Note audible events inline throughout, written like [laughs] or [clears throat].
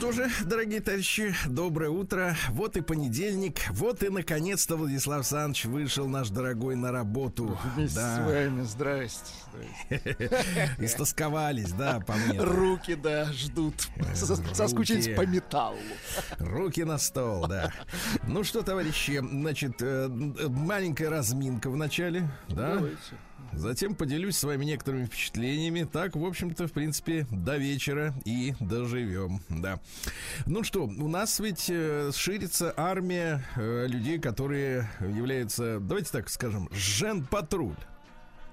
Что же, дорогие товарищи, доброе утро. Вот и понедельник. Вот и наконец-то Владислав Александрович вышел наш дорогой на работу. Вместе Да. с вами. Здрасте. [laughs] Истосковались, да, по мне. Руки, да, ждут. Руки. Соскучились по металлу. Руки на стол, да. Ну что, товарищи, значит, э, э, маленькая разминка в начале, да? Давайте. Затем поделюсь с вами некоторыми впечатлениями. Так, в общем-то, в принципе, до вечера и доживем, да. Ну что, у нас ведь э, ширится армия э, людей, которые являются, давайте так скажем, жен-патруль.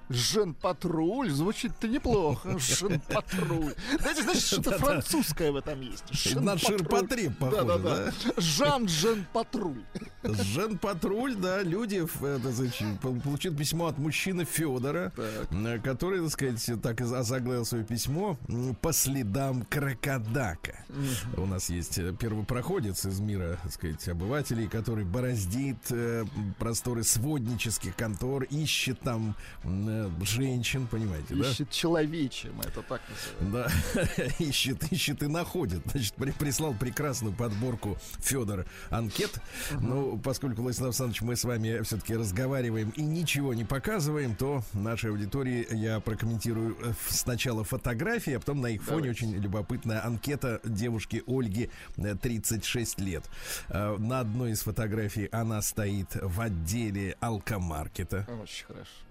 Жен-патруль. Звучит-то неплохо. Жен-патруль. Знаете, значит, [laughs] что-то французское в этом есть. На ширпотреб похоже, Да-да-да. Жан-жен-патруль. Жен-патруль, да, люди значит, получил письмо от мужчины Федора, так. который, так сказать, так и озаглавил свое письмо по следам крокодака. У нас есть э, первопроходец из мира, так сказать, обывателей, который бороздит э, просторы своднических контор, ищет там э, женщин, понимаете, ищет да? Ищет человечье, мы это так называем. Да, [laughs] ищет, ищет и находит. Значит, при, прислал прекрасную подборку Федор анкет. Угу. Ну, поскольку, Владислав Александрович, мы с вами все-таки разговариваем и ничего не показываем, то нашей аудитории я прокомментирую э, сначала фотографии, а потом на их фоне Давайте. очень любопытная анкета девушки Ольги, 36 э, лет. Э, на одной из фотографий она стоит в отделе алкомаркета. Очень хорошо.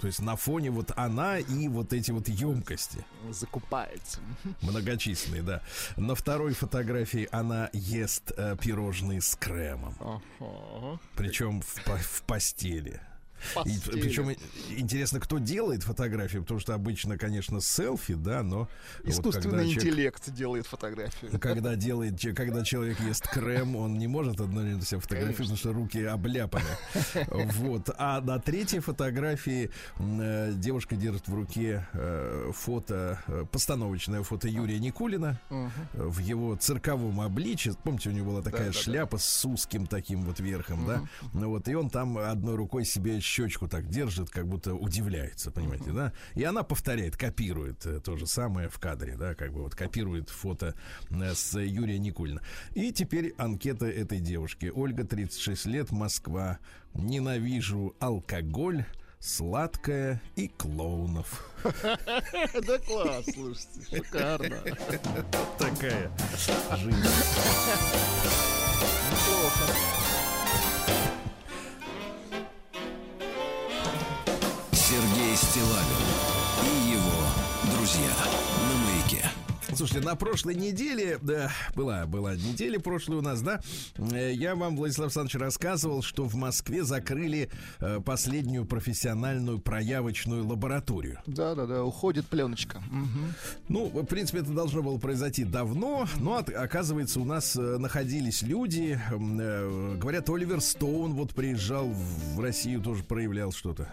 То есть на фоне вот она и вот эти вот емкости. Закупается. [laughs] Многочисленные, да. На второй фотографии она ест э, пирожные с кремом. Ага. Причем в, в постели. И, причем интересно, кто делает фотографии, потому что обычно, конечно, селфи, да, но искусственный вот интеллект человек, делает фотографию. Когда делает, когда человек ест крем, он не может одновременно себя фотографировать, потому что руки обляпаны. Вот. А на третьей фотографии э, девушка держит в руке э, фото, э, постановочное фото Юрия Никулина в его цирковом обличье. Помните, у него была такая шляпа с узким таким вот верхом, да? Ну вот и он там одной рукой себе щечку так держит, как будто удивляется, понимаете, да? И она повторяет, копирует э, то же самое в кадре, да, как бы вот копирует фото э, с Юрия Никулина. И теперь анкета этой девушки. Ольга, 36 лет, Москва. Ненавижу алкоголь сладкое и клоунов. [laughs] Да класс, слушайте, шикарно. [laughs] Такая жизнь. Неплохо. Стилавин и его друзья на маяке. Слушайте, на прошлой неделе, да, была, была неделя прошлая у нас, да, э, я вам, Владислав Александрович, рассказывал, что в Москве закрыли э, последнюю профессиональную проявочную лабораторию. Да, да, да, уходит пленочка. Угу. Ну, в принципе, это должно было произойти давно, но от, оказывается, у нас э, находились люди, э, говорят, Оливер Стоун вот приезжал в Россию, тоже проявлял что-то.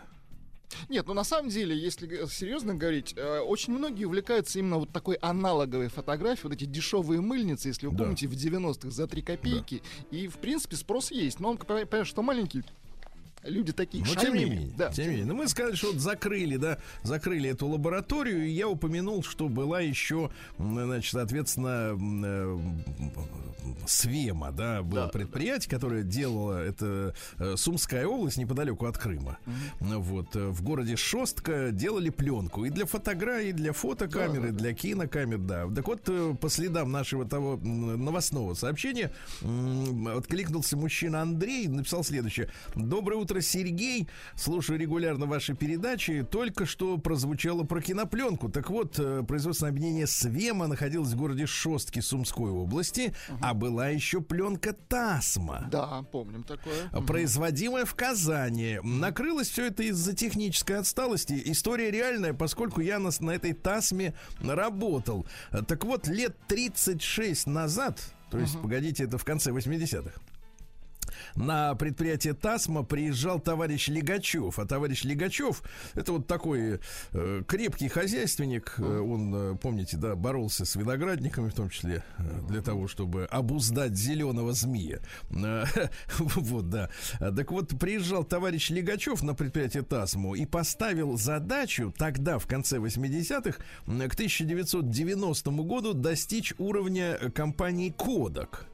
Нет, ну на самом деле, если серьезно говорить, э, очень многие увлекаются именно вот такой аналоговой фотографией, вот эти дешевые мыльницы, если вы да. помните, в 90-х за 3 копейки. Да. И, в принципе, спрос есть. Но он, понятно, что маленький люди такие Но тем не менее, да. тем не менее. Но мы сказали, что вот закрыли, да, закрыли эту лабораторию, и я упомянул, что была еще, значит, соответственно, э, Свема, да, было да, предприятие, да. которое делало это э, Сумская область неподалеку от Крыма. Угу. Вот э, в городе Шостка делали пленку и для фотографий, и для фотокамеры, да, да, для кинокамер, да. Так вот, по следам нашего того новостного сообщения откликнулся мужчина Андрей, написал следующее: Доброе утро утро, Сергей. Слушаю регулярно ваши передачи. Только что прозвучало про кинопленку. Так вот, э, производственное объединение Свема находилось в городе Шостки Сумской области, угу. а была еще пленка Тасма. Да, помним такое. Производимая в Казани. Накрылось все это из-за технической отсталости. История реальная, поскольку я на, на этой Тасме работал. Так вот, лет 36 назад, то есть, угу. погодите, это в конце 80-х, на предприятие Тасма приезжал товарищ Легачев. А товарищ Легачев это вот такой э, крепкий хозяйственник. Э, он, э, помните, да, боролся с виноградниками, в том числе, э, для того, чтобы обуздать зеленого змея. [laughs] Вот, да. Так вот, приезжал товарищ Легачев на предприятие Тасму и поставил задачу тогда, в конце 80-х, к 1990 году достичь уровня компании Кодак.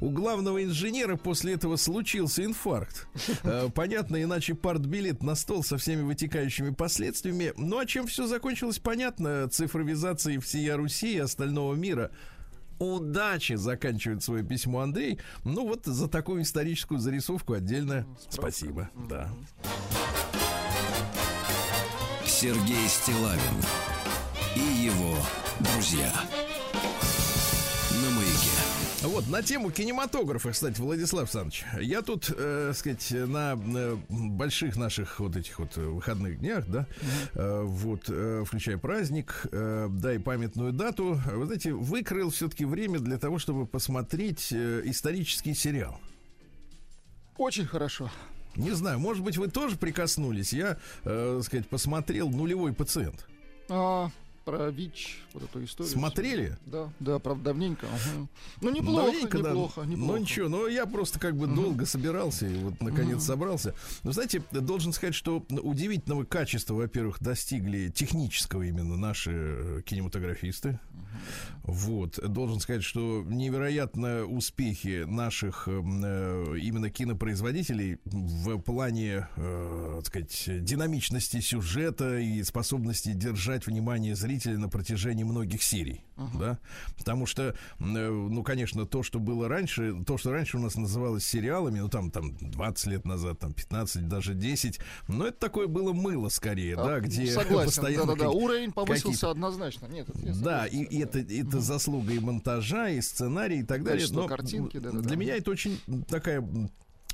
У главного инженера после этого случился инфаркт. [laughs] Э, понятно, иначе партбилет на стол со всеми вытекающими последствиями. Ну а чем все закончилось, понятно. Цифровизацией всея Руси и остального мира удачи заканчивает свое письмо Андрей. Ну вот за такую историческую зарисовку отдельно спасибо. Да. Сергей Стилавин и его друзья. Вот, на тему кинематографа, кстати, Владислав Александрович, я тут, э, сказать, на э, больших наших вот этих вот выходных днях, да, э, вот, э, включая праздник, э, да, и памятную дату, вы знаете, выкрыл все-таки время для того, чтобы посмотреть э, исторический сериал. Очень хорошо. Не знаю, может быть, вы тоже прикоснулись. Я, э, сказать, посмотрел нулевой пациент. А, про ВИЧ, вот эту историю. Смотрели? Да, да, правда, давненько. Ага. Ну, неплохо, давненько, неплохо, да. неплохо. Ну, ничего, но я просто как бы долго собирался и вот, наконец, собрался. Но, знаете, должен сказать, что удивительного качества, во-первых, достигли технического именно наши кинематографисты. Вот. Должен сказать, что невероятно успехи наших э, именно кинопроизводителей в плане, э, так сказать, динамичности сюжета и способности держать внимание зрителя на протяжении многих серий. Uh-huh. Да? Потому что, э, ну, конечно, то, что было раньше, то, что раньше у нас называлось сериалами, ну, там, там 20 лет назад, там 15, даже 10, но это такое было мыло скорее, а, да, где согласен, [laughs] постоянно... Да-да-да, уровень повысился однозначно. Нет, это Да, и, и это, это заслуга и монтажа, и сценария, и так далее. Но картинки, да, да, для меня это очень такая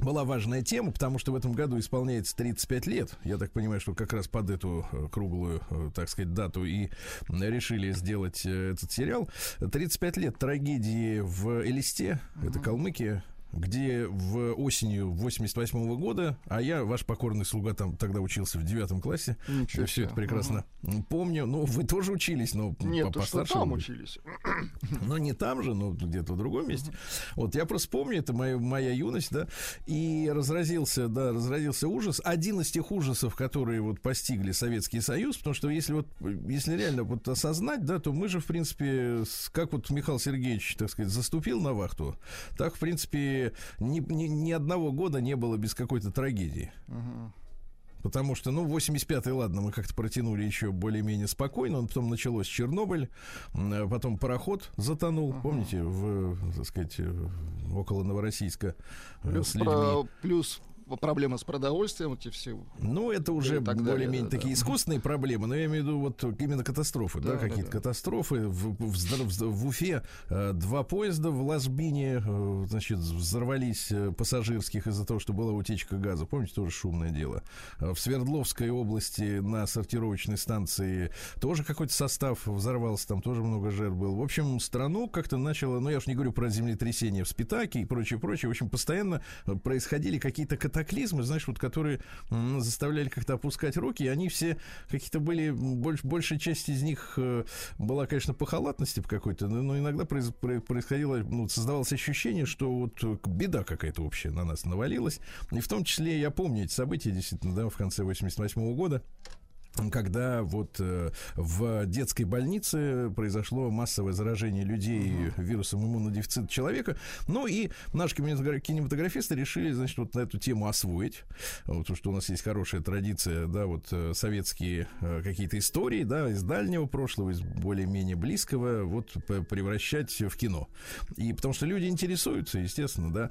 была важная тема, потому что в этом году исполняется 35 лет. Я так понимаю, что как раз под эту э, круглую, э, так сказать, дату и решили сделать э, этот сериал. 35 лет трагедии в Элисте, uh-huh. это Калмыкия, где в осенью 88 -го года, а я, ваш покорный слуга, там тогда учился в девятом классе. Ничего я все это прекрасно угу. помню. Ну, вы тоже учились, но Нет, постарше. там учились. [coughs] Но не там же, но где-то в другом месте. Угу. Вот я просто помню, это моя, моя юность, да, и разразился, да, разразился ужас. Один из тех ужасов, которые вот постигли Советский Союз, потому что если вот, если реально вот осознать, да, то мы же, в принципе, как вот Михаил Сергеевич, так сказать, заступил на вахту, так, в принципе, ни, ни, ни одного года не было без какой-то трагедии. Угу. Потому что, ну, 85-й, ладно, мы как-то протянули еще более-менее спокойно. Он потом началось Чернобыль, потом пароход затонул, uh помните, в, так сказать, около Новороссийска плюс, с людьми. Про, плюс проблемы с продовольствием, эти все. Ну, это уже более-менее да, такие да. искусственные проблемы, но я имею в виду вот именно катастрофы, да, да какие-то да. катастрофы. В, в, в, в Уфе э, два поезда в Ложбине, э, значит, взорвались э, пассажирских из-за того, что была утечка газа. Помните, тоже шумное дело. В Свердловской области на сортировочной станции тоже какой-то состав взорвался, там тоже много жертв было. В общем, страну как-то начало, ну, я уж не говорю про землетрясение в Спитаке и прочее, прочее. В общем, постоянно происходили какие-то катастрофы катаклизмы, знаешь, вот которые заставляли как-то опускать руки, и они все какие-то были, больш, большая часть из них э, была, конечно, по халатности по какой-то, но, но иногда происходило, ну, создавалось ощущение, что вот беда какая-то общая на нас навалилась. И в том числе я помню эти события, действительно, да, в конце 88 -го года когда вот э, в детской больнице произошло массовое заражение людей uh-huh. вирусом иммунодефицита человека. Ну и наши кинематографисты решили, значит, вот на эту тему освоить. Вот, потому что у нас есть хорошая традиция, да, вот э, советские э, какие-то истории, да, из дальнего прошлого, из более-менее близкого, вот превращать в кино. И потому что люди интересуются, естественно, да.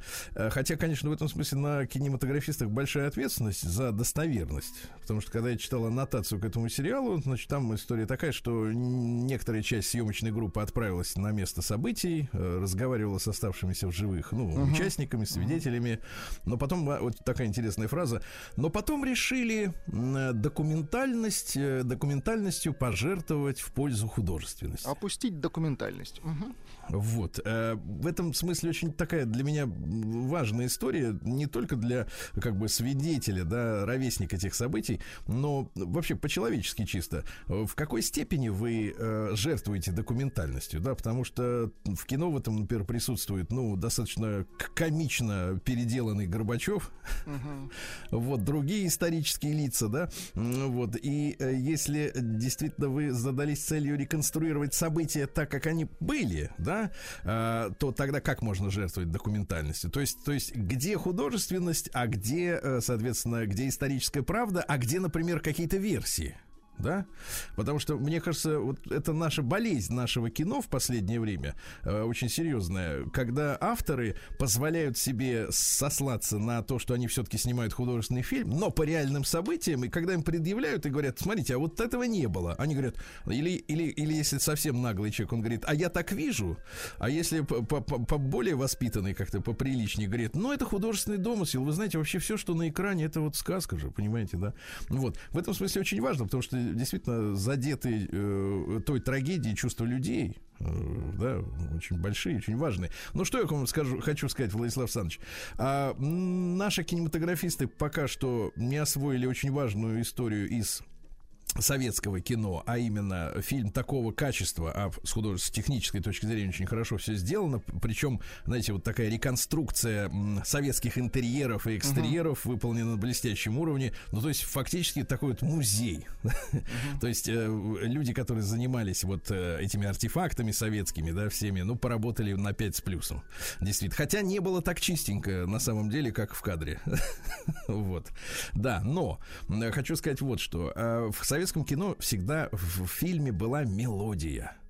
Хотя, конечно, в этом смысле на кинематографистах большая ответственность за достоверность. Потому что когда я читал аннотацию к этому сериалу. Значит, там история такая, что некоторая часть съемочной группы отправилась на место событий, э, разговаривала с оставшимися в живых, ну, uh-huh. участниками, свидетелями. Но потом, а, вот такая интересная фраза, но потом решили документальность, э, документальностью пожертвовать в пользу художественности. Опустить документальность. Угу. Вот. Э, в этом смысле очень такая для меня важная история, не только для как бы свидетеля, да, ровесника этих событий, но вообще по-человечески чисто. В какой степени вы э, жертвуете документальностью, да, потому что в кино в этом, например, присутствует, ну, достаточно комично переделанный Горбачев, угу. [laughs] вот, другие исторические лица, да, вот, и э, если действительно вы задались целью реконструировать события так, как они были, да, э, то тогда как можно жертвовать документальностью? То есть, то есть где художественность, а где, э, соответственно, где историческая правда, а где, например, какие-то версии? Да? Потому что, мне кажется, вот это наша болезнь нашего кино в последнее время, э, очень серьезная, когда авторы позволяют себе сослаться на то, что они все-таки снимают художественный фильм, но по реальным событиям, и когда им предъявляют и говорят, смотрите, а вот этого не было, они говорят, или, или, или если совсем наглый человек, он говорит, а я так вижу, а если более воспитанный, как-то поприличнее, говорит, ну, это художественный домысел, вы знаете, вообще все, что на экране, это вот сказка же, понимаете, да? Вот, в этом смысле очень важно, потому что действительно задеты э, той трагедией чувства людей, э, да, очень большие, очень важные. Ну, что я вам скажу, хочу сказать, Владислав Александрович. А, наши кинематографисты пока что не освоили очень важную историю из советского кино, а именно фильм такого качества, а с художественно-технической точки зрения очень хорошо все сделано, причем, знаете, вот такая реконструкция советских интерьеров и экстерьеров uh-huh. выполнена на блестящем уровне, ну, то есть фактически такой вот музей. Uh-huh. то есть э, люди, которые занимались вот э, этими артефактами советскими, да, всеми, ну, поработали на 5 с плюсом, действительно. Хотя не было так чистенько, на самом деле, как в кадре. [laughs] вот. Да, но э, хочу сказать вот что. Э, в советском кино всегда в фильме была мелодия.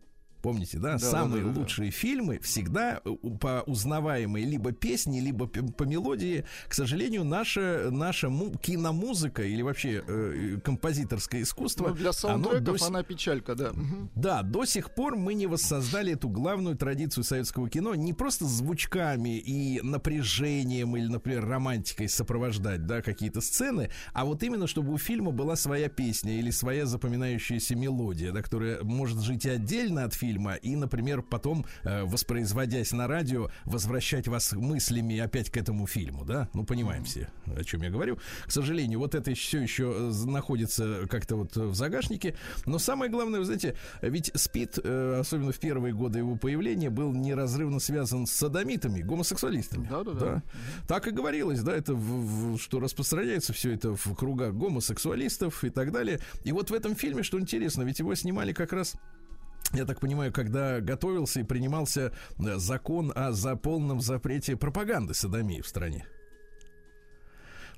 Помните, да? да Самые да, да, лучшие да. фильмы всегда э, по узнаваемой либо песни, либо по мелодии. К сожалению, наша, наша му- киномузыка или вообще э, композиторское искусство... Ну, для саундтреков она печалька, да. Да, до сих пор мы не воссоздали эту главную традицию советского кино не просто звучками и напряжением или, например, романтикой сопровождать, да, какие-то сцены, а вот именно, чтобы у фильма была своя песня или своя запоминающаяся мелодия, да, которая может жить и отдельно от фильма, фильма и, например, потом, э, воспроизводясь на радио, возвращать вас мыслями опять к этому фильму, да? Ну, понимаем все, о чем я говорю. К сожалению, вот это все еще э, находится как-то вот в загашнике. Но самое главное, вы знаете, ведь СПИД, э, особенно в первые годы его появления, был неразрывно связан с садомитами, гомосексуалистами. Да, да, да. Так и говорилось, да, это в, в, что распространяется все это в кругах гомосексуалистов и так далее. И вот в этом фильме, что интересно, ведь его снимали как раз я так понимаю, когда готовился и принимался э, закон о за полном запрете пропаганды садомии в стране.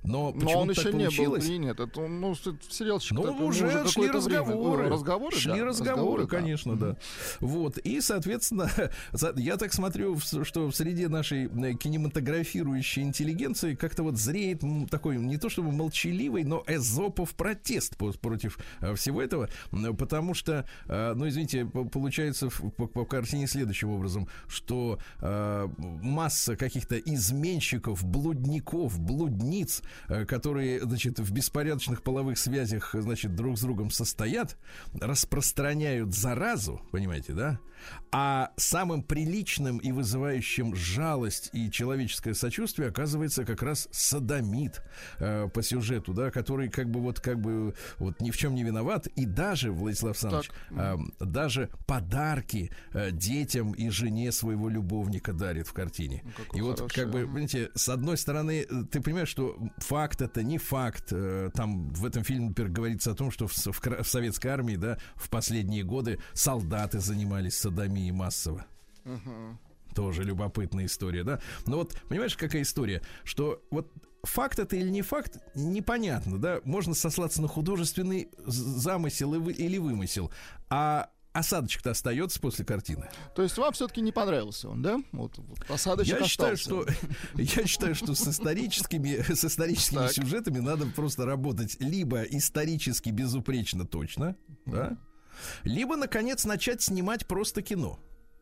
Но, Но он еще не был принят. Это, ну, сериалчик Ну, уже, уже шли разговоры. разговоры. Шли да, разговоры, разговоры, конечно, да. да. Вот. И, соответственно, [laughs] я так смотрю, что в среде нашей э, кинематографирующей интеллигенции как-то вот зреет такой, не то чтобы молчаливый, но эзопов протест против э, всего этого, потому что, э, ну, извините, получается по, по картине следующим образом, что масса каких-то изменщиков, блудников, блудниц, которые, значит, в беспорядочных половых связях, значит, друг с другом состоят, распространяют заразу, понимаете, да? А самым приличным и вызывающим жалость и человеческое сочувствие оказывается как раз садомит э, по сюжету, да, который как бы вот как бы вот ни в чем не виноват и даже Владислав Александрович э, даже подарки э, детям и жене своего любовника дарит в картине. Ну, и вот хороший. как бы, понимаете, с одной стороны ты понимаешь, что факт это не факт. Э, там в этом фильме, например, говорится о том, что в, в, в советской армии, да, в последние годы солдаты занимались садомией массово. Угу. Тоже любопытная история, да? Но вот, понимаешь, какая история? Что вот факт это или не факт, непонятно, да? Можно сослаться на художественный замысел или вымысел. А осадочек-то остается после картины. То есть вам все-таки не понравился он, да? Вот, вот осадочек я считаю, что [laughs] Я считаю, что с историческими, с историческими так. сюжетами надо просто работать либо исторически безупречно точно, да, либо, наконец, начать снимать просто кино.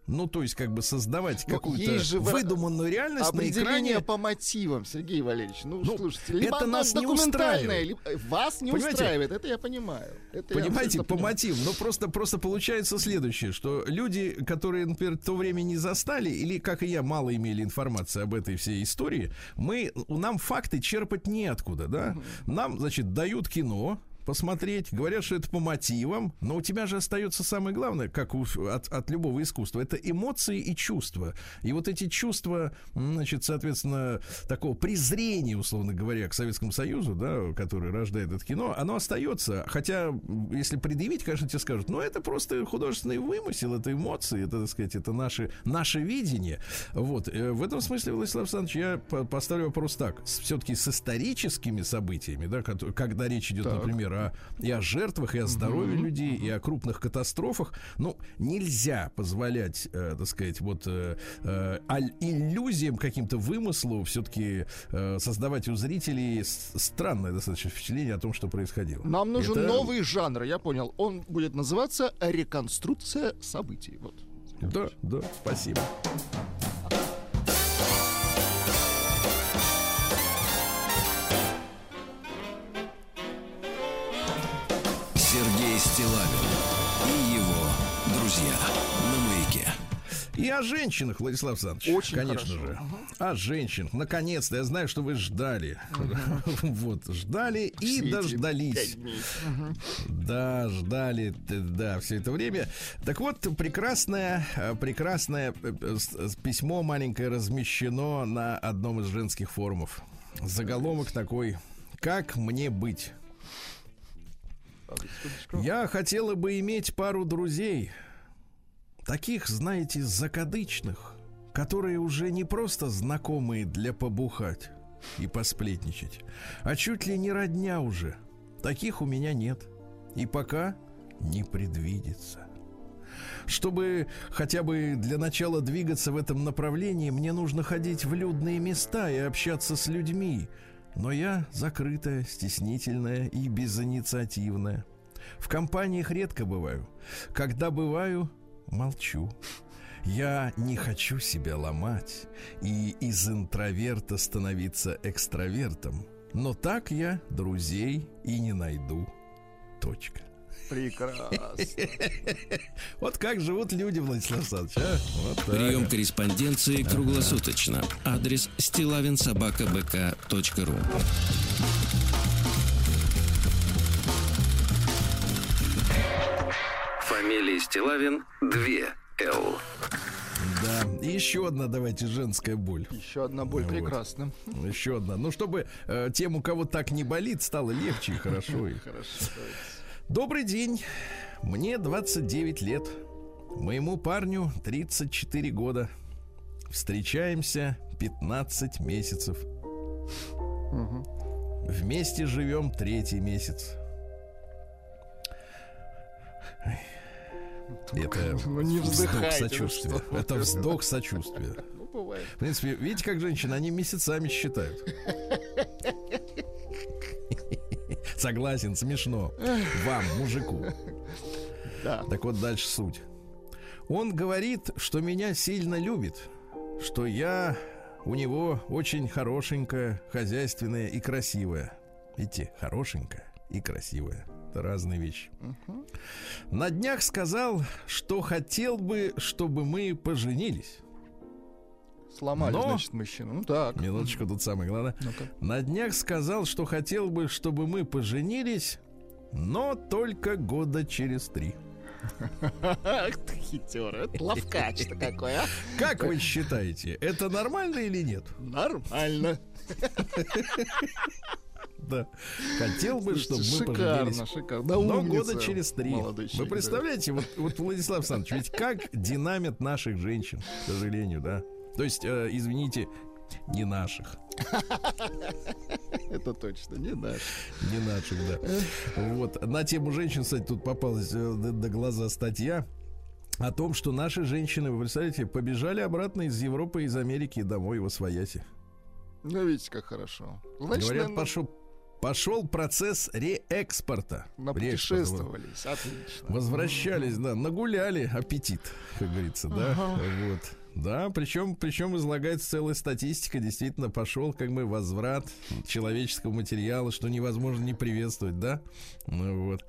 Ну, то есть, как бы создавать ну, какую-то выдуманную реальность на экране. по мотивам, Сергей Валерьевич. Ну, ну слушайте, либо это нас не устраивает. Либо, вас не Понимаете? устраивает, это я понимаю. Это Понимаете, я по мотивам. Но просто, просто получается следующее, что люди, которые, например, в то время не застали, или, как и я, мало имели информации об этой всей истории, мы, нам факты черпать неоткуда, да? Нам, значит, дают кино, посмотреть, говорят, что это по мотивам, но у тебя же остается самое главное, как у, от, от любого искусства, это эмоции и чувства. И вот эти чувства, значит, соответственно, такого презрения, условно говоря, к Советскому Союзу, да, который рождает это кино, оно остается. Хотя, если предъявить, конечно, тебе скажут, ну, это просто художественный вымысел, это эмоции, это, так сказать, это наше, наше видение. Вот. Э, в этом смысле, Владислав Александрович, я поставлю вопрос так. Все-таки с историческими событиями, да, когда речь идет, так. например, о, и о жертвах, и о здоровье mm-hmm. людей, и о крупных катастрофах. Ну, нельзя позволять, э, так сказать, вот э, э, иллюзиям, каким-то вымыслу все-таки э, создавать у зрителей странное достаточно впечатление о том, что происходило. Нам нужен Это... новый жанр, я понял. Он будет называться реконструкция событий. Вот. Да, да, спасибо. О женщинах, Владислав Александрович. Очень конечно хорошо. же. О женщинах. Наконец-то. Я знаю, что вы ждали. [laughs] Вот, ждали и Все дождались. Мгм. Да, ждали, да, все это время. Так вот, прекрасное, э, прекрасное э, э, письмо маленькое размещено на одном из женских форумов. Заголовок такой: Как мне быть? Я хотела бы иметь пару друзей, таких, знаете, закадычных, которые уже не просто знакомые для побухать и посплетничать, а чуть ли не родня уже. Таких у меня нет. И пока не предвидится. Чтобы хотя бы для начала двигаться в этом направлении, мне нужно ходить в людные места и общаться с людьми. Но я закрытая, стеснительная и безинициативная. В компаниях редко бываю. Когда бываю, молчу. Я не хочу себя ломать и из интроверта становиться экстравертом. Но так я друзей и не найду. Точка. Прекрасно. [laughs] Вот как живут люди, Владислав Александрович, а? Вот. Прием корреспонденции круглосуточно. Адрес стилавинсобакабк.ру Фамилия Стилавин 2 Л. Да. И еще одна, давайте, женская боль. Еще одна боль Вот. прекрасна. Еще одна. Ну, чтобы э, тем, у кого так не болит, стало легче и хорошо. [laughs] Добрый день. Мне 29 лет. Моему парню 34 года. Встречаемся 15 месяцев. Вместе живем третий месяц. Это Ну, не вздох ну сочувствия. что вы. Это вздох сочувствия. [laughs] Ну, бывает. В принципе, видите, как женщины, они месяцами считают. [laughs] Согласен, смешно. Вам, мужику. Да. Так вот дальше суть. Он говорит, что меня сильно любит, что я у него очень хорошенькая, хозяйственная и красивая. Видите, хорошенькая и красивая. Это разные вещи. Мгм. На днях сказал, что хотел бы, чтобы мы поженились. Сломали, Но- значит, мужчину. Ну так. Минуточку, тут самое главное. Ну-ка. На днях сказал, что хотел бы, чтобы мы поженились, но только года через три. Ах ты хитер. Это ловкач-то какой, а? Как вы считаете, это нормально или нет? Нормально. Да. Хотел бы, чтобы мы поженились. шикарно. Но года через три. Вы представляете, вот, вот Владислав Александрович, ведь как динамит наших женщин, к сожалению, да? То есть, э, извините, не наших. [laughs] Это точно, не наш. Не наших, да. Вот. На тему женщин, кстати, тут попалась э, до, до глаза статья о том, что наши женщины, вы представляете, побежали обратно из Европы, из Америки домой в Освояси. Ну, видите, как хорошо. Значит, Говорят, наверное, пошел, пошел процесс реэкспорта. Напутешествовались. Отлично. Возвращались, да, нагуляли аппетит, как говорится, да. Вот. Да, причем, причем излагается целая статистика, действительно пошел как бы возврат человеческого материала, что невозможно не приветствовать, да? Ну вот.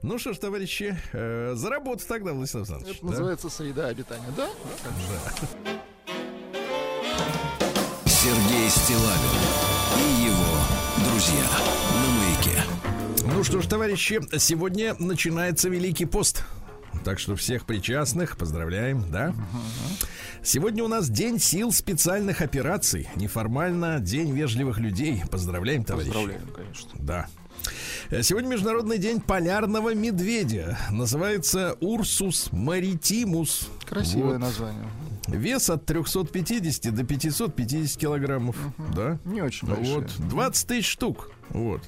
Ну что ж, товарищи, э, за работу тогда, Владислав Александрович. Это да? называется среда обитания, да? Сергей Стилавин и его друзья на маяке. Ну что ж, товарищи, сегодня начинается Великий пост. Так что всех причастных поздравляем, да? Сегодня у нас День сил специальных операций. Неформально День вежливых людей. Поздравляем, товарищи. Поздравляем, конечно. Да. Э, Сегодня Международный день полярного медведя. Называется Урсус маритимус. Красивое Вот. название. Вес от 350 до 550 килограммов. Да. Не очень большое. Вот. 20 тысяч штук. Вот.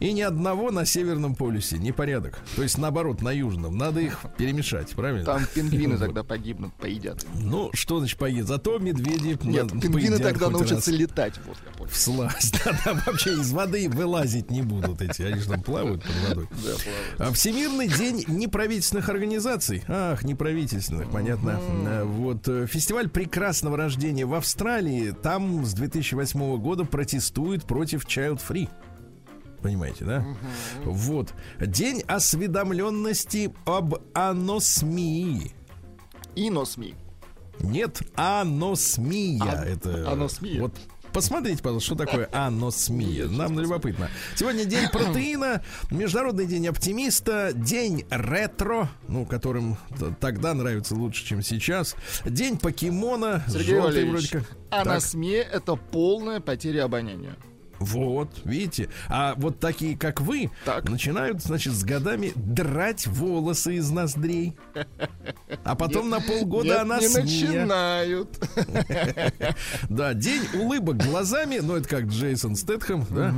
И ни одного на Северном полюсе. Непорядок. То есть, наоборот, на Южном. Надо их перемешать, правильно? Там пингвины [laughs] тогда погибнут, поедят. Ну, что значит поедет? Зато медведи Нет, пингвины поедят тогда научатся летать. Вот я понял. В. [laughs] Да, да, вообще из воды вылазить не будут эти. Они же там плавают под водой. Да, плавают. А Всемирный день неправительственных организаций. Ах, неправительственных, понятно. А, Вот э, фестиваль прекрасного рождения в Австралии. Там с 2008 года протестуют против Child Free. Понимаете, да? Вот. День осведомленности об аносмии. Иносми. Нет, аносмия. А- это аносмия. Вот Посмотрите, пожалуйста, что такое аносмия. Нам любопытно. Сегодня день [clears throat] протеина, Международный день оптимиста, день ретро, ну, которым тогда нравится лучше, чем сейчас. День покемона, Сергей Валерьевич, вроде как. Так. анасмия — это полная потеря обоняния. Вот, видите. А вот такие, как вы, Так. начинают, значит, с годами драть волосы из ноздрей. А потом на полгода Нет, она не начинают. [laughs] Да, день улыбок глазами, ну это как Джейсон Стэтхэм, да.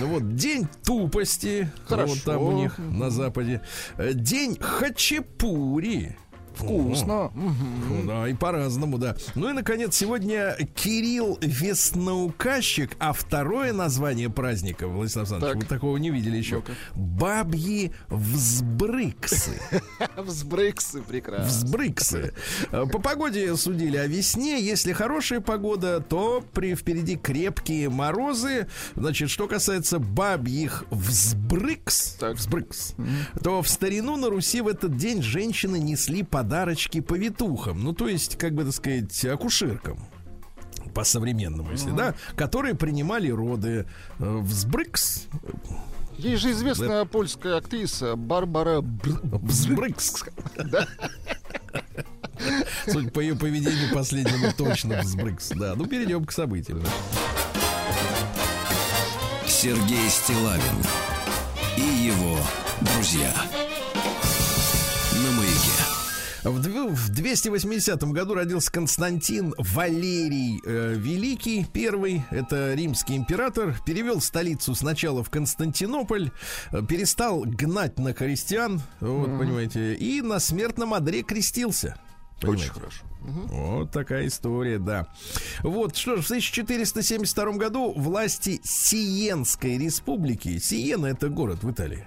Ну вот день тупости, вот там у них на западе. Э, День хачапури. Вкусно. Мгм. Ну Да, и по-разному, да. Ну и, наконец, сегодня Кирилл Весноуказчик, а второе название праздника, Владислав Александрович, Так. вы такого не видели еще. Ну-ка. Бабьи взбрыксы. [laughs] Взбрыксы прекрасно. Взбрыксы. По погоде судили о весне. Если хорошая погода, то при впереди крепкие морозы. Значит, что касается бабьих взбрыкс, Так. взбрыкс, то в старину на Руси в этот день женщины несли подарочки повитухам. Ну, то есть, как бы так сказать, акушеркам по-современному, если, да, которые принимали роды. Э, Взбрыкс, Есть же известная польская актриса Барбара Бр- взбрыкс. Судя по ее поведению последнему точно взбрыкс. Да, ну перейдем к событиям. да. Сергей Стилавин и его друзья. В дв- в 280 году родился Константин Валерий э, Великий, первый, это римский император, перевел столицу сначала в Константинополь, э, перестал гнать на христиан, вот, понимаете, и на смертном одре крестился. Очень Понимаете? хорошо. Вот такая история, да. Вот, что ж, в 1472 году власти Сиенской республики, Сиена это город в Италии,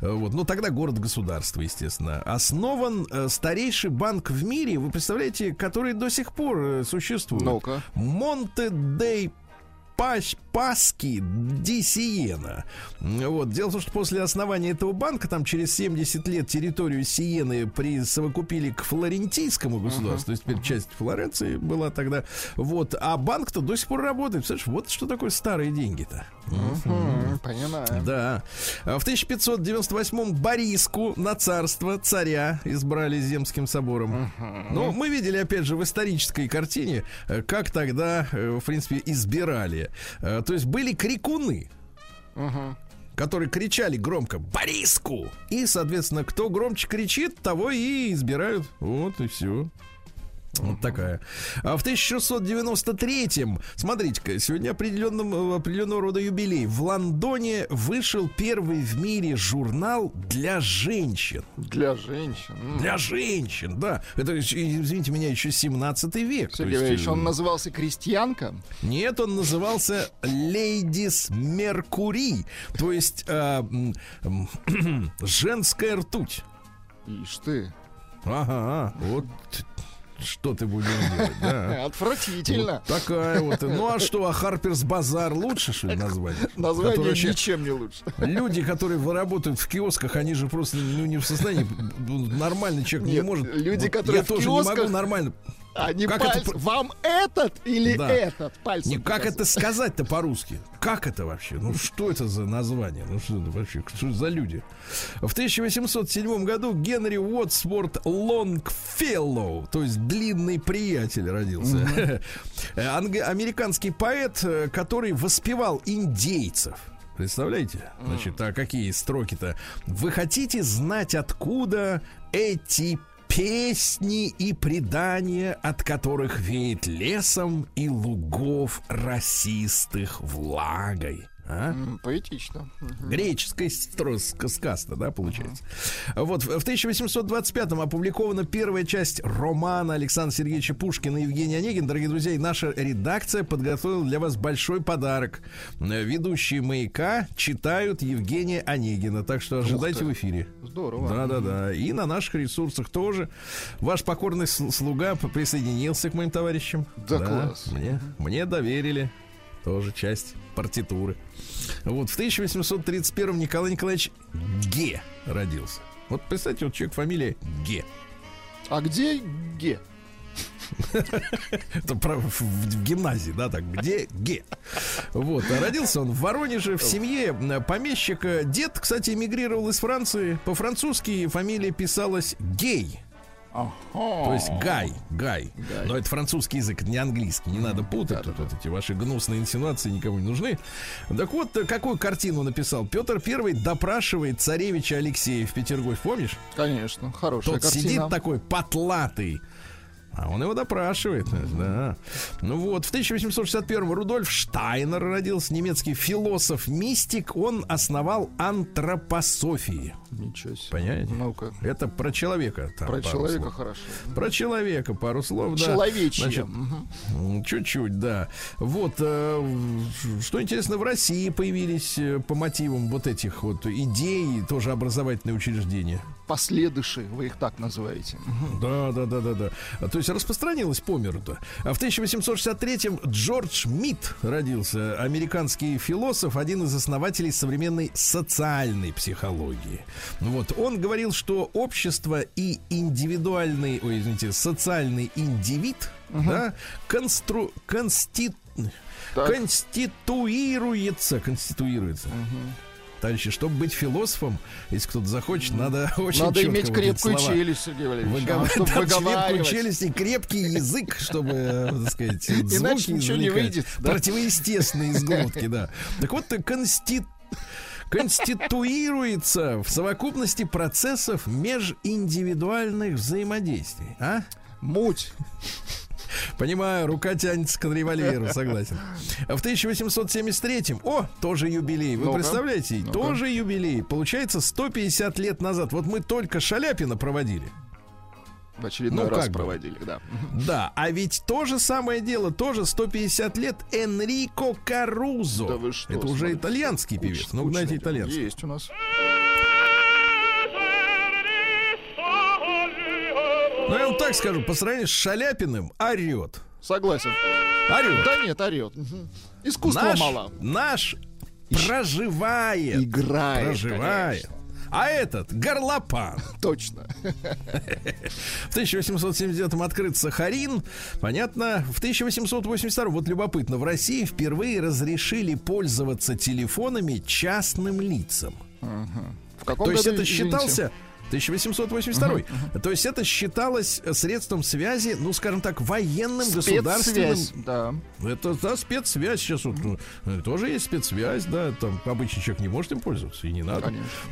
Э, вот, ну тогда город-государство, естественно, основан э, старейший банк в мире, вы представляете, который до сих пор э, существует. Ну-ка. Монте Паш, Паски Ди Сиена. Вот. Дело в том, что после основания этого банка, там через 70 лет территорию Сиены присовокупили к флорентийскому государству, то есть теперь часть Флоренции была тогда. Вот. А банк-то до сих пор работает. Представляешь, вот что такое старые деньги-то. Мгм, Понимаю. Да. В 1598-м Бориску на царство царя избрали Земским собором. Ну, мы видели, опять же, в исторической картине, э, как тогда, э, в принципе, избирали. Э, То есть были крикуны, Мгм. которые кричали громко «Бориску!» И, соответственно, кто громче кричит, того и избирают. Вот и все. Вот такая. А в 1693-м, смотрите-ка, сегодня определенным, э, определенного рода юбилей. В Лондоне вышел первый в мире журнал для женщин. Для женщин. Для женщин, да. Это, еще, извините меня, еще 17 век. Сергей есть, Валерьевич, э, он назывался «Крестьянка». нет, он назывался Ladies Mercury, то есть э, [clears throat] женская ртуть. Ишь ты. Ага, вот что ты будешь делать, да. [laughs] Отвратительно. Вот такая вот. Ну а что, а Харперс Базар лучше, что ли, название? Название вообще- ничем не лучше. Люди, которые работают в киосках, они же просто ну, не в состоянии. ну, Нормальный человек не Нет, может. люди, Вот которые я в тоже не могу киосках- нормально. А не Как это пальцы. про- Вам этот или Да. этот пальцем? Не, как показывает? это сказать-то по-русски? Как это вообще? Ну что это за название? Ну что это вообще? Что это за люди? В 1807 году Генри Уотсворт Лонгфеллоу, то есть длинный приятель родился. Анг- Американский поэт, э, который воспевал индейцев. Представляете? Значит, а какие строки-то? Вы хотите знать, откуда эти песни и предания, от которых веет лесом и лугов расистых влагой? А? Поэтично. Греческая сказка, да, получается. Вот в в 1825-м опубликована первая часть романа Александра Сергеевича Пушкина и Евгения Онегин. Дорогие друзья, и наша редакция подготовила для вас большой подарок. Ведущие «Маяка» читают Евгения Онегина, так что ожидайте в эфире. Здорово. Да-да-да. И на наших ресурсах тоже. Ваш покорный сл- слуга присоединился к моим товарищам. Да, класс. Мне, мне доверили тоже часть партитуры. Вот в 1831 Николай Николаевич Ге родился. Вот представьте, вот человек фамилия Ге. А где Ге? Это в гимназии, да, так, где Ге. Вот, а родился он в Воронеже в семье помещика. Дед, кстати, эмигрировал из Франции. По-французски фамилия писалась Гей. То есть Гай, Гай. Гай. Но это французский язык, не английский. Не надо путать. Да, тут да, вот эти ваши гнусные инсинуации никому не нужны. Так вот, какую картину написал? Петр Первый допрашивает царевича Алексея в Петергофе. Помнишь? Конечно, хорошая Тот картина. сидит такой потлатый а он его допрашивает, да. Ну вот, в 1861 Рудольф Штайнер родился, немецкий философ-мистик. Он основал антропософию. Ничего себе. Понимаете? Ну-ка. Это про человека. Там, про человека слов. хорошо. Про человека пару слов, да. Человечье. Значит, угу. Чуть-чуть, да. Вот, э, что интересно, в России появились э, по мотивам вот этих вот идей тоже образовательные учреждения последыши, вы их так называете. Да, да, да, да, да. То есть распространилось по миру-то. А в 1863-м Джордж Мит родился, американский философ, один из основателей современной социальной психологии. Вот, он говорил, что общество и индивидуальный, ой, извините, социальный индивид, угу. да, констру, констит, конституируется, конституируется. Угу товарищи, чтобы быть философом, если кто-то захочет, надо очень Надо иметь крепкую челюсть, Сергей Валерьевич. Выгов... чтобы крепкую челюсть и крепкий язык, чтобы, э, так сказать, [laughs] звуки ничего не выйдет. Противоестественные из глотки, да. [laughs] Так вот, констит конституируется в совокупности процессов межиндивидуальных взаимодействий. А? Муть. Понимаю, рука тянется к револьверу, согласен. В 1873-м, о, тоже юбилей. Вы ну представляете? ну Тоже юбилей. Получается, 150 лет назад. Вот мы только Шаляпина проводили. В очередной ну, раз проводили, да. Да, а ведь то же самое дело, тоже 150 лет Энрико Карузо. Да вы что? Это уже итальянский певец. Ну, знаете, итальянский. Есть у нас. Ну, я вам так скажу, по сравнению с Шаляпиным, орет. Согласен. Орет. Да нет, орет. Угу. Искусства наш, мало. Наш проживает. Играет. Проживает. Конечно. А этот горлопан. [laughs] Точно. В 1879-м открыт Сахарин. Понятно. В 1882-м, вот любопытно, в России впервые разрешили пользоваться телефонами частным лицам. Угу. В каком То году, есть это считался... Извините? 1882. Uh-huh, uh-huh. То есть это считалось средством связи, ну, скажем так, военным, спецсвязь, государственным. Да. Это да, спецсвязь. Сейчас вот, ну, тоже есть спецсвязь, да. Там обычный человек не может им пользоваться, и не надо.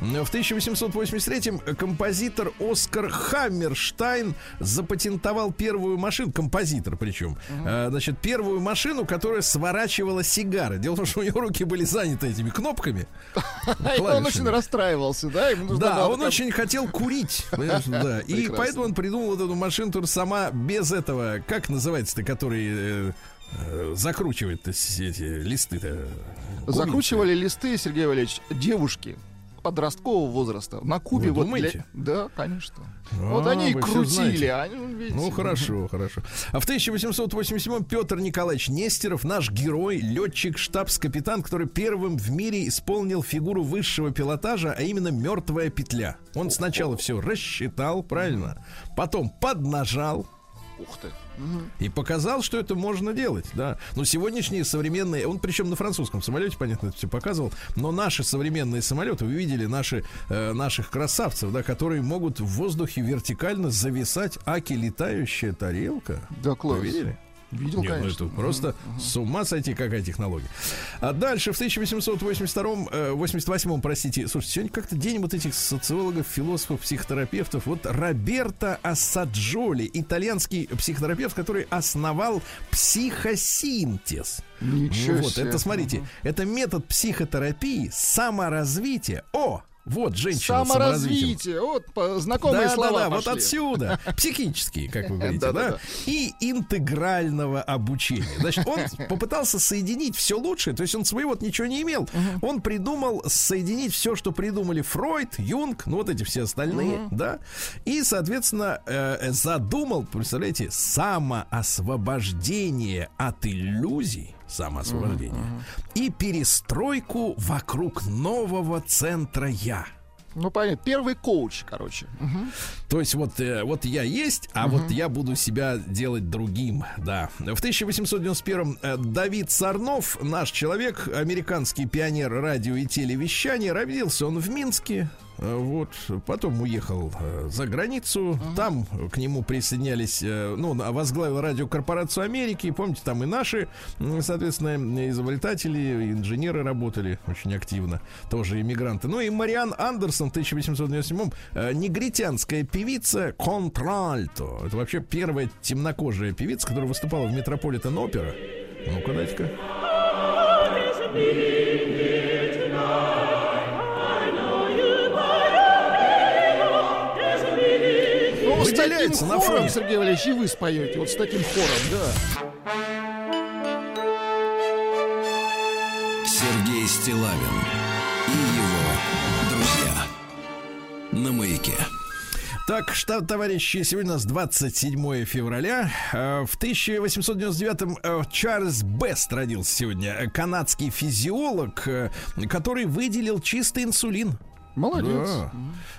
Конечно. В 1883-м композитор Оскар Хаммерштайн запатентовал первую машину, композитор причем, uh-huh. значит, первую машину, которая сворачивала сигары. Дело в том, что у него руки были заняты этими кнопками. [laughs] Он очень расстраивался, да? Да, он очень хотел хотел курить. Да. И поэтому он придумал эту машину тоже сама без этого. Как называется-то, который э, э, закручивает эти листы-то? Закручивали листы, Сергей Валерьевич, девушки подросткового возраста на Кубе. Вы вот думаете? Для... Да, конечно. А, вот они и крутили. Они, видите, ну, хорошо, хорошо. А в 1887 Петр Николаевич Нестеров, наш герой, летчик, штабс-капитан, который первым в мире исполнил фигуру высшего пилотажа, а именно мертвая петля. Он сначала все рассчитал, правильно? Потом поднажал. Ух ты. И показал, что это можно делать, да. Но сегодняшние современные, он причем на французском самолете, понятно, это все показывал, но наши современные самолеты, вы видели наши, э, наших красавцев, да, которые могут в воздухе вертикально зависать, аки летающая тарелка. Да, класс. Вы видели? Видел, Нет, конечно. Ну, это просто uh-huh. с ума сойти, какая технология. А дальше, в 1882-м, э, 88-м, простите, слушайте, сегодня как-то день вот этих социологов, философов, психотерапевтов. Вот Роберто Ассаджоли, итальянский психотерапевт, который основал психосинтез. Ничего вот, себе. это, смотрите, uh-huh. это метод психотерапии саморазвития. О, вот женщина Саморазвитие. Вот знакомые да, слова Да, да, вот отсюда. [laughs] Психические, как вы говорите, да? И интегрального обучения. Значит, он [laughs] попытался соединить все лучшее. То есть он своего ничего не имел. Он придумал соединить все, что придумали Фройд, Юнг, ну вот эти все остальные, да? И, соответственно, э, задумал, представляете, самоосвобождение от иллюзий самоосвобождение, uh-huh. и перестройку вокруг нового центра я. Ну, понятно. Первый коуч, короче. Мгм. То есть вот, э, вот я есть, а вот я буду себя делать другим, да. В 1891 э, Давид Сарнов, наш человек, американский пионер радио и телевещания, родился он в Минске. Э, Вот, потом уехал э, за границу, там к нему присоединялись, э, ну, возглавил радиокорпорацию Америки, помните, там и наши, соответственно, изобретатели, инженеры работали очень активно, тоже иммигранты. Ну и Мариан Андерсон в 1897 э, негритянская певица контральто. Это вообще первая темнокожая певица, которая выступала в Метрополитен Опера. Ну-ка, дайте-ка. Выделяется на фоне. Сергей Валерьевич, и вы споете. Вот с таким хором, да. Сергей Стилавин и его друзья. На маяке. Так, что, товарищи, сегодня у нас 27 февраля. Э, В 1899-м э, Чарльз Бест родился сегодня. Э, Канадский физиолог, который выделил чистый инсулин. Молодец. Да.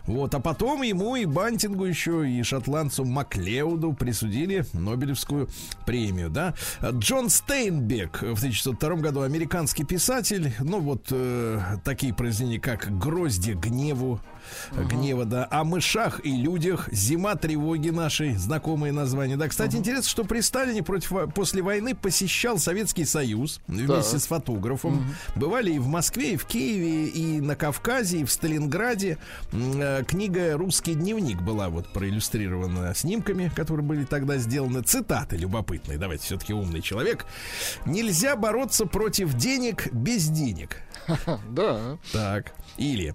Вот, а потом ему и Бантингу еще, и шотландцу Маклеуду присудили Нобелевскую премию, да. Джон Стейнбек в 1902 году американский писатель, ну вот э, такие произведения, как «Гроздья гневу», гнева, да, о мышах и людях, зима тревоги нашей, знакомые названия. Да, кстати, интересно, что при Сталине против, после войны посещал Советский Союз вместе Так. с фотографом. Бывали и в Москве, и в Киеве, и на Кавказе, и в Сталинграде. Э, Книга «Русский дневник» была вот проиллюстрирована снимками, которые были тогда сделаны. Цитаты любопытные. Давайте, все-таки умный человек. Нельзя бороться против денег без денег. [laughs] Да. Так. Или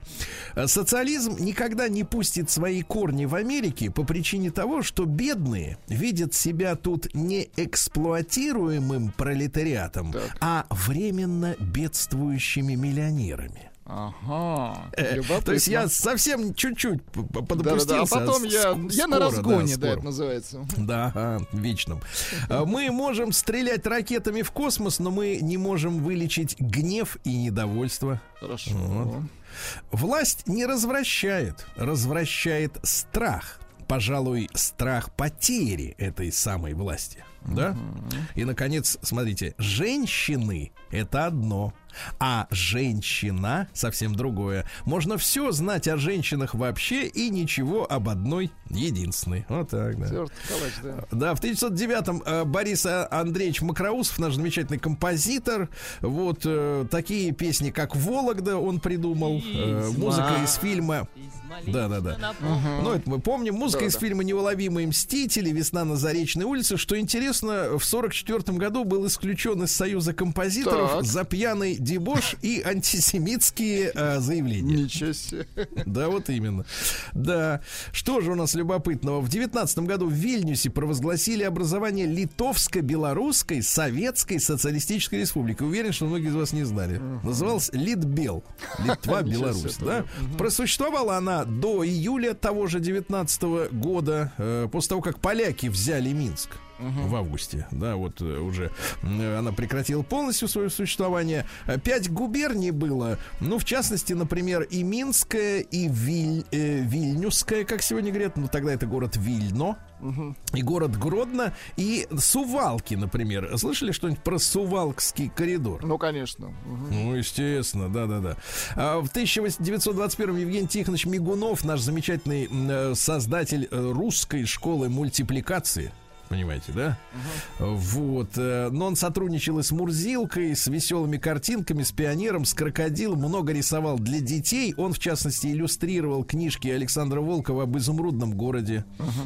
э, социализм никогда не пустит свои корни в Америке по причине того, что бедные видят себя тут не эксплуатируемым пролетариатом, Так. а временно бедствующими миллионерами. Ага. Э, Любопытно. То есть я совсем чуть-чуть п- п- Да-да-да, подопустился. а потом я, Ск- я на скоро, разгоне, да, скоро. это называется. Да, а, вечном. А, Мы можем стрелять ракетами в космос, но мы не можем вылечить гнев и недовольство. Хорошо. Вот. Власть не развращает, развращает страх. Пожалуй, страх потери этой самой власти. Да? И, наконец, смотрите, женщины — это одно, а женщина — совсем другое. Можно все знать о женщинах вообще и ничего об одной единственной. Вот так, да. Николаевич, да. Да, в 1909-м э, Борис А- Андреевич Макроусов, наш замечательный композитор, вот э, такие песни, как «Вологда» он придумал, э, музыка из фильма... Да-да-да. Ну, это мы помним. Музыка из Да-да. фильма «Неуловимые мстители», «Весна на Заречной улице». Что интересно, в 44 году был исключен из Союза композиторов Так. за пьяный дебош и антисемитские э, заявления. Ничего себе. Да, вот именно. Да. Что же у нас любопытного? В 19 году в Вильнюсе провозгласили образование Литовско-Белорусской Советской Социалистической Республики. Уверен, что многие из вас не знали. Называлась Литбел. Литва, Беларусь. Да? Просуществовала она до июля того же 19 года, э, после того, как поляки взяли Минск в августе, да, вот э, уже она прекратила полностью свое существование. Э, Пять губерний было, ну, в частности, например, и Минская, и Виль, э, Вильнюсская, как сегодня говорят, ну, тогда это город Вильно, и город Гродно, и Сувалки, например. Слышали что-нибудь про Сувалкский коридор? Ну, конечно. Ну, естественно, да-да-да. А в 1921 Евгений Тихонович Мигунов, наш замечательный э, создатель э, русской школы мультипликации. Понимаете, да? Вот. э, Но он сотрудничал и с Мурзилкой, с веселыми картинками, с пионером, с крокодилом, много рисовал для детей. Он, в частности, иллюстрировал книжки Александра Волкова об изумрудном городе.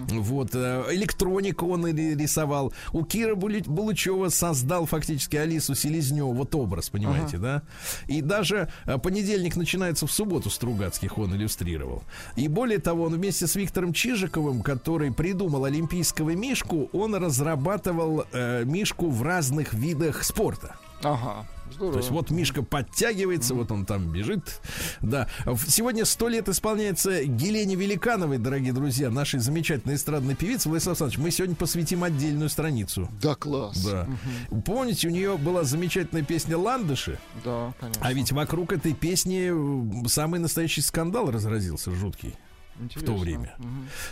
Вот. э, Электронику он рисовал. У Кира Булычева создал фактически Алису Селезневу. Вот образ, понимаете, да? И даже э, понедельник начинается в субботу Стругацких он иллюстрировал. И более того, он вместе с Виктором Чижиковым, который придумал олимпийского мишку, он разрабатывал э, мишку в разных видах спорта. Ага. То есть вот Мишка подтягивается, вот он там бежит. Да. Сегодня сто лет исполняется Гелене Великановой, дорогие друзья, нашей замечательной эстрадной певицы. Владислав Александрович, мы сегодня посвятим отдельную страницу. Да, класс. Да. Угу. Помните, у нее была замечательная песня «Ландыши»? Да, конечно. А ведь вокруг этой песни самый настоящий скандал разразился, жуткий. Интересно. в то время.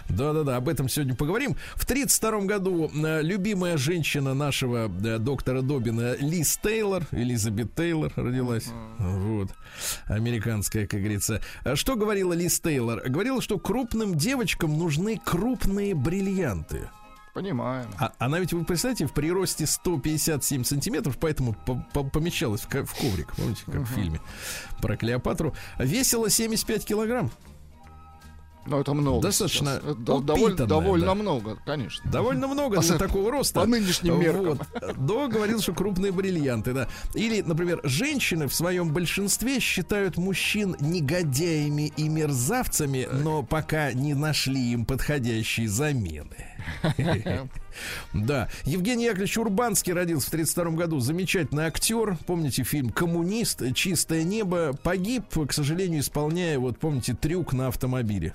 Да-да-да, об этом сегодня поговорим. В 1932 году э, любимая женщина нашего э, доктора Добина Лиз Тейлор, Элизабет Тейлор родилась. Угу. Вот. Американская, как говорится. А что говорила Лиз Тейлор? Говорила, что крупным девочкам нужны крупные бриллианты. Понимаем. А, она ведь, вы представляете, в приросте 157 сантиметров, поэтому помещалась в, в коврик, помните, как uh-huh. в фильме про Клеопатру. Весила 75 килограмм. Ну, это много. Достаточно. Это довольно, довольно да. много, конечно. Довольно много для такого роста. По нынешним меркам. Вот. До говорил, что крупные бриллианты, да. Или, например, женщины в своем большинстве считают мужчин негодяями и мерзавцами, но пока не нашли им подходящие замены. [laughs] Да. Евгений Яковлевич Урбанский родился в 1932 году. Замечательный актер. Помните фильм «Коммунист», «Чистое небо». Погиб, к сожалению, исполняя, вот помните, трюк на автомобиле.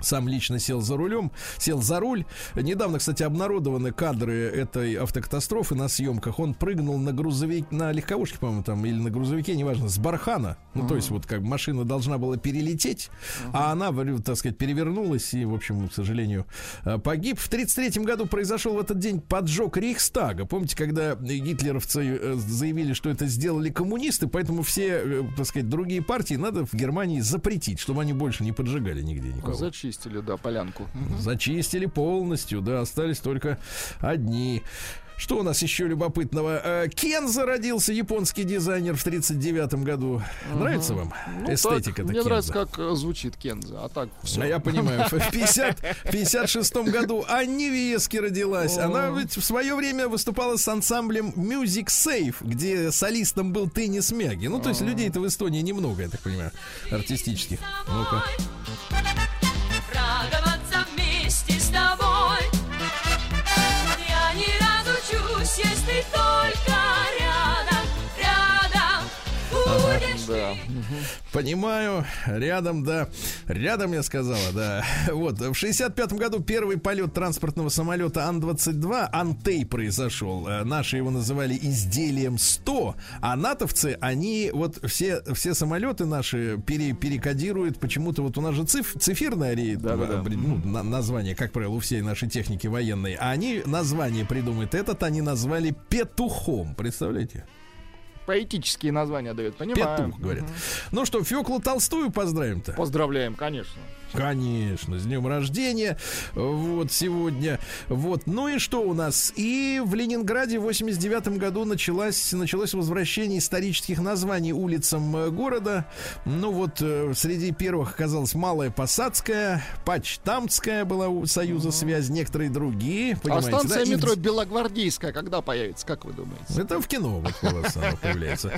Сам лично сел за рулем, сел за руль. Недавно, кстати, обнародованы кадры этой автокатастрофы на съемках. Он прыгнул на грузовик, на легковушке, по-моему, там, или на грузовике, неважно, с бархана. Ну, uh-huh. то есть, вот как машина должна была перелететь, uh-huh. а она, так сказать, перевернулась и, в общем, к сожалению, э, погиб. В 1933 году произошел в этот день поджог Рейхстага. Помните, когда гитлеровцы э, заявили, что это сделали коммунисты, поэтому все, э, так сказать, другие партии надо в Германии запретить, чтобы они больше не поджигали нигде никого. Зачем? Зачистили, да, полянку. Зачистили полностью, да, остались только одни. Что у нас еще любопытного? Э, Кен зародился, японский дизайнер в 39 году. Угу. Нравится вам ну, эстетика так, Мне Кенза? нравится, как э, звучит Кенза, а так все. А я понимаю, [laughs] в 50, 56 году Анни Вески родилась. Она ведь в свое время выступала с ансамблем Music Safe, где солистом был Теннис Мяги. Ну, то есть людей-то в Эстонии немного, я так понимаю, артистических. Ну-ка. Да. Понимаю, рядом, да. Рядом, я сказала, да. Вот, в 65-м году первый полет транспортного самолета Ан-22, Антей произошел. Э, наши его называли изделием 100, а натовцы, они вот все, все самолеты наши пере, перекодируют почему-то, вот у нас же циф, циферное да, да, да. Ну, на, название, как правило, у всей нашей техники военной, а они название придумают. Этот они назвали петухом, представляете? Поэтические названия дают, понимаю. Петух, говорят. Угу. Ну что, Феклу Толстую поздравим-то? Поздравляем, конечно. Конечно, с днем рождения. Вот сегодня. Вот. Ну и что у нас? И в Ленинграде в 89 году началось, началось возвращение исторических названий улицам э, города. Ну вот э, среди первых оказалась Малая Посадская, Почтамтская была у Союза связь, некоторые другие. А станция да? метро и... Белогвардейская когда появится, как вы думаете? Это в кино вот появляется.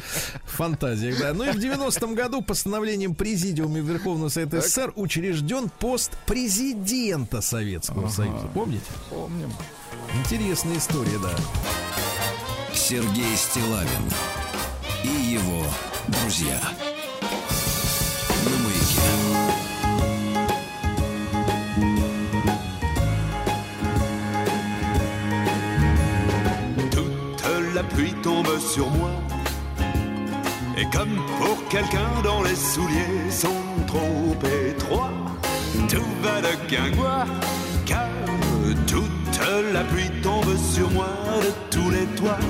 В фантазиях, да. Ну и в 90-м году постановлением Президиума Верховного Совета СССР учрежден учрежден пост президента Советского ага. Союза. Помните? Помним. Интересная история, да. Сергей Стилавин и его друзья. На маяке. la pluie tombe sur moi. Et comme pour quelqu'un dont les souliers sont trop étroits, tout va de guingois, car toute la pluie tombe sur moi de tous les toits.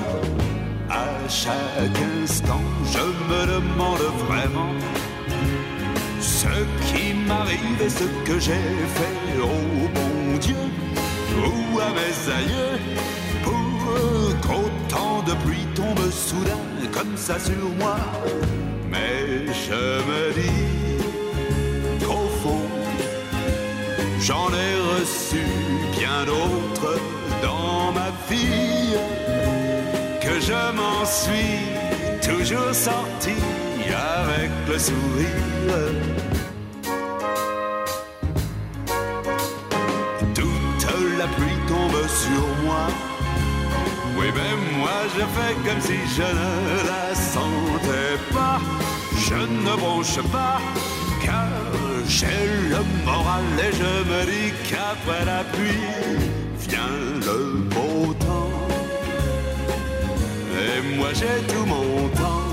À chaque instant, je me demande vraiment ce qui m'arrive et ce que j'ai fait au bon Dieu ou à mes aïeux pour qu'autant de pluie tombe soudain comme ça sur moi. Mais je me dis qu'au fond, J'en ai reçu bien d'autres dans ma vie, que je m'en suis toujours sorti avec le sourire. Toute la pluie tombe sur moi, Oui, mais moi je fais comme si je ne la sentais pas. Je ne bronche pas, car j'ai le moral et je me dis qu'après la pluie vient le beau temps. Et moi j'ai tout mon temps.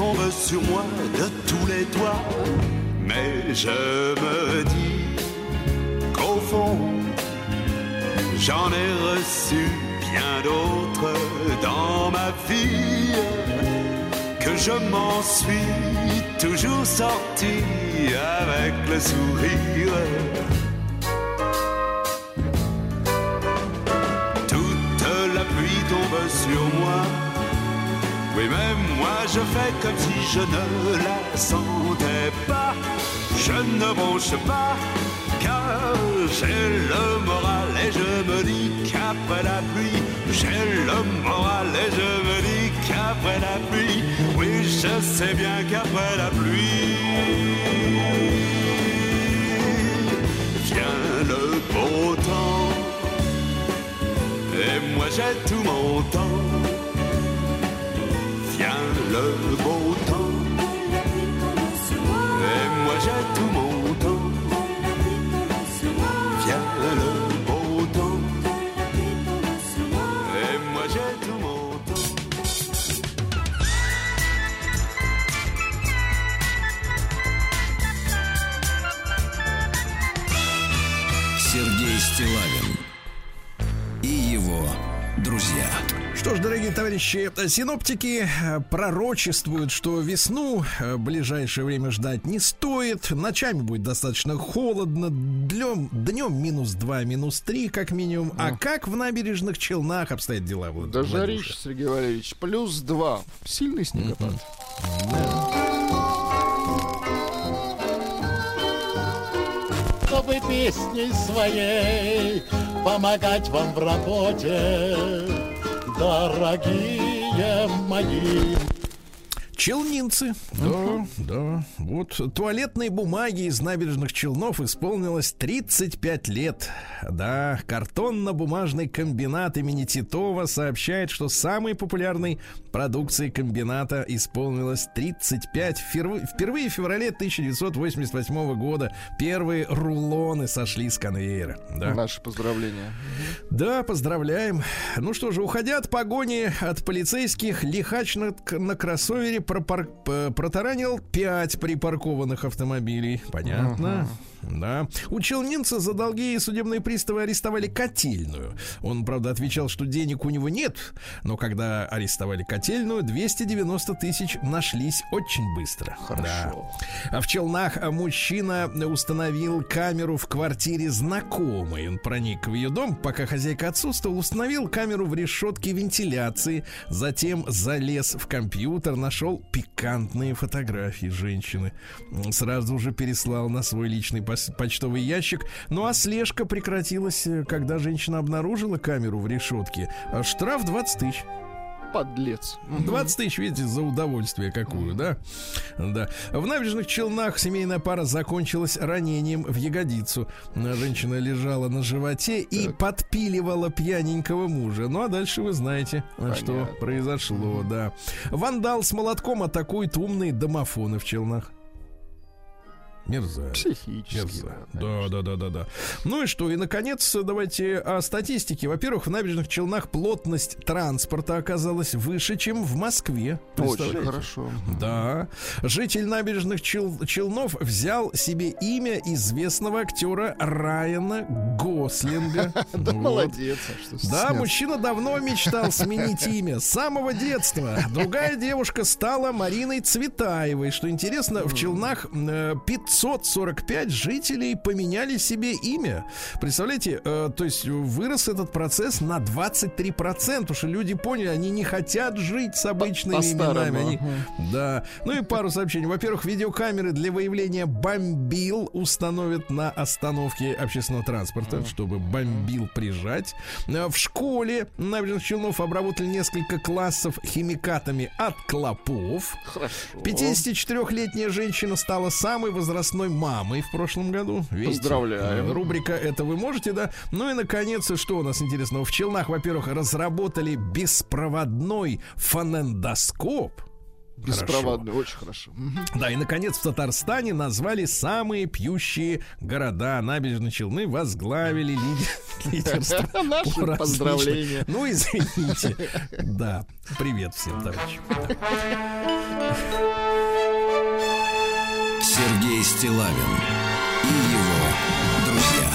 Tombe sur moi de tous les toits. Mais je me dis qu'au fond, j'en ai reçu bien d'autres dans ma vie. Que je m'en suis toujours sorti avec le sourire. Toute la pluie tombe sur moi. Oui, même moi je fais comme si je ne la sentais pas. Je ne bronche pas, car j'ai le moral et je me dis qu'après la pluie, j'ai le moral et je me dis qu'après la pluie, oui, je sais bien qu'après la pluie vient le beau temps. Et moi j'ai tout mon temps le beau temps. Et moi j'ai Что ж, дорогие товарищи, синоптики э, пророчествуют, что весну э, в ближайшее время ждать не стоит. Ночами будет достаточно холодно, днем, днем минус 2, минус 3, как минимум. А как в набережных Челнах обстоят дела? Влад- Да Владимир? жаришь, Сергей Валерьевич. Плюс два. Сильный снегопад. чтобы песней своей помогать вам в работе, дорогие мои. Челнинцы. Да, да. Вот туалетной бумаги из набережных Челнов исполнилось 35 лет. Да, картонно-бумажный комбинат имени Титова сообщает, что самой популярной продукцией комбината исполнилось 35. Впервые, в феврале 1988 года первые рулоны сошли с конвейера. Да. Наши поздравления. Да, поздравляем. Ну что же, уходя от погони от полицейских, лихач на, на кроссовере пропар- протаранил пять припаркованных автомобилей. Понятно. Да. У челнинца за долги судебные приставы арестовали котельную. Он, правда, отвечал, что денег у него нет, но когда арестовали котельную, 290 тысяч нашлись очень быстро. Хорошо. Да. А в Челнах мужчина установил камеру в квартире знакомой. Он проник в ее дом, пока хозяйка отсутствовала, установил камеру в решетке вентиляции, затем залез в компьютер, нашел пикантные фотографии женщины. Сразу же переслал на свой личный почтовый ящик. Ну а слежка прекратилась, э, когда женщина обнаружила камеру в решетке. А Штраф 20 тысяч. Подлец. 20 тысяч, видите, за удовольствие какую, да? Да. В набережных Челнах семейная пара закончилась ранением в ягодицу. Женщина лежала на животе и подпиливала пьяненького мужа. Ну, а дальше вы знаете, что Понятно. произошло, да. Вандал с молотком атакует умные домофоны в Челнах. Мерзавец. Психически. Мерзавец. да, Да, да, да, да. Ну и что? И, наконец, давайте о статистике. Во-первых, в набережных Челнах плотность транспорта оказалась выше, чем в Москве. Очень хорошо. Да. Житель набережных Чел- Челнов взял себе имя известного актера Райана Гослинга. [laughs] Да молодец. а Да, мужчина давно мечтал сменить имя с самого детства. Другая девушка стала Мариной Цветаевой. Что интересно, в Челнах э, 500 545 жителей поменяли себе имя. Представляете, э, то есть вырос этот процесс на 23%, потому что люди поняли, они не хотят жить с обычными По-старому, именами. Они- да. Ну и пару сообщений. Во-первых, видеокамеры для выявления бомбил установят на остановке общественного транспорта, чтобы бомбил прижать. Э, В школе набережных Челнов обработали несколько классов химикатами от клопов. Хорошо. 54-летняя женщина стала самой возрастной мамой в прошлом году. Видите? Поздравляем. Э, Рубрика «Это вы можете», да? Ну и, наконец, что у нас интересного? В Челнах, во-первых, разработали беспроводной фонендоскоп. Беспроводный, очень хорошо. Да, и, наконец, в Татарстане назвали самые пьющие города. Набережные Челны возглавили лиде- [laughs] лидерство. [laughs] Наши поздравления. Ну, извините. [laughs] Да, привет всем, товарищи. Сергей Стилавин и его друзья.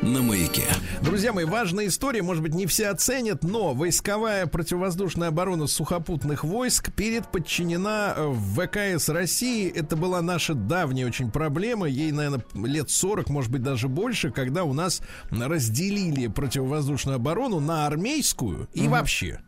На маяке. Друзья мои, важная история, может быть, не все оценят, но войсковая противовоздушная оборона сухопутных войск перед подчинена э, в ВКС России. Это была наша давняя очень проблема. Ей, наверное, лет 40, может быть, даже больше, когда у нас разделили противовоздушную оборону на армейскую и вообще.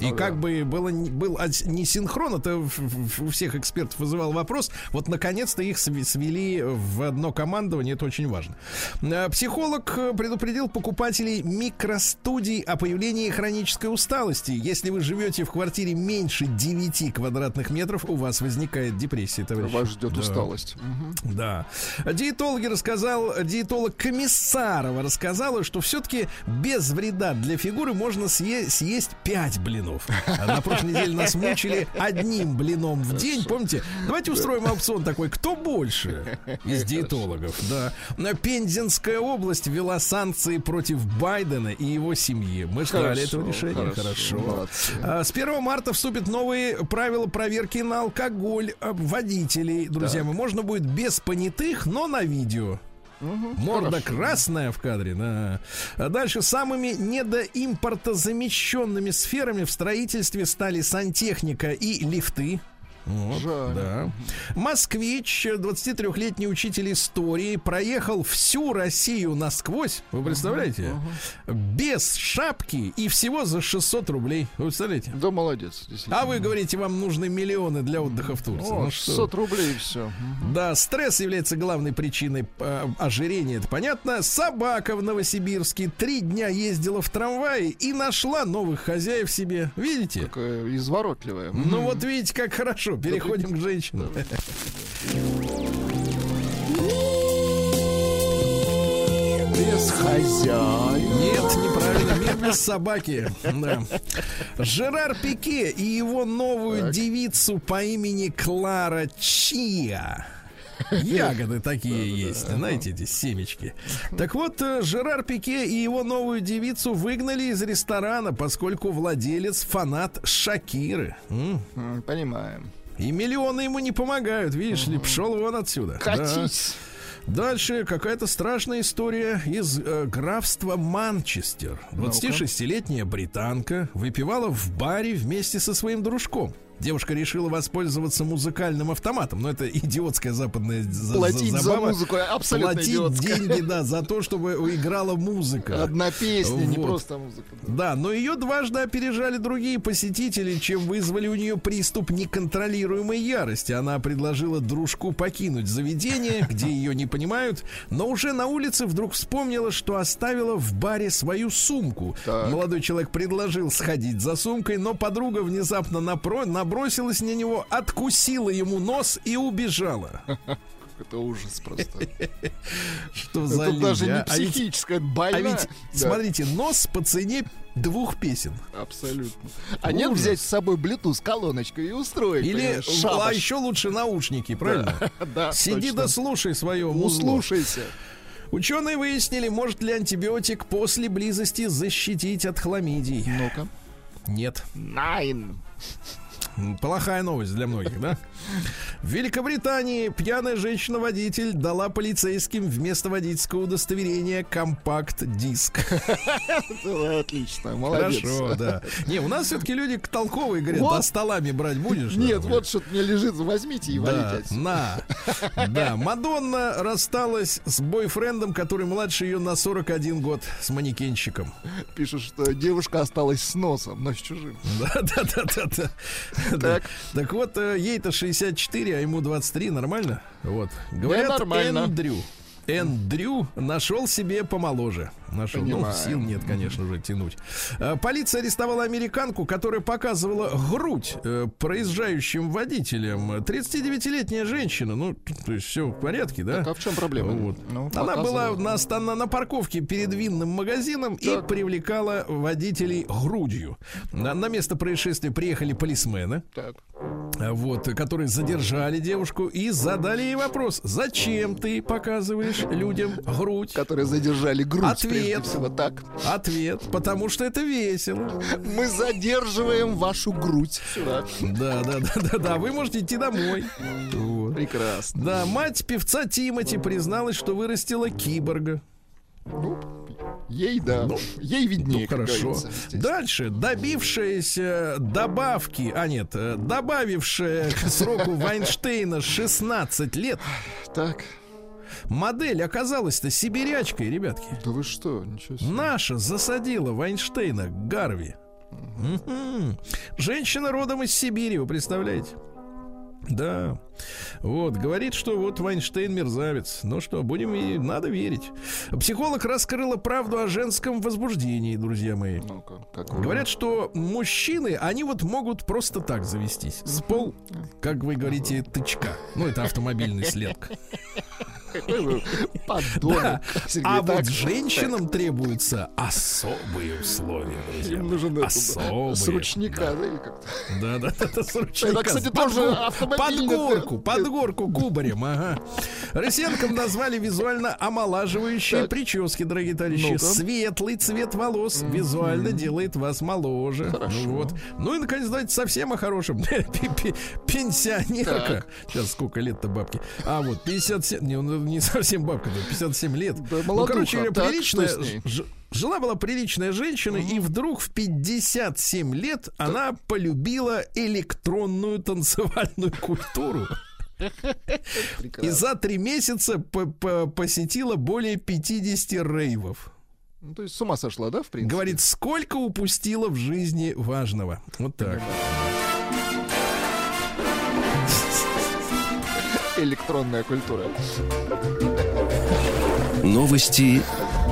И как бы было, был не синхрон, это у всех экспертов вызывал вопрос. Вот наконец-то их свели в одно командование, это очень важно. Э, Психолог э, предупредил покупателей микростудий о появлении хронической усталости. Если вы живете в квартире меньше 9 квадратных метров, у вас возникает депрессия, товарищ. Вас ждет Да. усталость. Да. Диетологи рассказал, диетолог Комиссарова рассказала, что все-таки без вреда для фигуры можно съе- съесть 5 блинов. А на прошлой неделе нас мучили одним блином в день. Помните? Давайте устроим аукцион такой. Кто больше из диетологов? Да. Пензенская область ввела санкции против Байдена и его семьи. Мы ждали этого решения. хорошо, Хорошо. А, С 1 марта вступят новые правила проверки на алкоголь водителей. Друзья мои, можно будет без понятых, но на видео. Морда красная в кадре. Да. А дальше самыми недоимпортозамещенными сферами в строительстве стали сантехника и лифты. Вот, Жаль. да. Москвич, 23-летний учитель истории, проехал всю Россию насквозь. Вы представляете? Без шапки и всего за 600 рублей. Вы представляете? Да, молодец. А вы говорите, вам нужны миллионы для отдыха в Турции. О, Ну что? 600 рублей и все. Да, стресс является главной причиной э, ожирения, это понятно. Собака в Новосибирске три дня ездила в трамвае и нашла новых хозяев себе. Видите? Такая изворотливая. Ну вот видите, как хорошо. Переходим к женщинам. Без хозяина. Нет, неправильно. Мир без собаки. Да. Жерар Пике и его новую девицу по имени Клара Чия. Ягоды такие есть, знаете, эти семечки. Так вот, э, Жерар Пике и его новую девицу выгнали из ресторана, поскольку владелец фанат Шакиры. Понимаем. И миллионы ему не помогают, видишь ли, пшел вон отсюда. Да. Катись. Дальше какая-то страшная история из э, графства Манчестер. 26-летняя британка выпивала в баре вместе со своим дружком. Девушка решила воспользоваться музыкальным автоматом, но это идиотская западная за- за- Платить за забава. музыку абсолютно Платить идиотская. деньги, [laughs] да, за то, чтобы играла музыка. Одна песня, не Вот. просто музыка. Да, но ее дважды опережали другие посетители, чем вызвали у нее приступ неконтролируемой ярости. Она предложила дружку покинуть заведение, [laughs] где ее не понимают, но уже на улице вдруг вспомнила, что оставила в баре свою сумку. Так. Молодой человек предложил сходить за сумкой, но подруга внезапно напро- набросилась на него, откусила ему нос и убежала. [laughs] Это ужас просто. [laughs] Что за Это люди, даже не а? А ведь- психическое, это А больная. ведь, Да, смотрите, нос по цене двух песен. Абсолютно. А нет взять с собой Bluetooth колоночку и устроить. Или, а еще лучше наушники, правильно? [laughs] Да, Сиди точно. да слушай свое Ну, музло. слушайся. Ученые выяснили, может ли антибиотик после близости защитить от хламидий. Ну-ка. Нет. Найн. Плохая новость для многих, да? В Великобритании пьяная женщина-водитель дала полицейским вместо водительского удостоверения компакт-диск. [laughs] Отлично, молодец. Хорошо, да. Не, у нас все-таки люди толковые говорят, Вот. да столами брать будешь? Нет, Да, вот что-то мне лежит, возьмите и да, отсюда. на. Да, Мадонна рассталась с бойфрендом, который младше ее на 41 год, с манекенщиком. Пишут, что девушка осталась с носом, но с чужим. Да, да, да, да, да. [laughs] Так. Так вот, э, ей-то 64, а ему 23, нормально? Вот. Говорят. Эндрю. Эндрю нашел себе помоложе. Нашел. Ну, Понимаю. сил нет, конечно же, тянуть. Э, Полиция арестовала американку, которая показывала грудь э, проезжающим водителям. 39-летняя женщина. Ну, то есть все в порядке, да? Так, а в чем проблема? Вот. Ну, Она была на, на, на парковке перед винным магазином и Так. привлекала водителей грудью. На, на место происшествия приехали полисмены, Так. вот, которые задержали девушку и задали ей вопрос: зачем ты показываешь людям грудь? Которые задержали грудь, Ответ. всего. Так. Ответ: потому что это весело. Мы задерживаем вашу грудь. Сюда. Да, да, да, да, да. Вы можете идти домой. Вот. Прекрасно. Да, мать певца Тимати призналась, что вырастила киборга. Ну, ей, да. ей виднее, Ну, хорошо. Дальше. Добившаяся добавки, а нет, добавившая к сроку Вайнштейна 16 лет, Так. Модель оказалась-то сибирячкой, ребятки. Да вы что, ничего себе. Наша засадила Вайнштейна Гарви. Женщина родом из Сибири, вы представляете? Да. Вот, говорит, что вот Вайнштейн мерзавец. Ну что, будем и надо верить. Психолог раскрыла правду о женском возбуждении, друзья мои. Какое? Говорят, что мужчины, они вот могут просто так завестись. С пол, как вы говорите, тычка. Ну, это автомобильный след. Какой вы подонок, А вот женщинам требуются особые условия, друзья. Им нужен Особые. с ручника, да, или как-то. Да, да, да, с ручника. Это, кстати, тоже Под горку, под горку кубарем, ага. Россиянкам назвали визуально омолаживающие прически, дорогие товарищи. Светлый цвет волос визуально делает вас моложе. Хорошо. Ну вот. Ну и, наконец, давайте совсем о хорошем. [laughs] Пенсионерка. Сейчас сколько лет-то бабки? А, вот 57, не, ну, не совсем бабка, да, 57 лет. Да, ну, молодуха. короче говоря, Так, приличная... Жила была приличная женщина, и вдруг в 57 лет она полюбила электронную танцевальную культуру. И за три месяца по- по- посетила более 50 рейвов. Ну, то есть с ума сошла, да, в принципе? Говорит, сколько упустила в жизни важного. Вот так. Электронная культура. Новости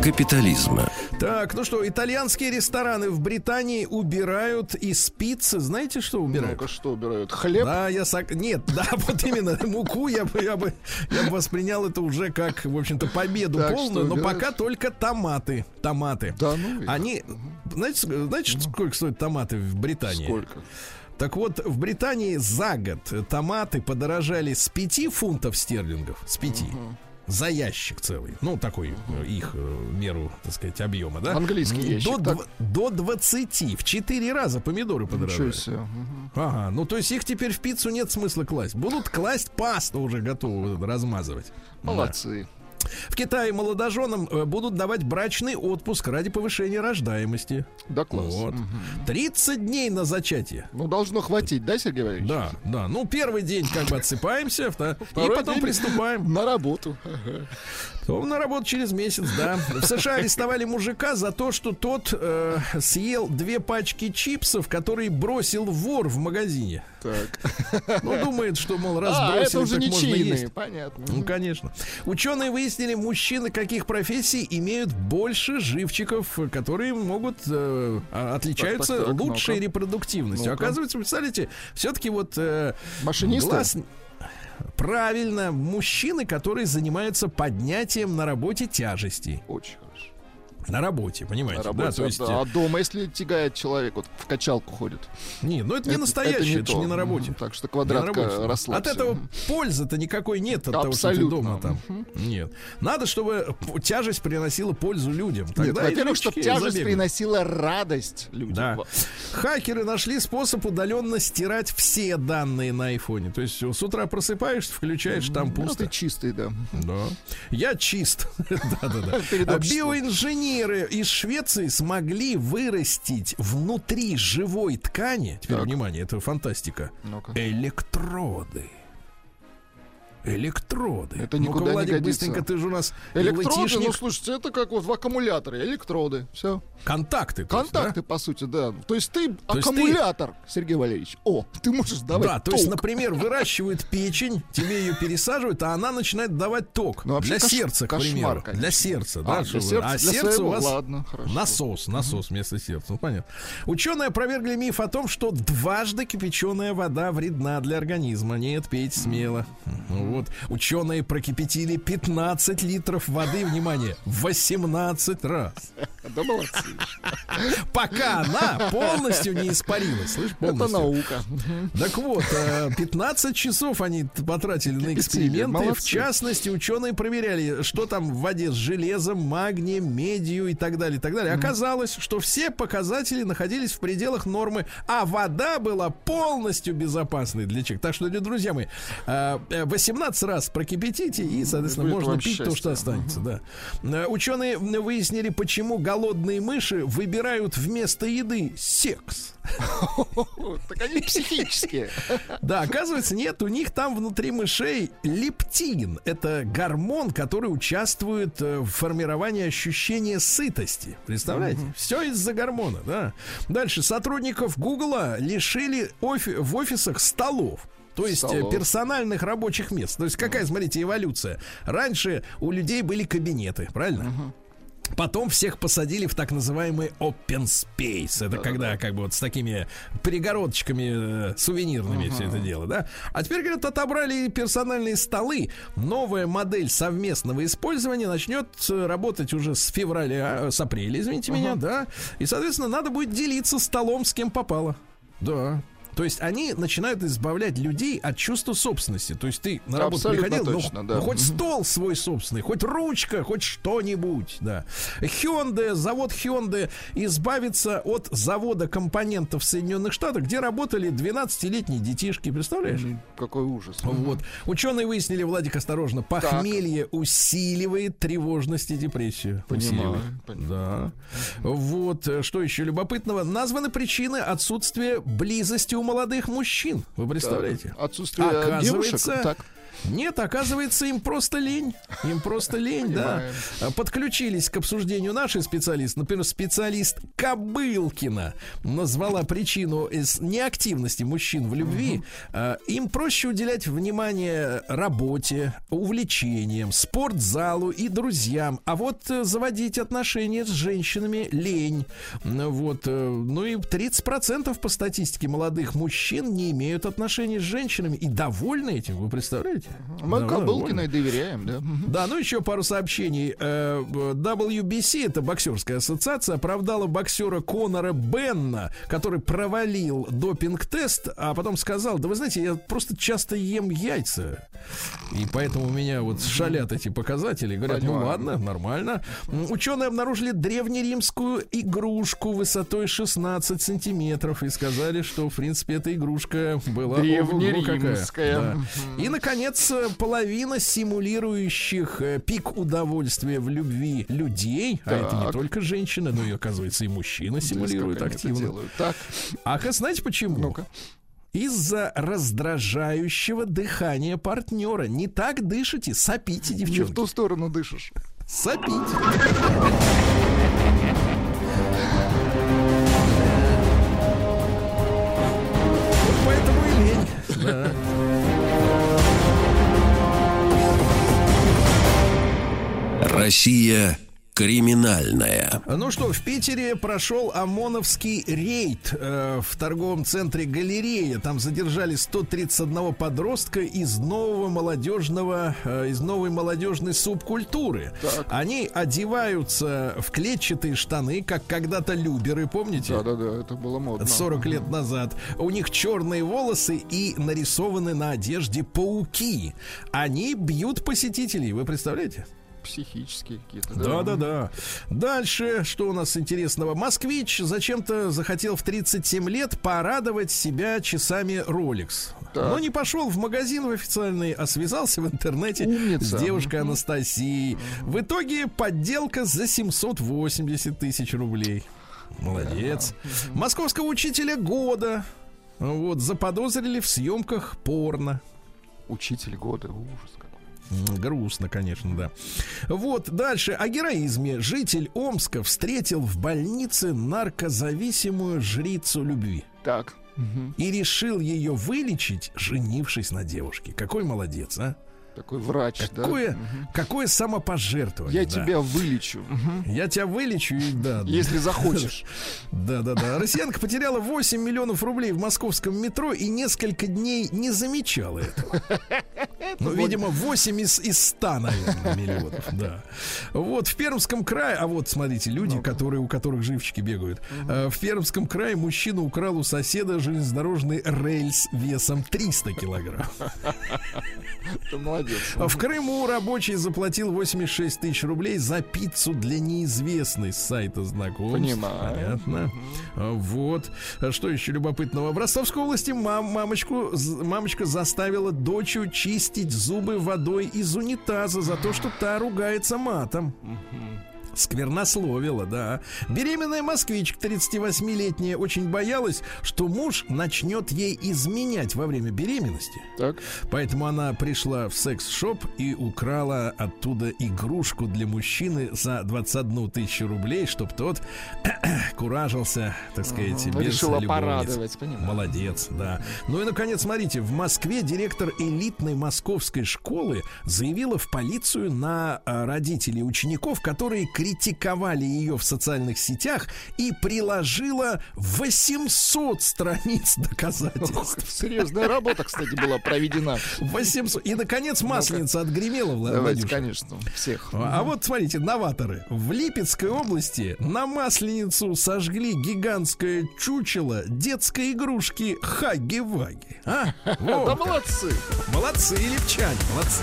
капитализма. Так, ну что, итальянские рестораны в Британии убирают из пиццы. Знаете, что убирают? Ну-ка, что убирают? Хлеб? Да, я сог... Нет, [laughs] да, вот именно муку я бы, я бы, я бы воспринял это уже как, в общем-то, победу Так, полную, но пока только томаты. Томаты. Да ну их. Они, знаете, знаете, сколько стоят томаты в Британии? Сколько? Так вот, в Британии за год томаты подорожали с 5 фунтов стерлингов, с 5. За ящик целый. Ну, такой э, их э, меру, так сказать, объема, да? Английский До ящик, так? дв- До 20. В 4 раза помидоры подорожали. Мгм. Ага, ну то есть их теперь в пиццу нет смысла класть. Будут класть пасту уже это размазывать. Молодцы. В Китае молодоженам э, будут давать брачный отпуск ради повышения рождаемости. Да, класс. Вот. Мгм. 30 дней на зачатие. Ну, должно хватить, да, Сергей Валерьевич? Да, да. Ну, первый день как бы отсыпаемся, и потом приступаем. На работу. [laughs] Потом на работу через месяц, да. В США [laughs] арестовали мужика за то, что тот э, съел две пачки чипсов, которые бросил вор в магазине. Так. Ну, думает, что, мол, раз А, бросили, это уже так не можно чайные, есть. понятно. Ну, конечно. Ученые выяснили, мужчины каких профессий имеют больше живчиков, которые могут э, а, отличаются Так, так, так, лучшей ну-ка. репродуктивностью. Ну-ка. Оказывается, представляете, все-таки вот э, Машинисты? глаз- Правильно, мужчины, которые занимаются поднятием на работе тяжестей. Очень. На работе, понимаете? На работе, да, то есть, да. А дома, если тягает человек, вот в качалку ходит. Не, ну это не настоящее, это, не, не на работе. Так что квадратка росла. От этого пользы-то никакой нет от Абсолютно. того, что ты дома там. Нет. Надо, чтобы тяжесть приносила пользу людям. Тогда нет, во-первых, чтобы тяжесть забегают. приносила радость людям. Да. Хакеры нашли способ удаленно стирать все данные на айфоне. То есть с утра просыпаешься, включаешь, там Ну, пусто. ты чистый, да. Да. Я чист. [laughs] Да-да-да. [laughs] Перед Биоинженеры из Швеции смогли вырастить внутри живой ткани, теперь Так. внимание, это фантастика, Ну-ка. электроды. Электроды. Это никуда не Владик, годится. быстренько, ты же у нас Электроды, ЛТшник. ну слушайте, это как вот в аккумуляторе, электроды, все. контакты. то есть, Контакты, по сути, да. То есть ты есть аккумулятор, Сергей Валерьевич. О, ты можешь да? давать Да, то есть, ток. например, [laughs] выращивают печень, тебе ее пересаживают, а она начинает давать ток. Ну, для кош- сердца, к примеру. конечно. Для сердца, А, да. для сердца, а для сердце своего, у вас ладно, хорошо. насос, насос вместо сердца. Ну, понятно. Ученые опровергли миф о том, что дважды кипяченая вода вредна для организма. Нет, пейте смело. Ну Вот. Ученые прокипятили 15 литров воды, внимание, 18 раз. Да молодцы. Пока она полностью не испарилась. Слышь, Это полностью. наука. Мгм. Так вот, э, 15 часов они потратили на эксперименты. В молодцы. частности, ученые проверяли, что там в воде с железом, магнием, медью и так далее, и так далее. Оказалось, что все показатели находились в пределах нормы, а вода была полностью безопасной для человека. Так что, друзья мои, э, э, 18 раз прокипятите, и, соответственно, будет можно пить то, что счастье. останется. Да. Э, Ученые выяснили, почему голодные мыши выбирают вместо еды секс. [laughs] Так они психические. [laughs] Да, оказывается, нет, у них там внутри мышей лептин. Это гормон, который участвует э, в формировании ощущения сытости. Представляете? Все из-за гормона, да. Дальше. Сотрудников Гугла лишили в офисах столов. То есть э, Столов. персональных рабочих мест. То есть какая, смотрите, эволюция. Раньше у людей были кабинеты, правильно? Потом всех посадили в так называемый open space. Это когда как бы вот с такими перегородочками э, сувенирными все это дело, да? А теперь, говорят, отобрали персональные столы. Новая модель совместного использования начнет э, работать уже с февраля, э, с апреля, извините меня, да? И, соответственно, надо будет делиться столом с кем попало. Да. То есть они начинают избавлять людей от чувства собственности. То есть ты на работу Абсолютно приходил, ну, точно, да. ну, хоть стол свой собственный, хоть ручка, хоть что-нибудь, да. Hyundai, завод Hyundai избавится от завода компонентов в Соединенных Штатах, где работали 12-летние детишки, представляешь? Какой ужас. Вот. Ученые выяснили, Владик, осторожно, похмелье усиливает тревожность и депрессию. Понимаю, Усиливает. Да. Вот, э, что еще любопытного? Названы причины отсутствия близости у молодых мужчин. Вы представляете? Отсутствие девушек. Оказывается, Так. Нет, оказывается, им просто лень. Им просто лень, да. Подключились к обсуждению наши специалисты. Например, специалист Кобылкина назвала причину из неактивности мужчин в любви. А, Им проще уделять внимание работе, увлечениям, спортзалу и друзьям. А вот э, заводить отношения с женщинами лень. Вот. э, Ну и 30% по статистике молодых мужчин не имеют отношений с женщинами и довольны этим. Вы представляете? Мы Да, Кобылкиной доверяем, да. Да, ну еще пару сообщений. Э, WBC, это боксерская ассоциация, оправдала боксера Конора Бенна, который провалил допинг-тест, а потом сказал, да вы знаете, я просто часто ем яйца. И поэтому у меня вот шалят эти показатели. Говорят, ну Понимаю. ладно, нормально. Ученые обнаружили древнеримскую игрушку высотой 16 сантиметров и сказали, что, в принципе, эта игрушка была. Древнеримская. Да. И, наконец, половина симулирующих э, пик удовольствия в любви людей, а это не Так. только женщины, но и, оказывается, и мужчины симулируют это активно. делают. Так, А знаете почему? ну-ка. Из-за раздражающего дыхания партнера. Не так дышите, сопите, Не в девчонки. ту сторону дышишь. Сопите. Россия Криминальная. Ну что, в Питере прошел ОМОНовский рейд э, в торговом центре «Галерея». Там задержали 131 подростка из нового молодежного, э, из новой молодежной субкультуры. Так. Они одеваются в клетчатые штаны, как когда-то люберы, помните? Да-да-да, это было модно. 40 лет назад. У них черные волосы и нарисованы на одежде пауки. Они бьют посетителей, вы представляете? Психические какие-то. Да, да, да. Дальше, что у нас интересного? Москвич зачем-то захотел в 37 лет порадовать себя часами Rolex. Так. Но не пошел в магазин в официальный, а связался в интернете Умница. с девушкой Анастасией. В итоге подделка за 780 тысяч рублей. Молодец. Московского учителя года. Вот, заподозрили в съемках порно. Учитель года, ужас Грустно, конечно, да. Вот, дальше. О героизме. Житель Омска встретил в больнице наркозависимую жрицу любви Так. И решил ее вылечить, женившись на девушке. Какой молодец, а? Такой врач, да? Какое, Мгм. какое самопожертвование. Я да. тебя вылечу. Я тебя вылечу, и да. Если захочешь. [laughs] Да, да, да. Россиянка потеряла 8 миллионов рублей в московском метро и несколько дней не замечала этого. [laughs] Ну, видимо, 8 из, из 100, наверное, миллионов, да. Вот в Пермском крае, а вот, смотрите, люди, которые, у которых живчики бегают. Э, В Пермском крае мужчина украл у соседа железнодорожный рельс весом 300 килограмм. [laughs] Молодец. В Крыму рабочий заплатил 86 тысяч рублей за пиццу для неизвестной с сайта знакомств. Понимаю. Понятно. А Вот. Что еще любопытного? В Ростовской области мам, мамочку, мамочка заставила дочь чистить зубы водой из унитаза за то, что та ругается матом. Сквернословила, да. Беременная москвичка 38-летняя очень боялась, что муж начнет ей изменять во время беременности. Так. Поэтому она пришла в секс-шоп и украла оттуда игрушку для мужчины за 21 тысячу рублей, чтобы тот [clears throat] куражился, так сказать, Ага, без решила любовниц. порадовать, понимаю. Молодец, да. Ну и, наконец, смотрите, в Москве директор элитной московской школы заявила в полицию на а, родителей учеников, которые критиковали ее в социальных сетях и приложила 800 страниц доказательств. Серьезная работа, кстати, была проведена. 800. И, наконец, масленица отгремела, Влад Давайте, Владимирович. конечно, всех. А вот смотрите, новаторы. В Липецкой области на масленицу сожгли гигантское чучело детской игрушки Хаги-Ваги. А? [laughs] Во, Да молодцы. молодцы, липчане, молодцы.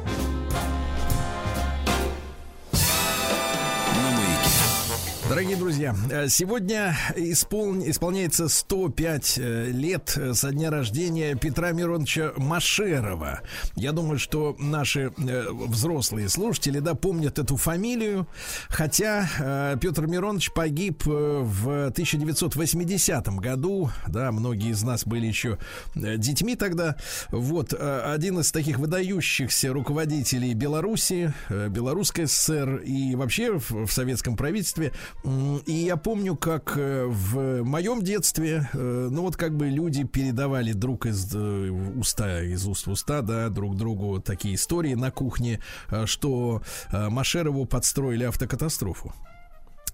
Дорогие друзья, э, сегодня исполн- исполняется 105 э, лет э, со дня рождения Петра Мироновича Машерова. Я думаю, что наши взрослые слушатели, да, помнят эту фамилию, хотя Петр Миронович погиб в 1980 году, да, многие из нас были еще детьми тогда. Вот, один из таких выдающихся руководителей Беларуси, Белорусской ССР и вообще в советском правительстве. И я помню, как э, в моем детстве, э, ну вот как бы люди передавали друг из э, уста, из уст в уста, да, друг другу такие истории на кухне, что Машерову подстроили автокатастрофу.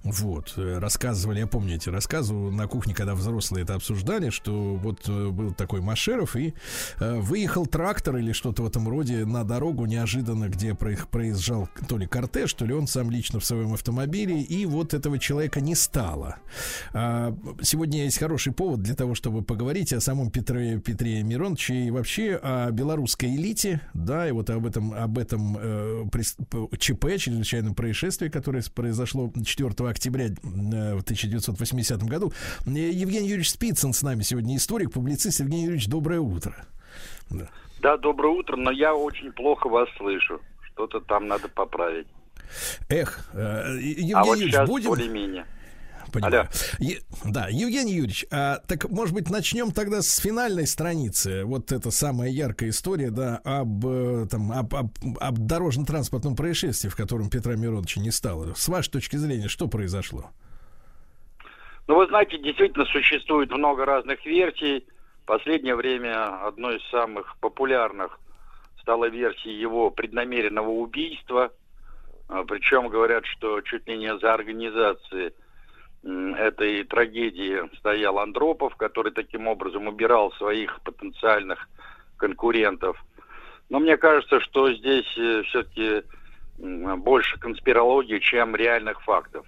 Вот, э, рассказывали, я помню эти рассказы на кухне, когда взрослые это обсуждали, что вот э, был такой Машеров и э, выехал трактор или что-то в этом роде на дорогу неожиданно, где проезжал то ли кортеж, то ли он сам лично в своем автомобиле, и вот этого человека не стало. А, Сегодня есть хороший повод для того, чтобы поговорить о самом Петре, Петре Мироновиче и вообще о белорусской элите, да, и вот об этом, об этом э, прис- п- ЧП, чрезвычайном происшествии, которое произошло 4 октября э, в 1980 году. Э, Евгений Юрьевич Спицын с нами сегодня, историк, публицист. Евгений Юрьевич, доброе утро. Да. Да, доброе утро, но я очень плохо вас слышу. Что-то там надо поправить. Эх, э, Евгений а вот Юрьевич, будем... более-менее. Понимаю. Алло. Е- да, Евгений Юрьевич, а, так, может быть, начнем тогда с финальной страницы. Вот это самая яркая история, да, об, э, там, об, об, об дорожно-транспортном происшествии, в котором Петра Мироновича не стало. С вашей точки зрения, что произошло? Ну, вы знаете, действительно существует много разных версий. В последнее время одной из самых популярных стала версия его преднамеренного убийства. А, Причем говорят, что чуть ли не за организацией этой трагедии стоял Андропов, который таким образом убирал своих потенциальных конкурентов. Но мне кажется, что здесь все-таки больше конспирологии, чем реальных фактов.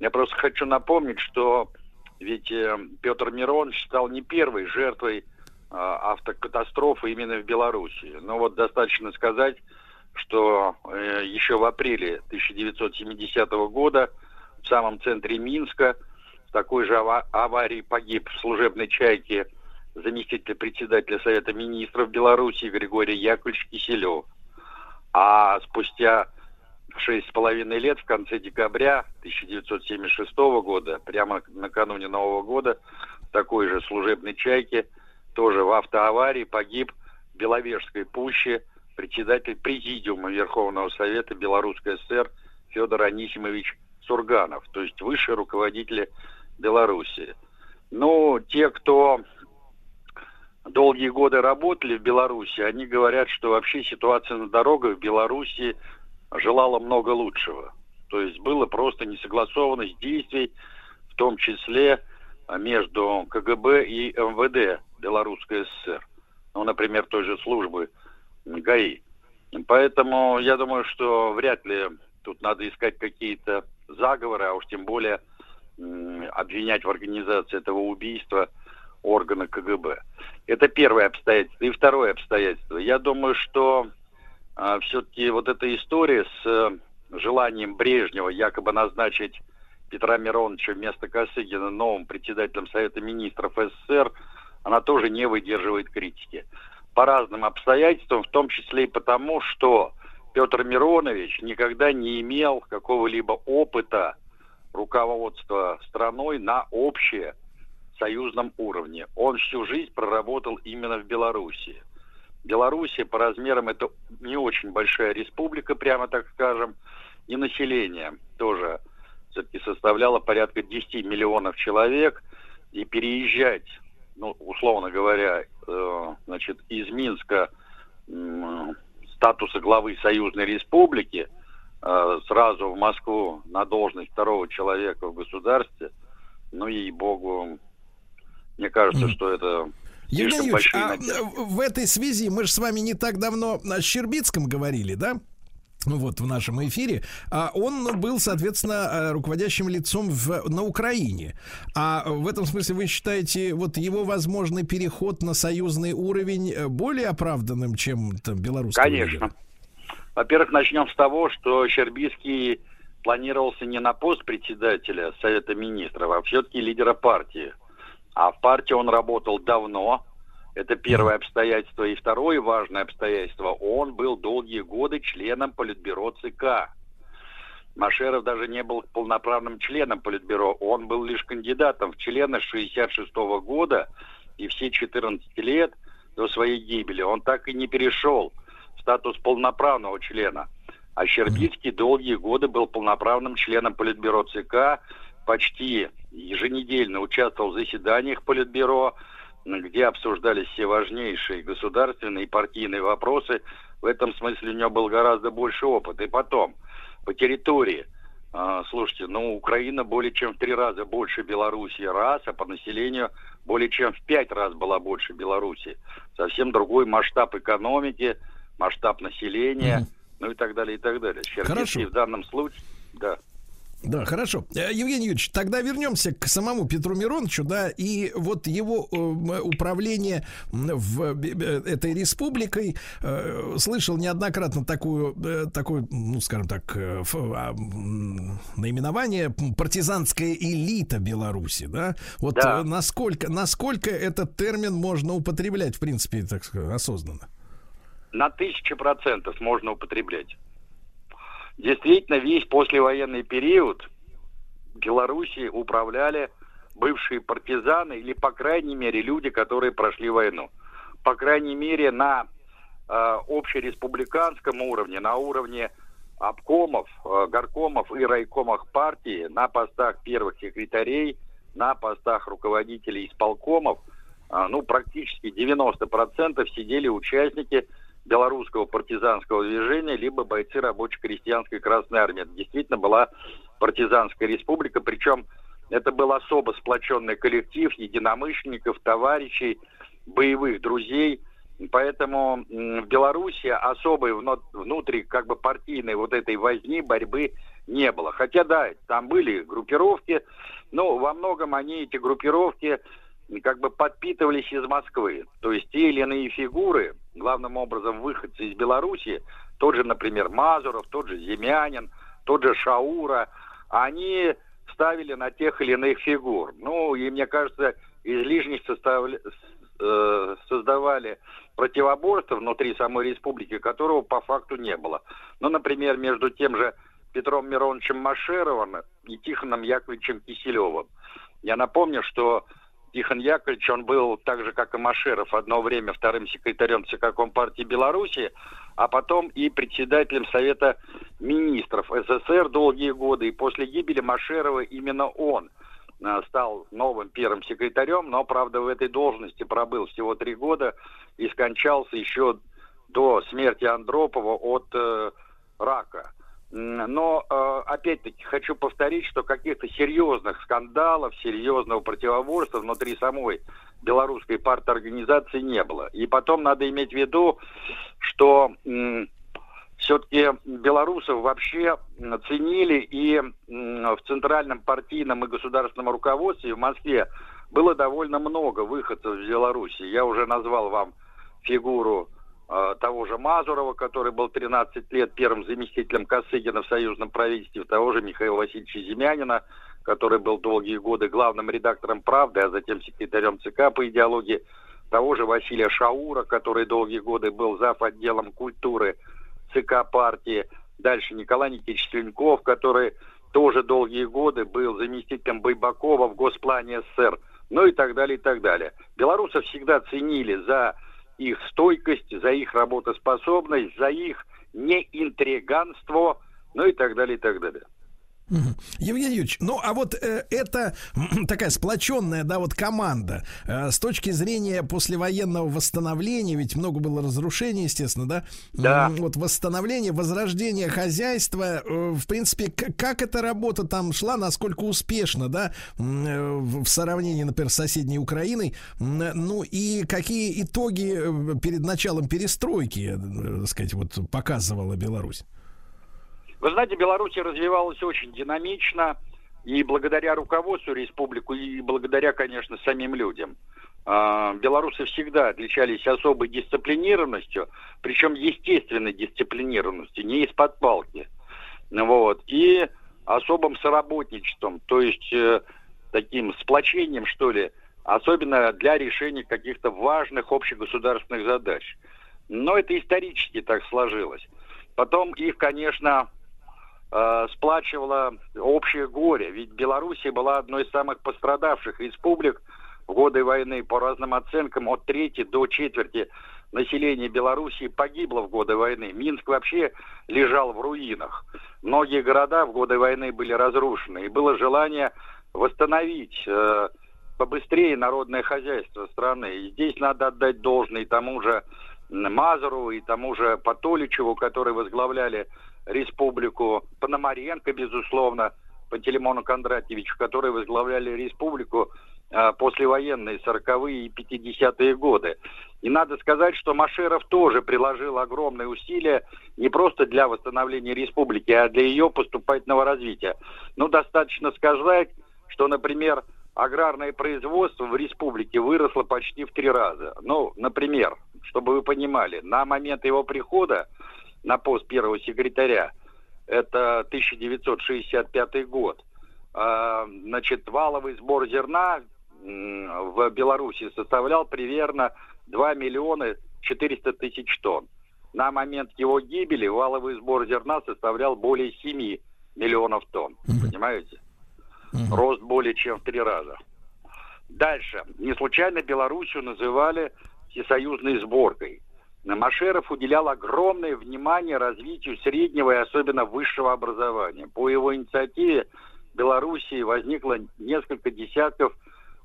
Я просто хочу напомнить, что ведь э, Петр Миронович стал не первой жертвой э, автокатастрофы именно в Беларуси. Но вот достаточно сказать, что э, еще в апреле 1970 года в самом центре Минска в такой же ава- аварии погиб в служебной чайке заместитель председателя Совета министров Беларуси Григорий Яковлевич Киселев. А спустя шесть с половиной лет в конце декабря 1976 года, прямо накануне Нового года, в такой же служебной чайке, тоже в автоаварии погиб в Беловежской пуще председатель Президиума Верховного Совета Белорусской ССР Федор Анисимович Сурганов, то есть высшие руководители Белоруссии. Ну, те, кто долгие годы работали в Беларуси, они говорят, что вообще ситуация на дорогах в Беларуси желала много лучшего. То есть было просто несогласованность действий, в том числе между КГБ и МВД Белорусской ССР. Ну, например, той же службы ГАИ. Поэтому я думаю, что вряд ли тут надо искать какие-то заговоры, а уж тем более обвинять в организации этого убийства органа КГБ. Это первое обстоятельство. И второе обстоятельство. Я думаю, что а, все-таки вот эта история с э, желанием Брежнева якобы назначить Петра Мироновича вместо Косыгина новым председателем Совета Министров СССР, она тоже не выдерживает критики. По разным обстоятельствам, в том числе и потому, что Петр Миронович никогда не имел какого-либо опыта руководства страной на общее союзном уровне. Он всю жизнь проработал именно в Белоруссии. Белоруссия по размерам это не очень большая республика, прямо так скажем, и население тоже все-таки составляло порядка 10 миллионов человек, и переезжать, ну, условно говоря, э, значит, из Минска м, статуса главы союзной республики э, сразу в Москву на должность второго человека в государстве, ну, ей-богу, мне кажется, Мгм. что это Евгений Юрьевич, а в этой связи мы же с вами не так давно о Щербицком говорили, да? Ну вот в нашем эфире, а он был, соответственно, э, руководящим лицом в, на Украине. А в этом смысле вы считаете вот его возможный переход на союзный уровень э, более оправданным, чем там белорусский? Конечно. Во-первых, начнем с того, что Щербицкий планировался не на пост председателя Совета Министров, а все-таки лидера партии. А в партии он работал давно. Это первое обстоятельство. И второе важное обстоятельство. Он был долгие годы членом Политбюро ЦК. Машеров даже не был полноправным членом Политбюро. Он был лишь кандидатом в члены с 66 года. И все 14 лет до своей гибели он так и не перешел в статус полноправного члена. А Щербицкий долгие годы был полноправным членом Политбюро ЦК, почти еженедельно участвовал в заседаниях Политбюро, где обсуждались все важнейшие государственные и партийные вопросы. В этом смысле у него был гораздо больше опыта. И потом, по территории, а, слушайте, ну, Украина более чем в три раза больше Белоруссии раз, а по населению более чем в пять раз была больше Белоруссии. Совсем другой масштаб экономики, масштаб населения, Мгм. ну и так далее, и так далее. Хорошо. в данном случае, да. Да, хорошо. Э, Евгений Юрьевич, тогда вернемся к самому Петру Мироновичу, да, и вот его э, управление в бе- этой республикой. Э, слышал неоднократно такую, э, такое, ну, скажем так, э, а, наименование партизанская элита Беларуси, да. Вот Да. э, насколько, насколько этот термин можно употреблять, в принципе, так сказать, осознанно? на тысячу процентов можно употреблять. Действительно, весь послевоенный период Белоруссией управляли бывшие партизаны или, по крайней мере, люди, которые прошли войну. По крайней мере, на э, общереспубликанском уровне, на уровне обкомов, э, горкомов и райкомах партии, на постах первых секретарей на постах руководителей исполкомов, а, ну, практически 90% сидели участники белорусского партизанского движения, либо бойцы рабоче-крестьянской Красной Армии. Это действительно была партизанская республика, причем это был особо сплоченный коллектив единомышленников, товарищей, боевых друзей. Поэтому в Беларуси особой внутри как бы партийной вот этой возни, борьбы не было. Хотя да, там были группировки, но во многом они, эти группировки, как бы подпитывались из Москвы. То есть те или иные фигуры, главным образом выходцы из Беларуси, тот же, например, Мазуров, тот же Земянин, тот же Шаура, они ставили на тех или иных фигур. Ну, и мне кажется, излишне составля... э, создавали противоборство внутри самой республики, которого по факту не было. Ну, например, между тем же Петром Мироновичем Машеровым и Тихоном Яковлевичем Киселевым. Я напомню, что Тихон Яковлевич, он был так же, как и Машеров, одно время вторым секретарем ЦК Компартии Беларуси, а потом и председателем Совета министров СССР долгие годы. И после гибели Машерова именно он э, стал новым первым секретарем, но, правда, в этой должности пробыл всего три года и скончался еще до смерти Андропова от э, рака. Но, э, опять-таки, хочу повторить, что каких-то серьезных скандалов, серьезного противоборства внутри самой белорусской парторганизации не было. И потом надо иметь в виду, что все-таки белорусов вообще ценили и в центральном партийном и государственном руководстве в Москве было довольно много выходцев из Беларуси. Я уже назвал вам фигуру того же Мазурова, который был 13 лет первым заместителем Косыгина в союзном правительстве, того же Михаила Васильевича Земянина, который был долгие годы главным редактором «Правды», а затем секретарем ЦК по идеологии, того же Василия Шаура, который долгие годы был зав. отделом культуры ЦК партии, дальше Николай Никитич Сленков, который тоже долгие годы был заместителем Байбакова в Госплане СССР, ну и так далее, и так далее. Белорусов всегда ценили за их стойкость, за их работоспособность, за их неинтриганство, ну и так далее, и так далее. Евгений Юрьевич, ну а вот э, это такая сплоченная, да, вот команда э, с точки зрения послевоенного восстановления, ведь много было разрушений, естественно, да? Да. Вот восстановление, возрождение хозяйства, э, в принципе, как эта работа там шла, насколько успешно, да, э, в сравнении, например, с соседней Украиной, ну и какие итоги э, перед началом перестройки, э, так сказать, вот показывала Беларусь? Вы знаете, Беларусь развивалась очень динамично, и благодаря руководству республику, и благодаря, конечно, самим людям. А, белорусы всегда отличались особой дисциплинированностью, причем естественной дисциплинированностью, не из-под палки. Вот. И особым соработничеством, то есть э, таким сплочением, что ли, особенно для решения каких-то важных общегосударственных задач. Но это исторически так сложилось. Потом их, конечно, э, сплачивало общее горе. Ведь Белоруссия была одной из самых пострадавших республик в годы войны. По разным оценкам, от трети до четверти населения Белоруссии погибло в годы войны. Минск вообще лежал в руинах. Многие города в годы войны были разрушены. И было желание восстановить э, побыстрее народное хозяйство страны. И здесь надо отдать должное тому же Мазурову, и тому же Патоличеву, которые возглавляли республику, Пономаренко, безусловно, Пантелеймону Кондратьевичу, которые возглавляли республику э, послевоенные 40-е и 50-е годы. И надо сказать, что Машеров тоже приложил огромные усилия не просто для восстановления республики, а для ее поступательного развития. Ну, достаточно сказать, что, например, аграрное производство в республике выросло почти в три раза. Ну, например, чтобы вы понимали, на момент его прихода на пост первого секретаря. Это 1965 год. А, значит, валовый сбор зерна в Беларуси составлял примерно 2 миллиона 400 тысяч тонн. На момент его гибели валовый сбор зерна составлял более 7 миллионов тонн. Понимаете? Рост более чем в три раза. Дальше. Не случайно Белоруссию называли всесоюзной сборкой. Машеров уделял огромное внимание развитию среднего и особенно высшего образования. По его инициативе Белоруссии возникло несколько десятков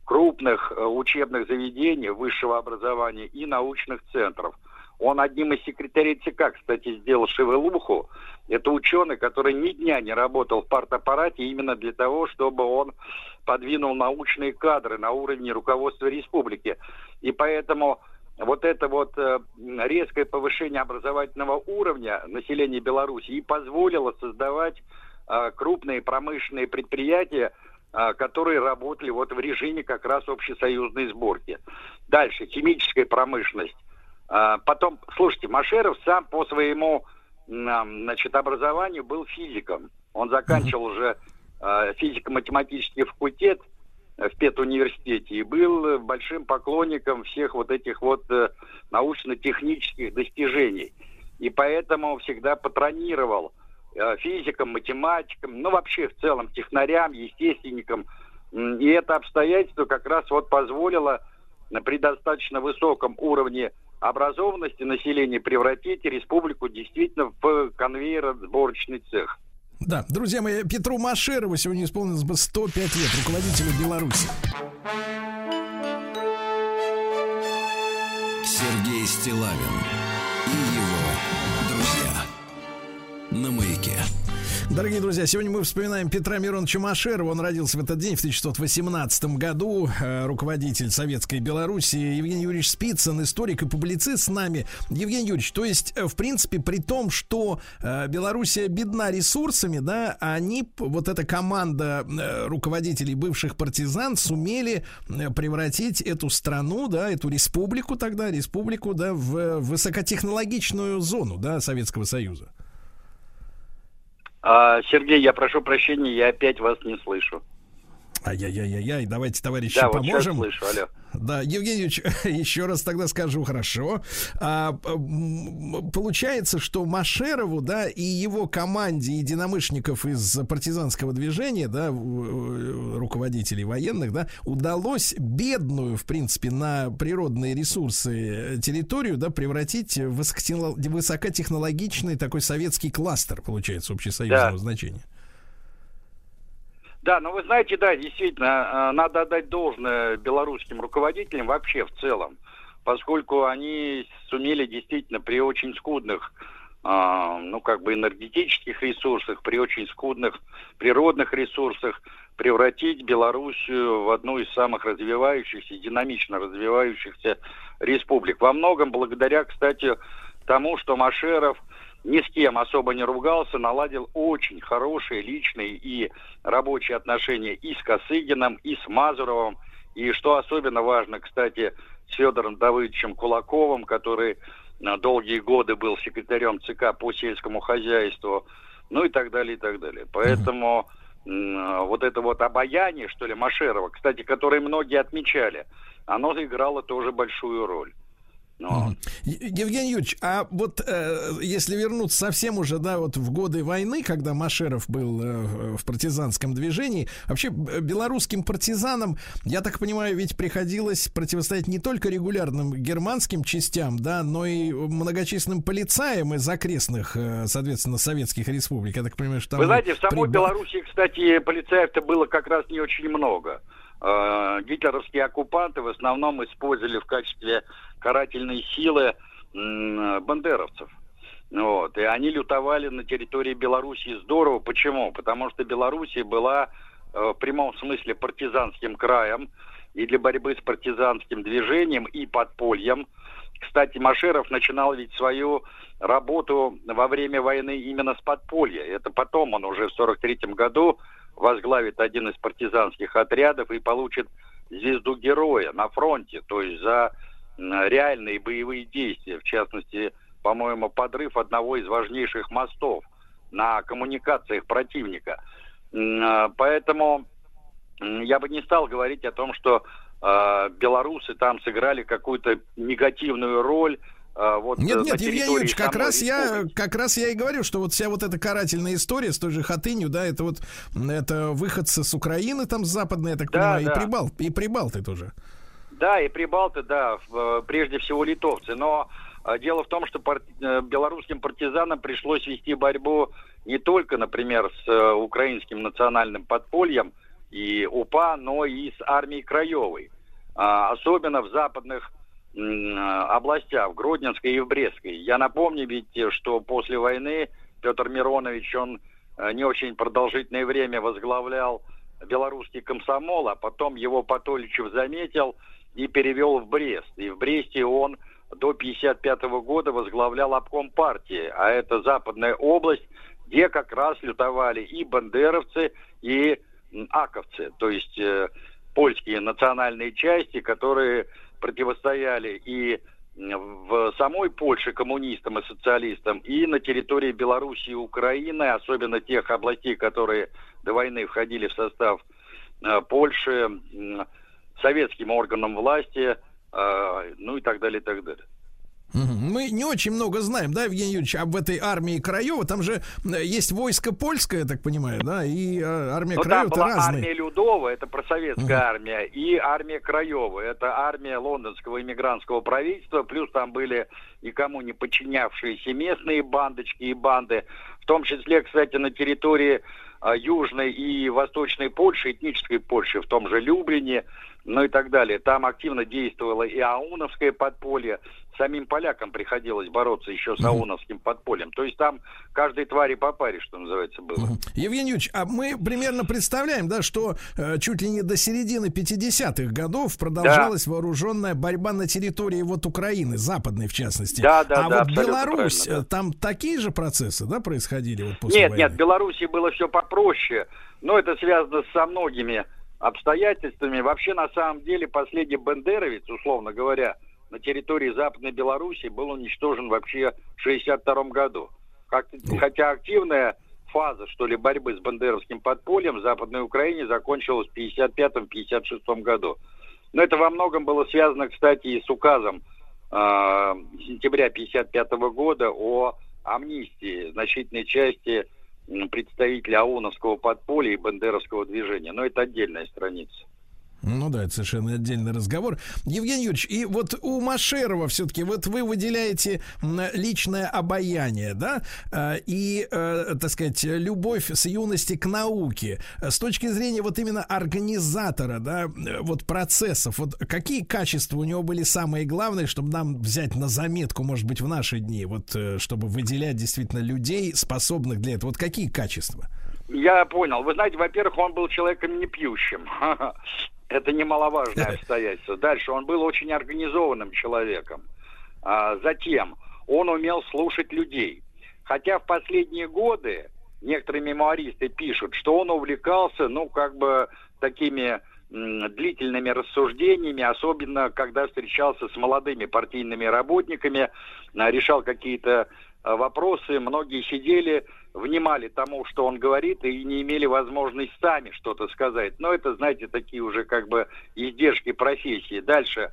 крупных э, учебных заведений высшего образования и научных центров. Он одним из секретарей ЦК, кстати, сделал шевелуху. Это ученый, который ни дня не работал в партаппарате именно для того, чтобы он подвинул научные кадры на уровне руководства республики. И поэтому вот это вот э, резкое повышение образовательного уровня населения Беларуси и позволило создавать э, крупные промышленные предприятия, э, которые работали вот в режиме как раз общесоюзной сборки. Дальше, химическая промышленность. Э, потом, слушайте, Машеров сам по своему значит, образованию был физиком. Он заканчивал уже физико-математический факультет – в педуниверситете и был большим поклонником всех вот этих вот э, научно-технических достижений. И поэтому всегда патронировал э, физикам, математикам, ну вообще в целом технарям, естественникам. И это обстоятельство как раз вот позволило при достаточно высоком уровне образованности населения превратить республику действительно в конвейерно-сборочный цех. Да, друзья мои, Петру Машерову сегодня исполнилось бы 105 лет, руководителю Беларуси. Сергей Стилавин и его друзья на маяке. Дорогие друзья, сегодня мы вспоминаем Петра Мироновича Машерова. Он родился в этот день, в 1918 году. Э, руководитель Советской Беларуси. Евгений Юрьевич Спицын, историк и публицист с нами. Евгений Юрьевич, то есть, э, в принципе, при том, что э, Белоруссия бедна ресурсами, да, они, вот эта команда руководителей бывших партизан сумели превратить эту страну, да, эту республику тогда, республику, да, в высокотехнологичную зону, да, Советского Союза. А, Сергей, я прошу прощения, я опять вас не слышу. Ай-яй-яй-яй, давайте, товарищи, да, поможем. Вот слышу, алло. Да, Евгений [laughs] еще раз тогда скажу хорошо. А, получается, что Машерову, да, и его команде единомышленников из партизанского движения, да, руководителей военных, да, удалось бедную, в принципе, на природные ресурсы территорию, да, превратить в высокотехнологичный такой советский кластер, получается, общесоюзного да. значения. Да, но вы знаете, да, действительно, а, надо отдать должное белорусским руководителям вообще в целом, поскольку они сумели действительно при очень скудных, а, ну, как бы энергетических ресурсах, при очень скудных природных ресурсах превратить Белоруссию в одну из самых развивающихся, динамично развивающихся республик. Во многом благодаря, кстати, тому, что Машеров – ни с кем особо не ругался, наладил очень хорошие личные и рабочие отношения и с Косыгином, и с Мазуровым, и что особенно важно, кстати, с Федором Давыдовичем Кулаковым, который долгие годы был секретарем ЦК по сельскому хозяйству, ну и так далее, и так далее. Поэтому вот это вот обаяние, что ли, Машерова, кстати, которое многие отмечали, оно играло тоже большую роль. Но... Евгений Юрьевич, а вот э, если вернуться совсем уже, да, вот в годы войны, когда Машеров был э, в партизанском движении, вообще белорусским партизанам, я так понимаю, ведь приходилось противостоять не только регулярным германским частям, да, но и многочисленным полицаям из окрестных, э, соответственно, советских республик. Я так понимаю, что там... Вы знаете, в самой при... Беларуси, кстати, полицаев-то было как раз не очень много. Э, гитлеровские оккупанты в основном использовали в качестве карательной силы бандеровцев. Вот. И они лютовали на территории Белоруссии здорово. Почему? Потому что Белоруссия была э, в прямом смысле партизанским краем. И для борьбы с партизанским движением и подпольем. Кстати, Машеров начинал ведь свою работу во время войны именно с подполья. Это потом он уже в 43 году возглавит один из партизанских отрядов и получит звезду героя на фронте, то есть за реальные боевые действия, в частности, по-моему, подрыв одного из важнейших мостов на коммуникациях противника. А, поэтому я бы не стал говорить о том, что э, белорусы там сыграли какую-то негативную роль а, вот нет, нет, Евгений Юрьевич, как раз я, как раз я и говорю, что вот вся вот эта карательная история с той же Хатынью, да, это вот это выходцы с Украины там с западной, я так да, понимаю, да. и Прибал, и Прибалты тоже. Да, и Прибалты, да, прежде всего литовцы, но а, дело в том, что. Э, белорусским партизанам пришлось вести борьбу не только, например, с э, украинским национальным подпольем и УПА, но и с армией Краевой. А, особенно в западных областях, в Гродненской и в Брестской. Я напомню ведь, что после войны Петр Миронович, он э, не очень продолжительное время возглавлял белорусский комсомол, а потом его Патоличев заметил и перевел в Брест. И в Бресте он до 1955 года возглавлял обком партии, а это западная область, где как раз лютовали и бандеровцы, и аковцы, то есть э, польские национальные части, которые противостояли и в самой Польше коммунистам и социалистам, и на территории Белоруссии и Украины, особенно тех областей, которые до войны входили в состав э, Польши, э, советским органам власти, э, ну и так далее, и так далее. Мы не очень много знаем, да, Евгений Юрьевич, об этой армии Краева. Там же э, есть войско польское, я так понимаю, да, и э, армия ну, Краева это разные. армия Людова, это просоветская uh-huh. армия, и армия Краева, это армия лондонского иммигрантского правительства, плюс там были никому не подчинявшиеся местные бандочки и банды, в том числе, кстати, на территории э, Южной и Восточной Польши, этнической Польши, в том же Люблине, ну и так далее. Там активно действовало и ауновское подполье, самим полякам приходилось бороться еще с ауновским подпольем. То есть там каждой твари по паре, что называется, было. Евгений Юрьевич, а мы примерно представляем, да, что э, чуть ли не до середины 50-х годов продолжалась да. вооруженная борьба на территории вот Украины, западной в частности. Да, да, а да, вот Беларусь, да. там такие же процессы, да, происходили вот после Нет, войны? нет, в Беларуси было все попроще, но это связано со многими обстоятельствами. Вообще, на самом деле, последний бендеровец, условно говоря, на территории Западной Беларуси был уничтожен вообще в 1962 году. Как, хотя активная фаза, что ли, борьбы с бандеровским подпольем в Западной Украине закончилась в 1955-1956 году. Но это во многом было связано, кстати, и с указом э, сентября 1955 года о амнистии значительной части представителей АОНовского подполья и бандеровского движения. Но это отдельная страница. Ну да, это совершенно отдельный разговор. Евгений Юрьевич, и вот у Машерова все-таки, вот вы выделяете личное обаяние, да, а, и, э, так сказать, любовь с юности к науке. С точки зрения вот именно организатора, да, вот процессов, вот какие качества у него были самые главные, чтобы нам взять на заметку, может быть, в наши дни, вот э, чтобы выделять действительно людей, способных для этого. Вот какие качества? Я понял. Вы знаете, во-первых, он был человеком не пьющим. [laughs] Это немаловажное [laughs] обстоятельство. Дальше он был очень организованным человеком. А, затем он умел слушать людей. Хотя в последние годы некоторые мемуаристы пишут, что он увлекался, ну, как бы такими длительными рассуждениями, особенно когда встречался с молодыми партийными работниками, а, решал какие-то а, вопросы. Многие сидели внимали тому, что он говорит, и не имели возможности сами что-то сказать. Но это, знаете, такие уже как бы издержки профессии. Дальше.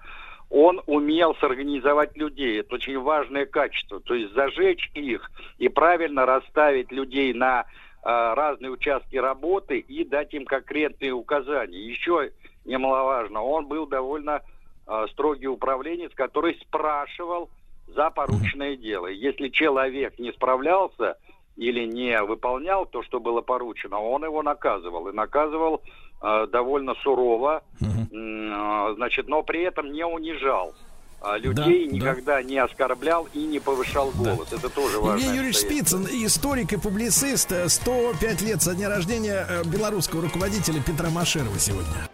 Он умел сорганизовать людей. Это очень важное качество. То есть зажечь их и правильно расставить людей на э, разные участки работы и дать им конкретные указания. Еще немаловажно, он был довольно э, строгий управленец, который спрашивал за порученное дело. Если человек не справлялся, или не выполнял то, что было поручено, он его наказывал. И наказывал э, довольно сурово, э, значит, но при этом не унижал а людей да, никогда да. не оскорблял и не повышал голос. Да. Это тоже важно. Евгений Юрьевич Спицын, историк и публицист, 105 лет со дня рождения э, белорусского руководителя Петра Машерова сегодня.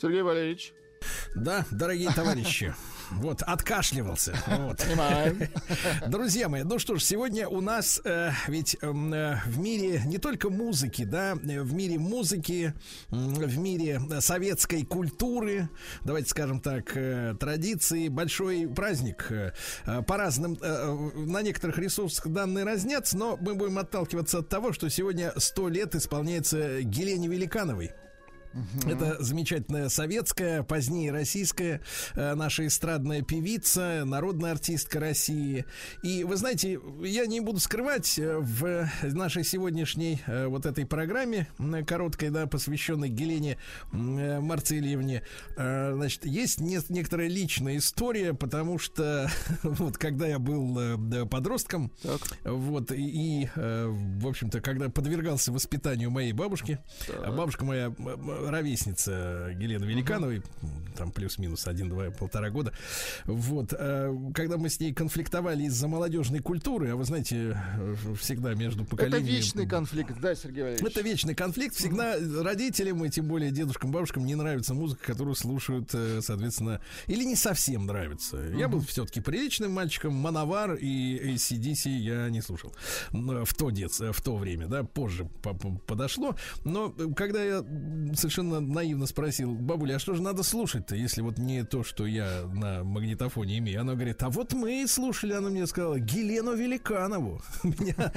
Сергей Валерьевич. Да, дорогие товарищи. [laughs] Вот, откашливался. Вот. Понимаем. [laughs] Друзья мои, ну что ж, сегодня у нас э, ведь эм, э, в мире не только музыки, да, в мире музыки, в мире советской культуры, давайте скажем так, э, традиции, большой праздник. Э, по разным, э, на некоторых ресурсах данные разнятся, но мы будем отталкиваться от того, что сегодня сто лет исполняется Гелене Великановой. Это замечательная советская, позднее российская, э, наша эстрадная певица, народная артистка России. И вы знаете, я не буду скрывать, э, в нашей сегодняшней э, вот этой программе, короткой, да, посвященной Гелене э, Марцельевне, значит, есть не- некоторая личная история, потому что [laughs] вот когда я был да, подростком, вот, и, и, в общем-то, когда подвергался воспитанию моей бабушки, а бабушка моя ровесница Елены Великановой, там плюс-минус один-два, полтора года, вот, э, когда мы с ней конфликтовали из-за молодежной культуры, а вы знаете, э, всегда между Это поколениями... вечный конфликт, да, Сергей Валерьевич? Это вечный конфликт. Всегда родителям и тем более дедушкам, бабушкам не нравится музыка, которую слушают, э, соответственно, или не совсем нравится. Я был все-таки приличным мальчиком, Мановар и ACDC я не слушал в то детство, в то время, да, позже по- по- подошло. Но когда я совершенно наивно спросил, бабуля, а что же надо слушать-то, если вот не то, что я на магнитофоне имею? Она говорит, а вот мы слушали, она мне сказала, Гелену Великанову. [laughs] Меня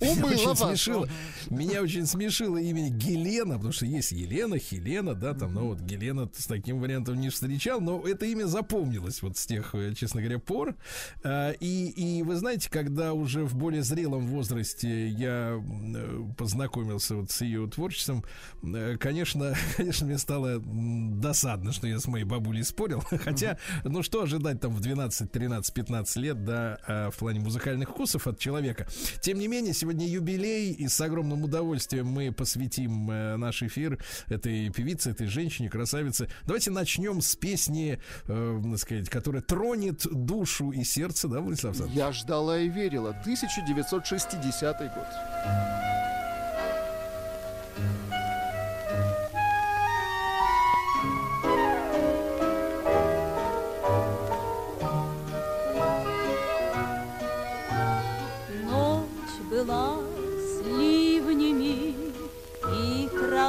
очень смешило. Меня очень смешило имя Гелена, потому что есть Елена, Хелена, да, там, ну вот Гелена с таким вариантом не встречал, но это имя запомнилось вот с тех, э, честно говоря, пор. А, И, и вы знаете, когда уже в более зрелом возрасте я э, познакомился вот с ее творчеством, э, конечно, [laughs] конечно, мне стало досадно, что я с моей бабулей спорил. [laughs] Хотя, ну что ожидать там в 12, 13, 15 лет, да, а, в плане музыкальных вкусов от человека. Тем не менее, сегодня юбилей, и с огромным удовольствием мы посвятим э, наш эфир этой певице, этой женщине, красавице. Давайте начнем с песни, э, так сказать, которая тронет душу и сердце, да, Владислав Александрович? Я ждала и верила. 1960 год.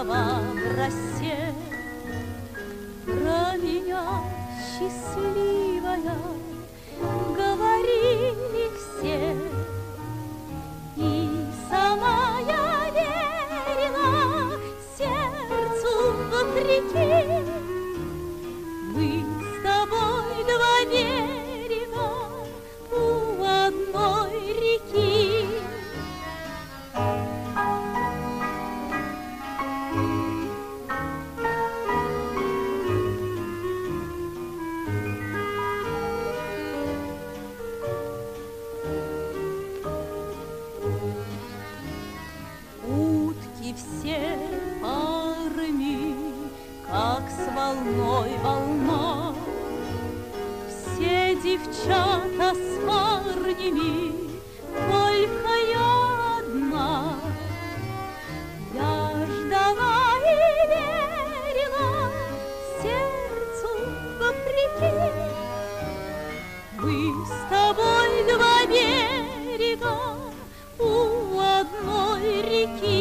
Трава в росе. Про меня счастливая говорили все. И сама я верила сердцу вопреки. Мы с тобой два берега у одной реки. Волной волна. Все девчата с парнями, только я одна. Я ждала и верила сердцу вопреки. Мы с тобой два берега у одной реки.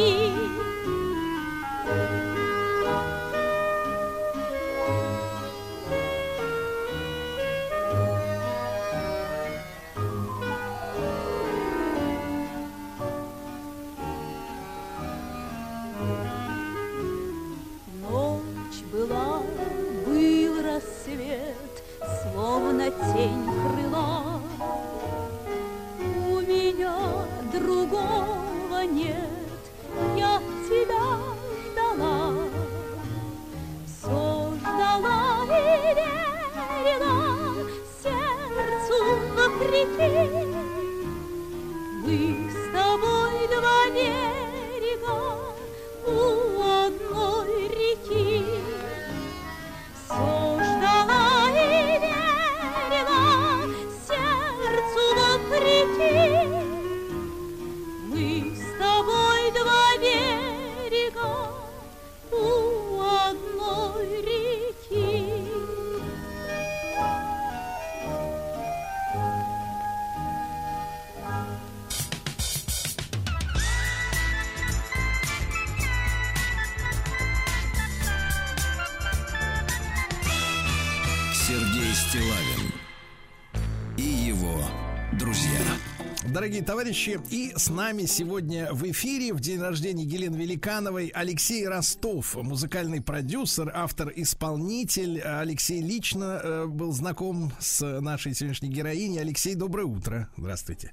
Товарищи. И с нами сегодня в эфире в день рождения Елены Великановой Алексей Ростов, музыкальный продюсер, автор-исполнитель. Алексей лично э, был знаком с нашей сегодняшней героиней. Алексей, доброе утро. Здравствуйте.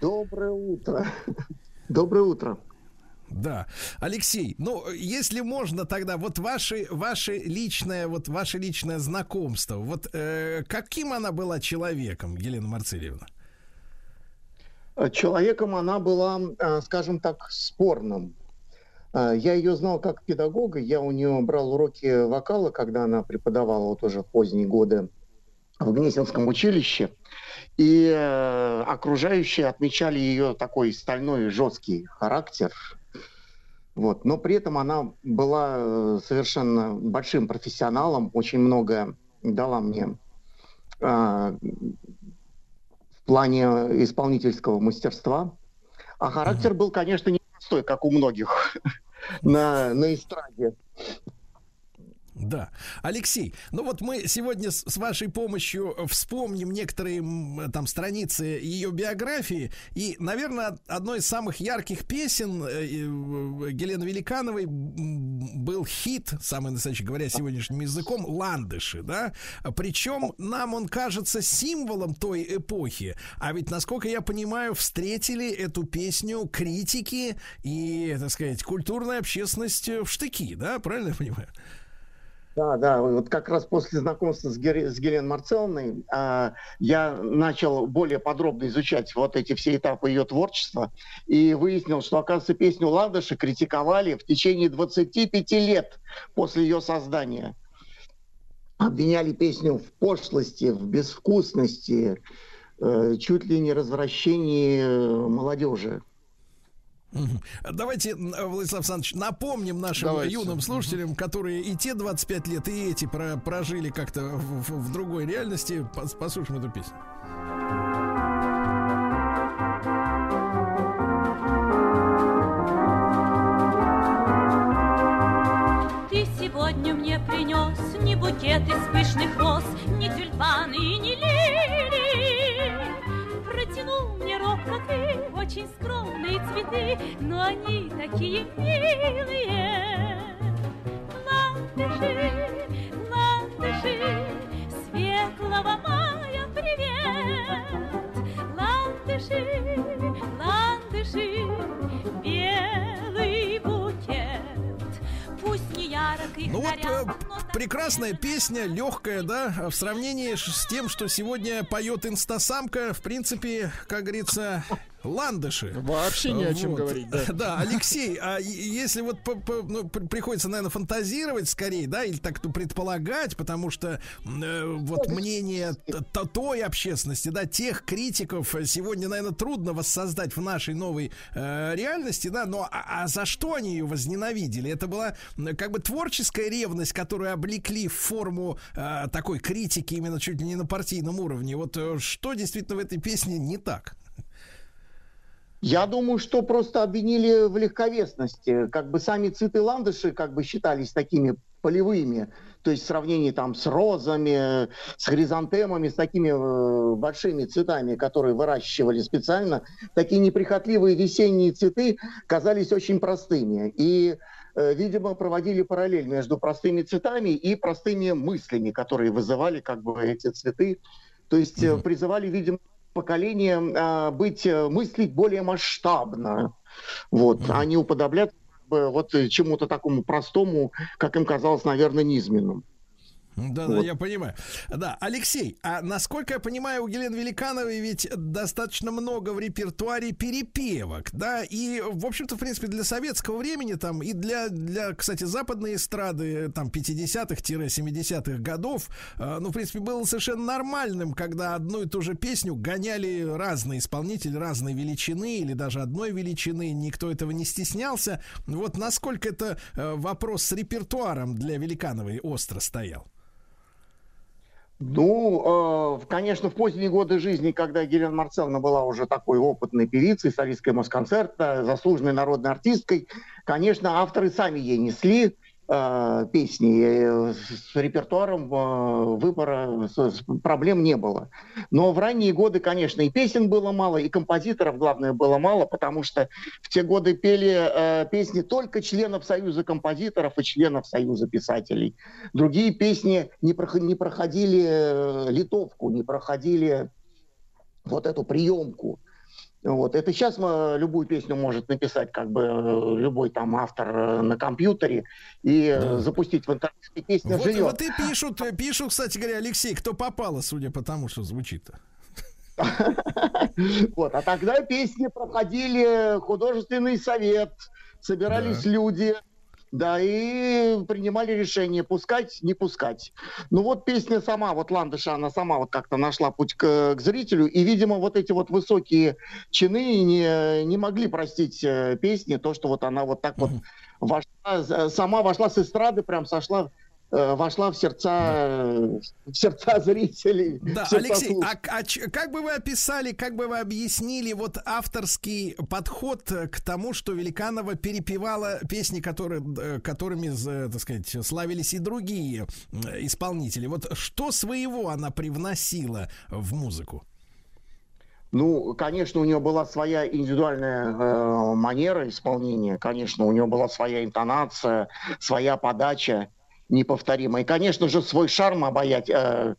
Доброе утро. [laughs] Доброе утро. Да. Алексей, ну, если можно тогда, вот ваше, ваше личное, вот ваше личное знакомство, вот э, каким она была человеком, Елена Марцельевна? Человеком она была, э, скажем так, спорным. Э, я ее знал как педагога, я у нее брал уроки вокала, когда она преподавала вот уже в поздние годы в Гнесинском училище. И э, окружающие отмечали ее такой стальной жесткий характер, вот. Но при этом она была э, совершенно большим профессионалом, очень много дала мне э, в плане исполнительского мастерства. А характер был, конечно, не простой, как у многих [laughs] на, на эстраде. Да. Алексей, ну вот мы сегодня с, вашей помощью вспомним некоторые там страницы ее биографии. И, наверное, одной из самых ярких песен э, Гелены Великановой был хит, самый настоящий говоря сегодняшним языком, «Ландыши», да? Причем нам он кажется символом той эпохи. А ведь, насколько я понимаю, встретили эту песню критики и, так сказать, культурная общественность в штыки, да? Правильно я понимаю? Да, да, вот как раз после знакомства с, Гер... с Геленой Марцелловной а, я начал более подробно изучать вот эти все этапы ее творчества и выяснил, что, оказывается, песню «Ландыши» критиковали в течение 25 лет после ее создания. Обвиняли песню в пошлости, в безвкусности, э, чуть ли не развращении э, молодежи. Давайте, Владислав Александрович, напомним нашим Давайте. юным слушателям, которые и те 25 лет, и эти про прожили как-то в, в, в другой реальности. Послушаем эту песню. Ты сегодня мне принес не букет из пышных роз, не тюльпаны и не лилии. Мне робко ты очень скромные цветы, но они такие милые. Ландыши, ландыши, светлого мая привет. Ландыши, ландыши, ну вот, э, прекрасная песня, легкая, да, в сравнении с тем, что сегодня поет инстасамка, в принципе, как говорится, ландыши. Вообще не о чем вот. говорить, да. [laughs] Да, Алексей, а если вот по, по, ну, приходится, наверное, фантазировать скорее, да, или так ну, предполагать, потому что э, вот мнение той общественности, да, тех критиков сегодня, наверное, трудно воссоздать в нашей новой э, реальности, да, но а, а за что они ее возненавидели? Это была как бы творческая ревность, которую облекли в форму э, такой критики именно чуть ли не на партийном уровне. Вот э, что действительно в этой песне не так? Я думаю, что просто обвинили в легковесности. Как бы сами циты ландыши как бы считались такими полевыми, то есть в сравнении там с розами, с хризантемами, с такими э, большими цветами, которые выращивали специально, такие неприхотливые весенние цветы казались очень простыми. И, э, видимо, проводили параллель между простыми цветами и простыми мыслями, которые вызывали как бы эти цветы. То есть mm-hmm. призывали, видимо, поколение а, быть, э, мыслить более масштабно, вот, mm-hmm. а не уподобляться вот чему-то такому простому, как им казалось, наверное, низменному. Да, вот. да, я понимаю. Да, Алексей, а насколько я понимаю, у Елены Великановой ведь достаточно много в репертуаре перепевок, да, и, в общем-то, в принципе, для советского времени там и для, для кстати, западной эстрады там 50-х-70-х годов, э, ну, в принципе, было совершенно нормальным, когда одну и ту же песню гоняли разные исполнители разной величины или даже одной величины, никто этого не стеснялся. Вот насколько это э, вопрос с репертуаром для Великановой остро стоял? Ну, э, конечно, в поздние годы жизни, когда Елена Марцеловна была уже такой опытной певицей, солисткой Москонцерта, заслуженной народной артисткой, конечно, авторы сами ей несли песни. Э, с репертуаром э, выбора проблем не было. Но в ранние годы, конечно, и песен было мало, и композиторов, главное, было мало, потому что в те годы пели э, песни только членов Союза композиторов и членов Союза писателей. Другие песни не, проход, не проходили э, литовку, не проходили вот эту приемку. Вот. Это сейчас мы, любую песню может написать как бы э, любой там автор э, на компьютере и э, да. запустить в интернете, и песня вот, живет. Вот и пишут, пишут, кстати говоря, Алексей, кто попало, судя по тому, что звучит-то. [laughs] Вот, а тогда песни проходили художественный совет, собирались люди, да, и принимали решение, пускать, не пускать. Ну вот песня сама, вот Ландыша, она сама вот как-то нашла путь к, к зрителю, и, видимо, вот эти вот высокие чины не, не могли простить э, песни, то, что вот она вот так вот вошла, сама вошла с эстрады, прям сошла Э, вошла в сердца, в сердца зрителей. Да, сердца Алексей, а, а как бы вы описали, как бы вы объяснили вот авторский подход к тому, что Великанова перепевала песни, которые, э, которыми, так сказать, славились и другие исполнители. Вот что своего она привносила в музыку? Ну, конечно, у нее была своя индивидуальная э, манера исполнения, конечно, у нее была своя интонация, своя подача неповторимо. И, конечно же, свой шарм обаять, э,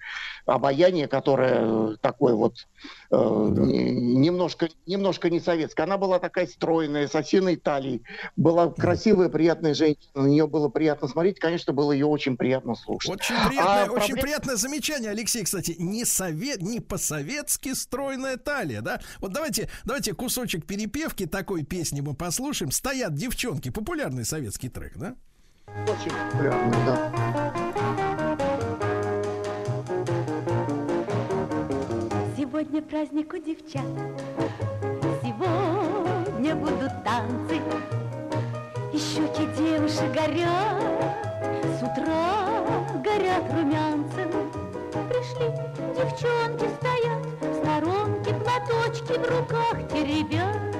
обаяние, которое такое вот э, да. немножко, немножко не советское. Она была такая стройная, с осиной талией, была красивая, приятная женщина, на нее было приятно смотреть, конечно, было ее очень приятно слушать. Очень приятное, а очень проблем... приятное замечание, Алексей, кстати, не, совет, не по-советски стройная талия, да? Вот давайте, давайте кусочек перепевки такой песни мы послушаем. Стоят девчонки, популярный советский трек, да? Очень популярный, да. Сегодня праздник у девчат, сегодня будут танцы, и щеки девушек горят, с утра горят румянцем. Пришли девчонки стоят, в сторонке платочки в руках теребят.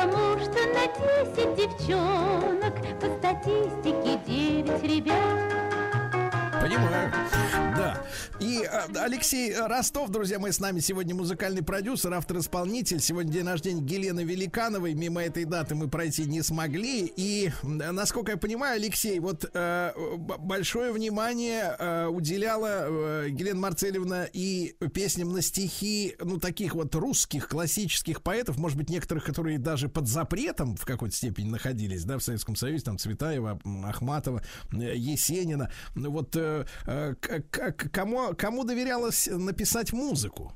Потому что на десять девчонок по статистике девять ребят. Понимаю. Да. И а, Алексей Ростов, друзья мои, с нами сегодня музыкальный продюсер, автор-исполнитель. Сегодня день рождения Елены Великановой. Мимо этой даты мы пройти не смогли. И, насколько я понимаю, Алексей, вот э, большое внимание э, уделяла э, Елена Марцелевна и песням на стихи, ну, таких вот русских классических поэтов, может быть, некоторых, которые даже под запретом в какой-то степени находились, да, в Советском Союзе, там, Цветаева, Ахматова, э, Есенина. Вот э, э, кому, кому доверялось написать музыку?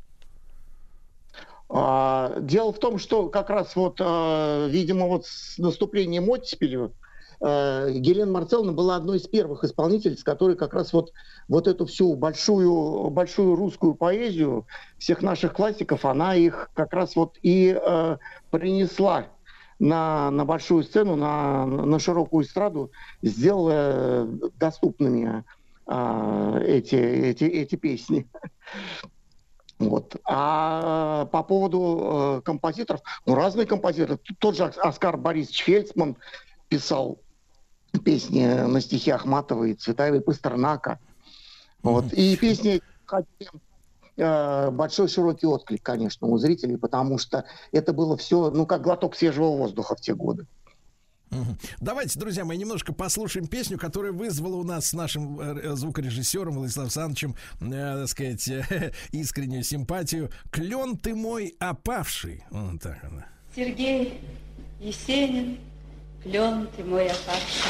А, дело в том, что как раз вот, а, видимо, вот с наступлением оттепели а, Гелена Марцеловна была одной из первых исполнительниц, которая как раз вот, вот эту всю большую, большую русскую поэзию всех наших классиков, она их как раз вот и э, принесла на, на большую сцену, на, на широкую эстраду, сделала доступными а, эти, эти, эти песни. Вот. А по поводу э, композиторов, ну, разные композиторы. Тот же Оскар Борисович Фельдсман писал песни на стихи Цветаева и Пастернака. Вот. И песни э, большой широкий отклик, конечно, у зрителей, потому что это было все, ну, как глоток свежего воздуха в те годы. Давайте, друзья мои, немножко послушаем песню, которая вызвала у нас с нашим э, э, звукорежиссером Владиславом Александровичем, э, так сказать, э, [laughs] искреннюю симпатию. «Клен ты мой опавший». Вот так она. Сергей Есенин, «Клен ты мой опавший».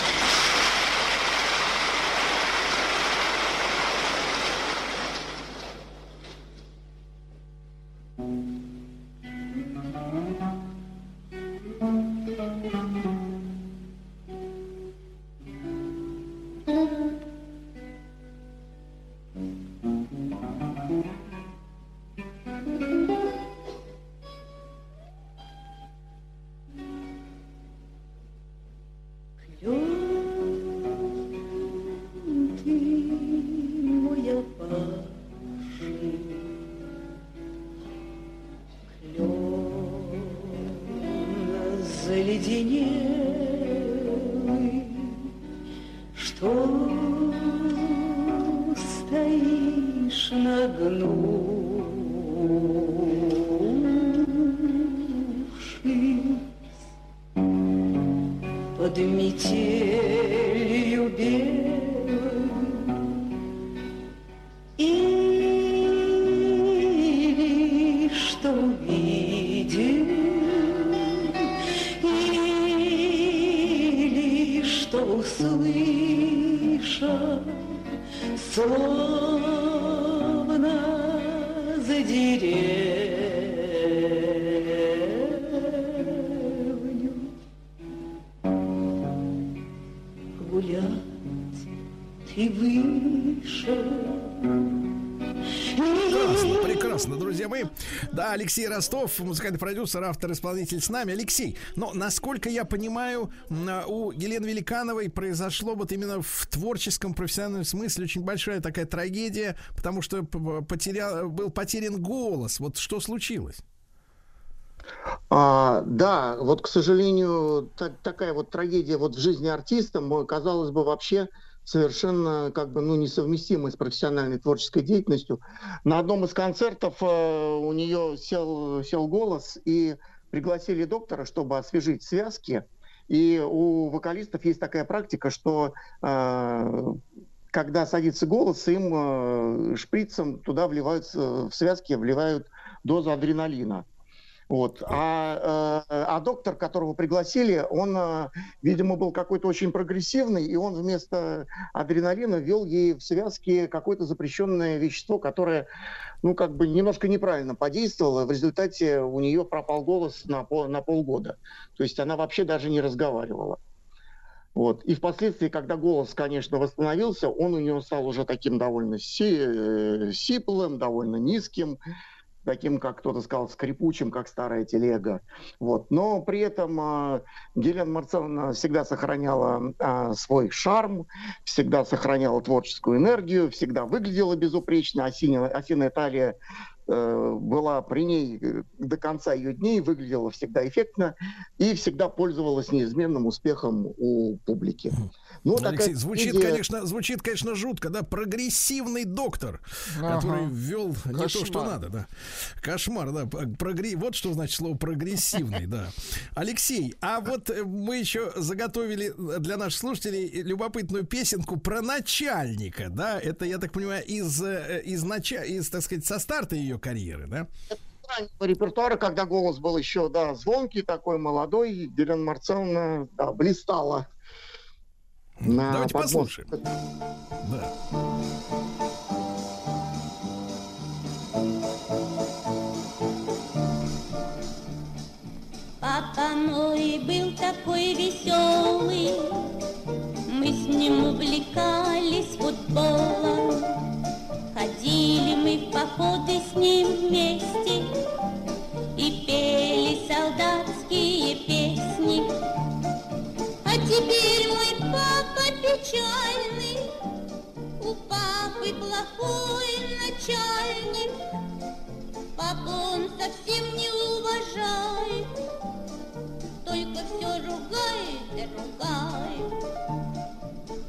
Алексей Ростов, музыкальный продюсер, автор, исполнитель с нами. Алексей, но насколько я понимаю, а, у Елены Великановой произошло вот именно в творческом, профессиональном смысле очень большая такая трагедия, потому что потерял, был потерян голос. Вот что случилось? А, да, вот, к сожалению, та- такая вот трагедия вот в жизни артиста, казалось бы, вообще совершенно как бы ну несовместимой с профессиональной творческой деятельностью. На одном из концертов э, у нее сел, сел голос и пригласили доктора, чтобы освежить связки. И у вокалистов есть такая практика, что э, когда садится голос, им э, шприцем туда вливают, э, в связки вливают дозу адреналина. Вот. А, э, а доктор, которого пригласили, он, э, видимо, был какой-то очень прогрессивный, и он вместо адреналина ввел ей в связки какое-то запрещенное вещество, которое, ну, как бы немножко неправильно подействовало. В результате у нее пропал голос на, пол- на полгода. То есть она вообще даже не разговаривала. Вот. И впоследствии, когда голос, конечно, восстановился, он у нее стал уже таким довольно си- э, сиплым, довольно низким, таким, как кто-то сказал, скрипучим, как старая телега. Вот. Но при этом э, Гелена Марцеловна всегда сохраняла э, свой шарм, всегда сохраняла творческую энергию, всегда выглядела безупречно. Осиня, осиная талия была при ней э, до конца ее дней, выглядела всегда эффектно и всегда пользовалась неизменным успехом у публики. Ну, такая Алексей, звучит, трагедия- конечно, звучит, конечно, жутко, да, прогрессивный доктор, который Ага. ввел не то, что надо, да. Кошмар, да. Прогре... Вот что значит слово прогрессивный, да. [laughs] Алексей, а вот э, мы еще заготовили для наших слушателей любопытную песенку про начальника, да. Это, я так понимаю, из, э, из, нача... из так сказать, со старта ее карьеры, да? репертуара, когда голос был еще, да, звонкий такой, молодой, Елена Марцеловна да, блистала. на Давайте подмостке. послушаем. Да. Папа мой был такой веселый, мы с ним увлекались футболом. Ходили мы в походы с ним вместе и пели солдатские песни. А теперь мой папа печальный, у папы плохой начальник. Папу он совсем не уважает, только все ругает и ругает,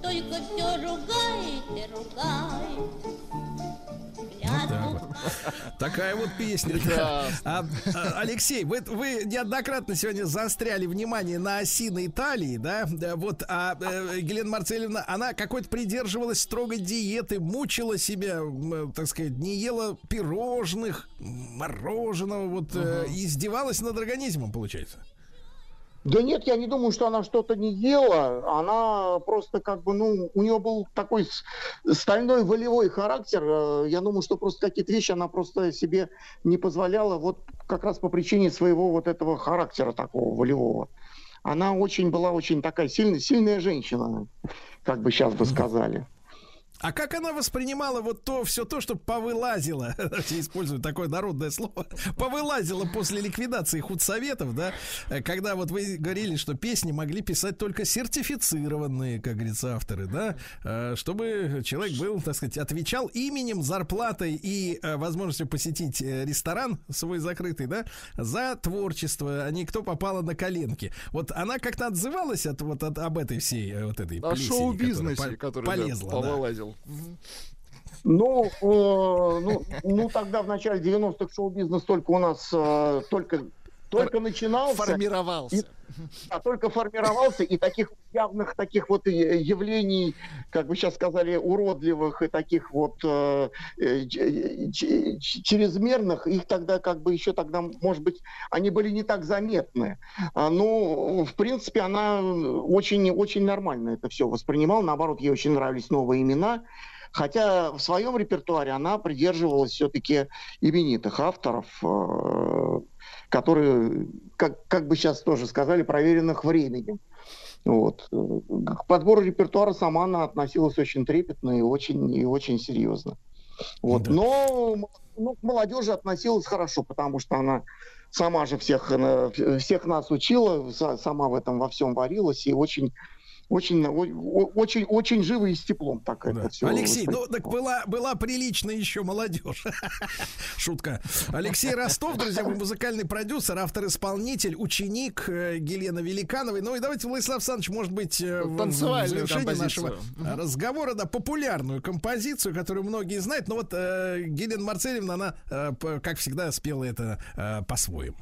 только все ругает и ругает. Клятву Такая вот песня. да. А, а, Алексей, вы, вы неоднократно сегодня заостряли внимание на осиной Италии, да? Да, Вот, а э, Елена Марцелевна, она какой-то придерживалась строгой диеты, мучила себя, м, так сказать, не ела пирожных, мороженого, вот, э, издевалась над организмом, получается. Да нет, я не думаю, что она что-то не ела. Она просто как бы, ну, у нее был такой стальной волевой характер. Э, Я думаю, что просто какие-то вещи она просто себе не позволяла вот как раз по причине своего вот этого характера такого волевого. Она очень была очень такая сильная, сильная женщина, как бы сейчас бы сказали. А как она воспринимала вот то, все то, что повылазило, [laughs] использую такое народное слово, повылазило после ликвидации худсоветов, да, э, когда вот вы говорили, что песни могли писать только сертифицированные, как говорится, авторы, да, э, чтобы человек был, так сказать, отвечал именем, зарплатой и э, возможностью посетить ресторан свой закрытый, да, за творчество, а не кто попало на коленки. Вот она как-то отзывалась от вот от, об этой всей вот этой О шоу-бизнесе, который полезла, да. повылазил. Ну, э, ну, ну, тогда в начале 90-х шоу-бизнес только у нас э, только только начинался. Формировался. И, а только формировался, и таких явных таких вот э, явлений, как бы сейчас сказали, уродливых и таких вот э, э, чрезмерных, их тогда как бы еще тогда, может быть, они были не так заметны. А, ну, в принципе, она очень-очень нормально это все воспринимала. Наоборот, ей очень нравились новые имена. Хотя в своем репертуаре она придерживалась все-таки именитых авторов, которые, как, как бы сейчас тоже сказали, проверенных временем. Вот. К подбору репертуара сама она относилась очень трепетно и очень, и очень серьезно. Вот. Да. Но ну, к молодежи относилась хорошо, потому что она сама же всех, э, всех нас учила, сама в этом во всем варилась и очень очень, очень, очень живо и с теплом так да. это все. Алексей, ну так была, была приличная еще молодежь. [laughs] Шутка. Алексей Ростов, друзья, мой музыкальный продюсер, автор-исполнитель, ученик э, Гелены Великановой. Ну и давайте, Владислав Александрович, может быть, э, в, в завершении нашего разговора, да, популярную композицию, которую многие знают, но вот э, Гелена Марцелевна, она, э, как всегда, спела это э, по-своему.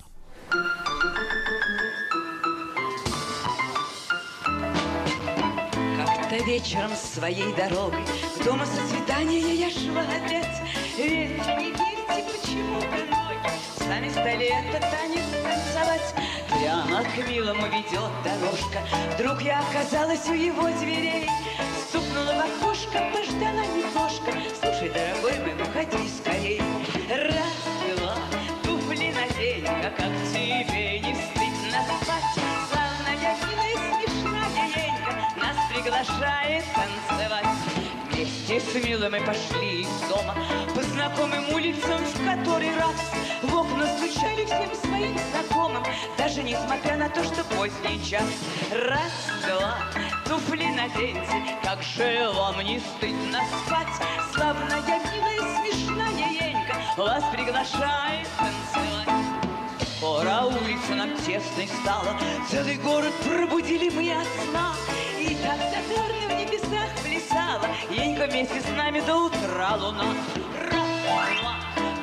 Как-то вечером своей дорогой К дому со свидания я шла опять. Верьте, не верьте, почему иной Сами стали этот танец танцевать. Прямо к милому ведет дорожка. Вдруг я оказалась у его дверей. Стукнула в окошко, пождала немножко. Слушай, дорогой мой, выходи скорей. Раз, два, туфли надень, как тебе приглашает танцевать. Вместе с милым мы пошли из дома по знакомым улицам в который раз в окна стучали всем своим знакомым, даже несмотря на то, что поздний час. Раз, два, туфли наденьте, как же вам не стыдно спать. Славная, милая, смешная Енька вас приглашает танцевать. Пора улица нам тесной стала, Целый город пробудили мы от сна. Так задорно в небесах плясала Енька вместе с нами до утра луна. Раз,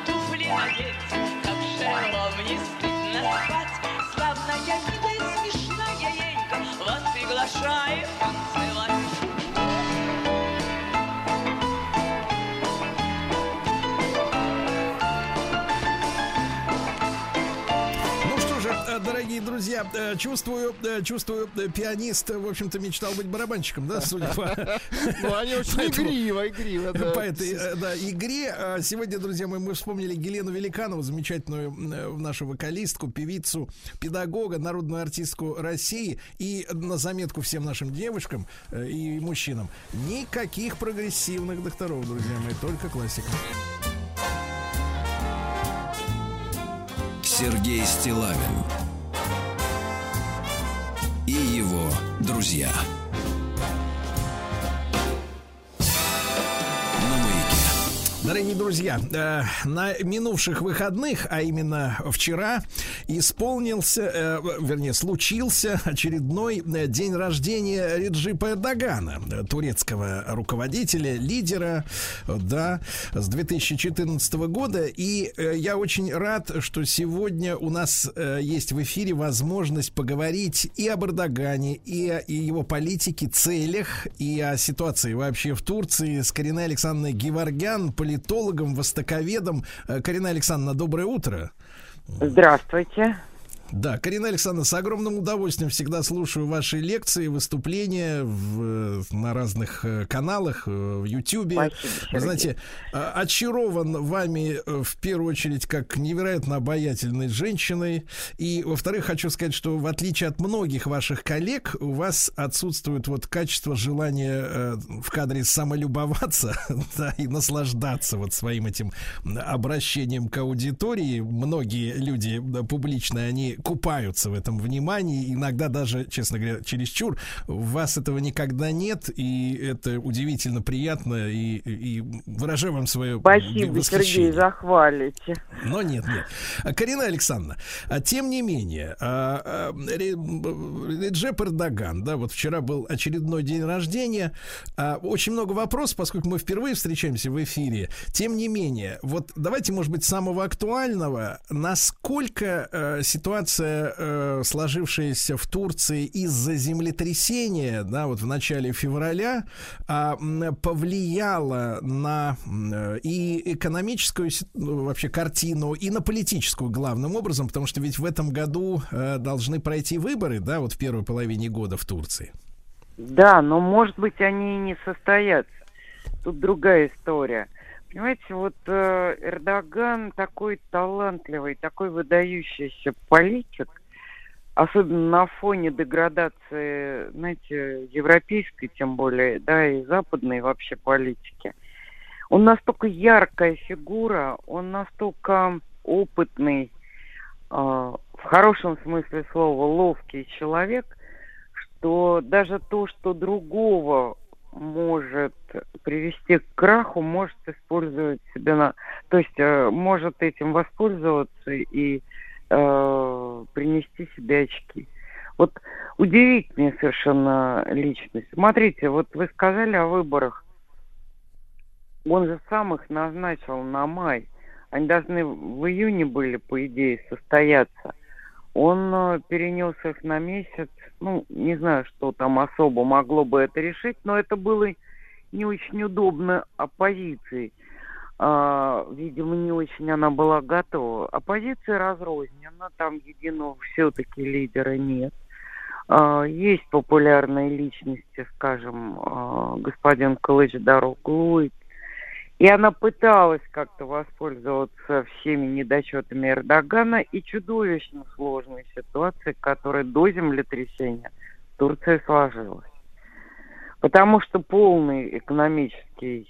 туфли надеть, как шерлом не стыдно спать. Славная, милая, смешная Енька Вас приглашает танцевать. Дорогие друзья, э, чувствую, э, чувствую, э, пианист, в общем-то, мечтал быть барабанщиком, да, судя по... [laughs] Ну, они очень игриво, игриво, да. По этой, да, игре. А сегодня, друзья мои, мы вспомнили Елену Великанову, замечательную нашу вокалистку, певицу, педагога, народную артистку России. И на заметку всем нашим девушкам и мужчинам, никаких прогрессивных докторов, друзья мои, только классика. Сергей Стилавин и его друзья. Дорогие друзья, э, на минувших выходных, а именно вчера, исполнился, э, вернее, случился очередной э, день рождения Реджипа Эрдогана, турецкого руководителя, лидера, да, с 2014 года. И я очень рад, что сегодня у нас есть в эфире возможность поговорить и об Эрдогане, и о его политике, целях, и о ситуации вообще в Турции с Кариной Александровной Геворгян, политикой политологом, востоковедом. Э, Карина Александровна, доброе утро. Здравствуйте. Да, Карина Александровна, с огромным удовольствием всегда слушаю ваши лекции, выступления в, на разных э, каналах, э, в Ютьюбе. Вы знаете, а, очарован вами э, в первую очередь как невероятно обаятельной женщиной. И, во-вторых, хочу сказать, что в отличие от многих ваших коллег, у вас отсутствует вот качество желания в кадре самолюбоваться [laughs] да, и наслаждаться вот своим этим обращением к аудитории. Многие люди публичные, они купаются в этом внимании, иногда даже, честно говоря, чересчур. У вас этого никогда нет, и это удивительно приятно, и, и выражаю вам свое Спасибо, Сергей, захвалите. Но нет, нет. Карина Александровна, а тем не менее, а, а, Реджеп Эрдоган, да, вот вчера был очередной день рождения, очень много вопросов, поскольку мы впервые встречаемся в эфире. Тем не менее, вот давайте, может быть, самого актуального, насколько ситуация ситуация, э, сложившаяся в Турции из-за землетрясения, да, вот в начале февраля, э, повлияла на э, и экономическую ну, вообще картину, и на политическую главным образом, потому что ведь в этом году э, должны пройти выборы, да, вот в первой половине года в Турции. Да, но может быть они и не состоятся. Тут другая история. Понимаете, вот э, Эрдоган такой талантливый, такой выдающийся политик, особенно на фоне деградации, знаете, европейской, тем более, да, и западной вообще политики. Он настолько яркая фигура, он настолько опытный, э, в хорошем смысле слова, ловкий человек, что даже то, что другого может привести к краху, может использовать себя на... То есть э, может этим воспользоваться и э, принести себе очки. Вот удивительная совершенно личность. Смотрите, вот вы сказали о выборах. Он же сам их назначил на май. Они должны в июне были, по идее, состояться. Он э, перенес их на месяц. Ну, не знаю, что там особо могло бы это решить, но это было не очень удобно оппозиции. А, видимо, не очень она была готова. Оппозиция разрознена, там единого все-таки лидера нет. А, есть популярные личности, скажем, а, господин Калыч Дароглу и она пыталась как-то воспользоваться всеми недочетами Эрдогана и чудовищно сложной ситуацией, которая до землетрясения в Турции сложилась. Потому что полный экономический,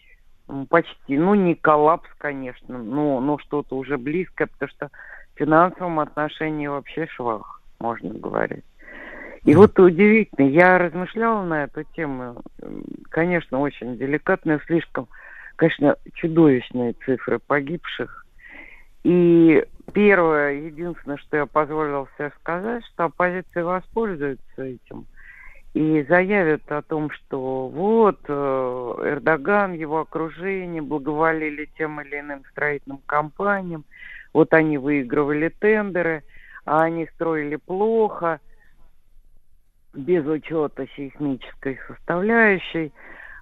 почти, ну не коллапс, конечно, но, но что-то уже близкое, потому что в финансовом отношении вообще швах, можно говорить. И вот удивительно, я размышляла на эту тему, конечно, очень деликатно, слишком конечно, чудовищные цифры погибших. И первое, единственное, что я позволил себе сказать, что оппозиция воспользуется этим и заявит о том, что вот э, Эрдоган, его окружение благоволили тем или иным строительным компаниям, вот они выигрывали тендеры, а они строили плохо, без учета сейсмической составляющей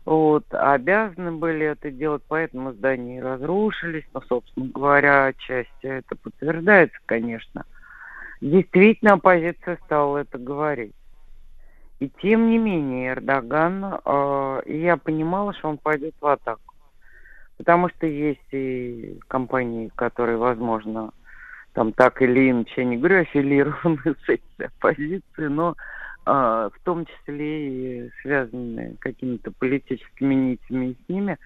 вот, обязаны были это делать, поэтому здания разрушились, но, собственно говоря, отчасти это подтверждается, конечно. Действительно, оппозиция стала это говорить. И тем не менее, Эрдоган, э, я понимала, что он пойдет в атаку. Потому что есть и компании, которые, возможно, там так или иначе, я не говорю, аффилированы с этой оппозицией, но в том числе и связанные какими-то политическими нитями с ними.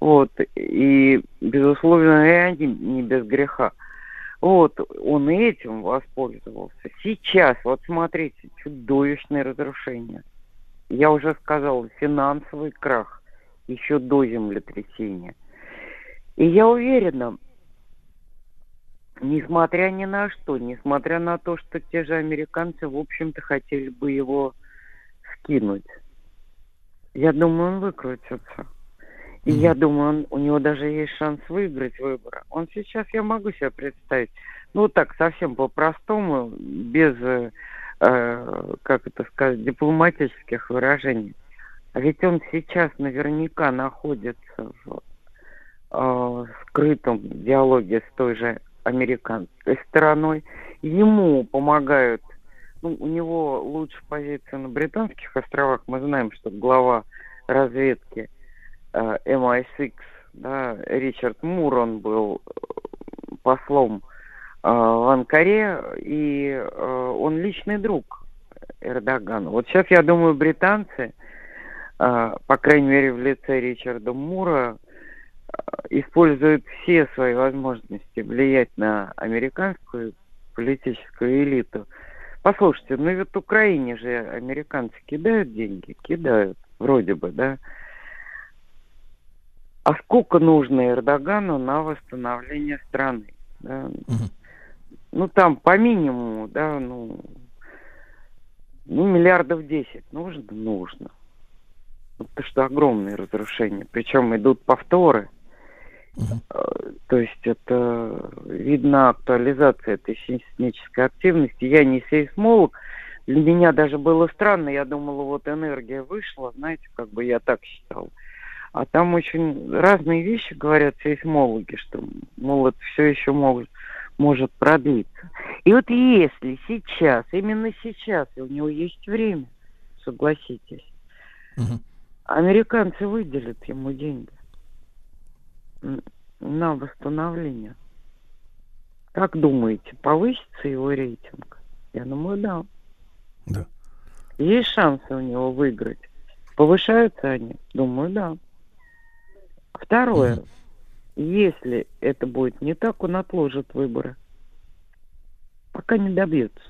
Вот. И, безусловно, и они не без греха. Вот, он этим воспользовался. Сейчас, вот смотрите, чудовищное разрушение. Я уже сказал, финансовый крах еще до землетрясения. И я уверена, несмотря ни на что, несмотря на то, что те же американцы, в общем-то, хотели бы его скинуть. Я думаю, он выкрутится. И mm-hmm. я думаю, он, у него даже есть шанс выиграть выборы. Он сейчас, я могу себе представить, ну так, совсем по-простому, без, э, э, как это сказать, дипломатических выражений. А ведь он сейчас наверняка находится в э, скрытом диалоге с той же американской стороной. Ему помогают, ну, у него лучше позиция на Британских островах. Мы знаем, что глава разведки э, MI6, да, Ричард Мур, он был э, послом э, в Анкаре, и э, он личный друг Эрдогана. Вот сейчас, я думаю, британцы, э, по крайней мере, в лице Ричарда Мура, использует все свои возможности влиять на американскую политическую элиту. Послушайте, ну ведь Украине же американцы кидают деньги, кидают, вроде бы, да. А сколько нужно Эрдогану на восстановление страны? Да? Угу. Ну там по минимуму, да, ну, ну миллиардов десять нужно, нужно. Это что огромные разрушения. Причем идут повторы. Э, То есть это видна актуализация этой сейсмической активности. Я не сейсмолог. Для меня даже было странно. Я думала, вот энергия вышла, знаете, как бы я так считала. А там очень разные вещи говорят сейсмологи, что, мол, это все еще может, может продлиться. И вот если сейчас, именно сейчас, и у него есть время, согласитесь, американцы выделят ему деньги на восстановление. Как думаете, повысится его рейтинг? Я думаю, да. Да. Есть шансы у него выиграть. Повышаются они? Думаю, да. Второе. Если это будет не так, он отложит выборы. Пока не добьется.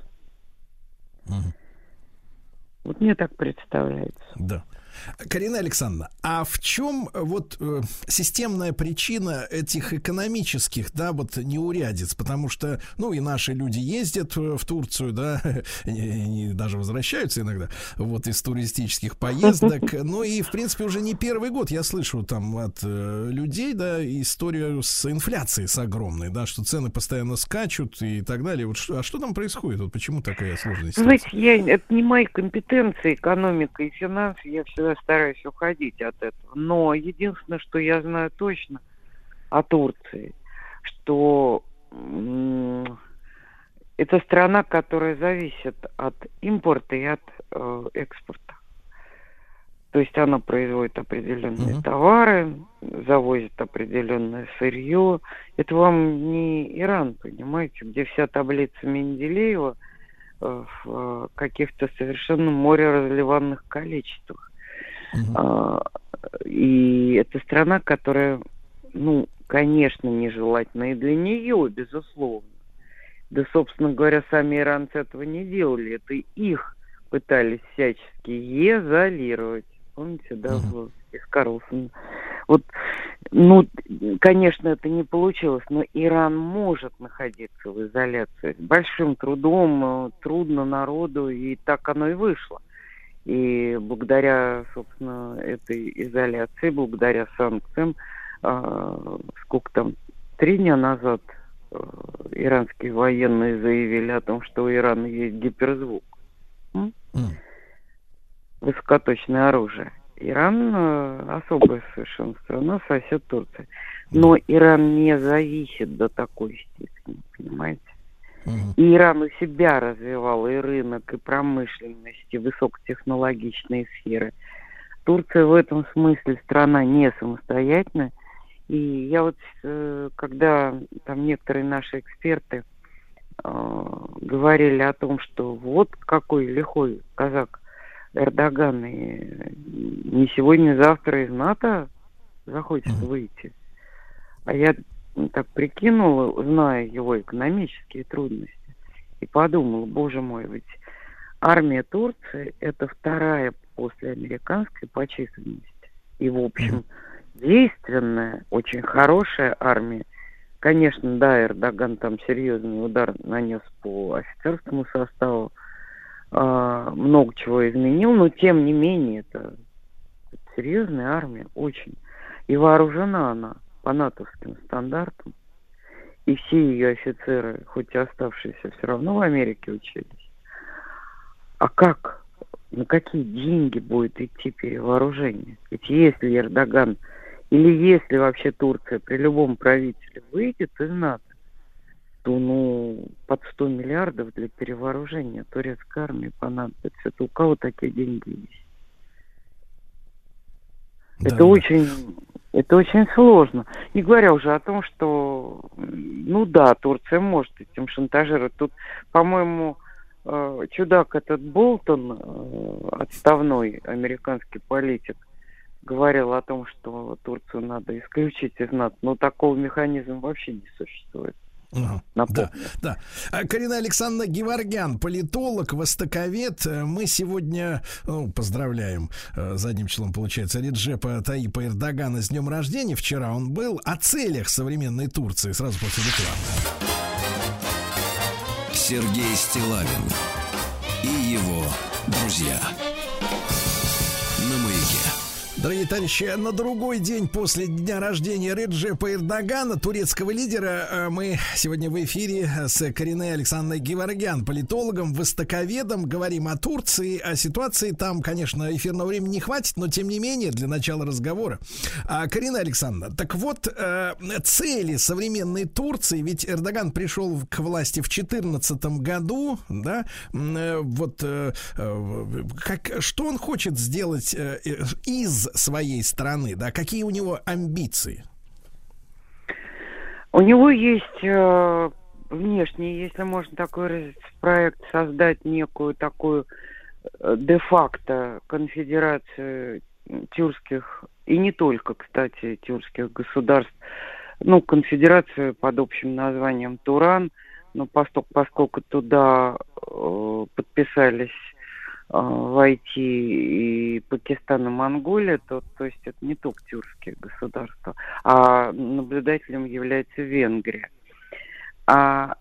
Вот мне так представляется. Да. Карина Александровна, а в чем э, вот э, системная причина этих экономических, да, вот неурядиц? Потому что, ну, и наши люди ездят э, в Турцию, да, [laughs] и, и даже возвращаются иногда, вот, из туристических поездок. [laughs] Ну, и, в принципе, уже не первый год я слышу там от э, людей, да, историю с инфляцией, с огромной, да, что цены постоянно скачут и так далее. Вот что, а что там происходит? Вот почему такая ситуация? Знаете, я, это не мои компетенции, экономика и финансы, я всегда стараюсь уходить от этого. Но единственное, что я знаю точно о Турции, что это страна, которая зависит от импорта и от э, экспорта. То есть она производит определенные товары, завозит определенное сырье. Это вам не Иран, понимаете, где вся таблица Менделеева э, в э, каких-то совершенно море разливанных количествах. А, И это страна, которая, ну, конечно, нежелательна и для нее, безусловно. Да, собственно говоря, сами иранцы этого не делали. Это их пытались всячески изолировать. Помните, да, в- из Карлсона. Вот, ну, конечно, это не получилось, но Иран может находиться в изоляции. С большим трудом, э, трудно народу, и так оно и вышло. И благодаря, собственно, этой изоляции, благодаря санкциям, а, сколько там, три дня назад э, иранские военные заявили о том, что у Ирана есть гиперзвук. М? Высокоточное оружие. Иран э, особая совершенно страна, сосед Турции. Но Иран не зависит до такой степени, понимаете? И Иран у себя развивал и рынок, и промышленность, и высокотехнологичные сферы. Турция в этом смысле страна не самостоятельная. И я вот, э, когда там некоторые наши эксперты э, говорили о том, что вот какой лихой казак Эрдоган, и не сегодня, завтра из НАТО захочет выйти. А я так прикинула, зная его экономические трудности, и подумала, боже мой, ведь армия Турции это вторая после американской по численности. И, в общем, действенная, очень хорошая армия. Конечно, да, Эрдоган там серьезный удар нанес по офицерскому составу, а, много чего изменил, но тем не менее это, это серьезная армия, очень. И вооружена она по натовским стандартам. И все ее офицеры, хоть и оставшиеся, все равно в Америке учились. А как? На какие деньги будет идти перевооружение? Ведь если Эрдоган или если вообще Турция при любом правителе выйдет из НАТО, то ну под 100 миллиардов для перевооружения турецкой армии понадобится. Это у кого такие деньги есть? это очень это очень сложно. Не говоря уже о том, что, ну да, Турция может этим шантажировать. Тут, по-моему, э, чудак этот Болтон, э, отставной американский политик, говорил о том, что Турцию надо исключить из НАТО. Но такого механизма вообще не существует. Да, да. А, Карина Александровна Геворгян, политолог, востоковед. Мы сегодня ну, поздравляем э, задним числом, получается, Реджепа Таипа Эрдогана с днем рождения. Вчера он был о целях современной Турции сразу после рекламы. Сергей Стилавин и его друзья. Дорогие товарищи, на другой день после дня рождения Реджепа Эрдогана, турецкого лидера, э, мы сегодня в эфире с Кариной Александрой Геворгян, политологом, востоковедом, говорим о Турции, о ситуации. Там, конечно, эфирного времени не хватит, но тем не менее, для начала разговора. А, Карина Александровна, так вот, э, цели современной Турции, ведь Эрдоган пришел к власти в 2014 году, да, э, вот как, что он хочет сделать из своей страны, да, какие у него амбиции? У него есть э, внешний, если можно такой выразить, проект создать некую такую э, де-факто конфедерацию тюркских, и не только, кстати, тюркских государств, ну, конфедерацию под общим названием Туран, но поскольку, поскольку туда э, подписались войти и Пакистан, и Монголия, то, то есть это не только тюркские государства, а наблюдателем является Венгрия. А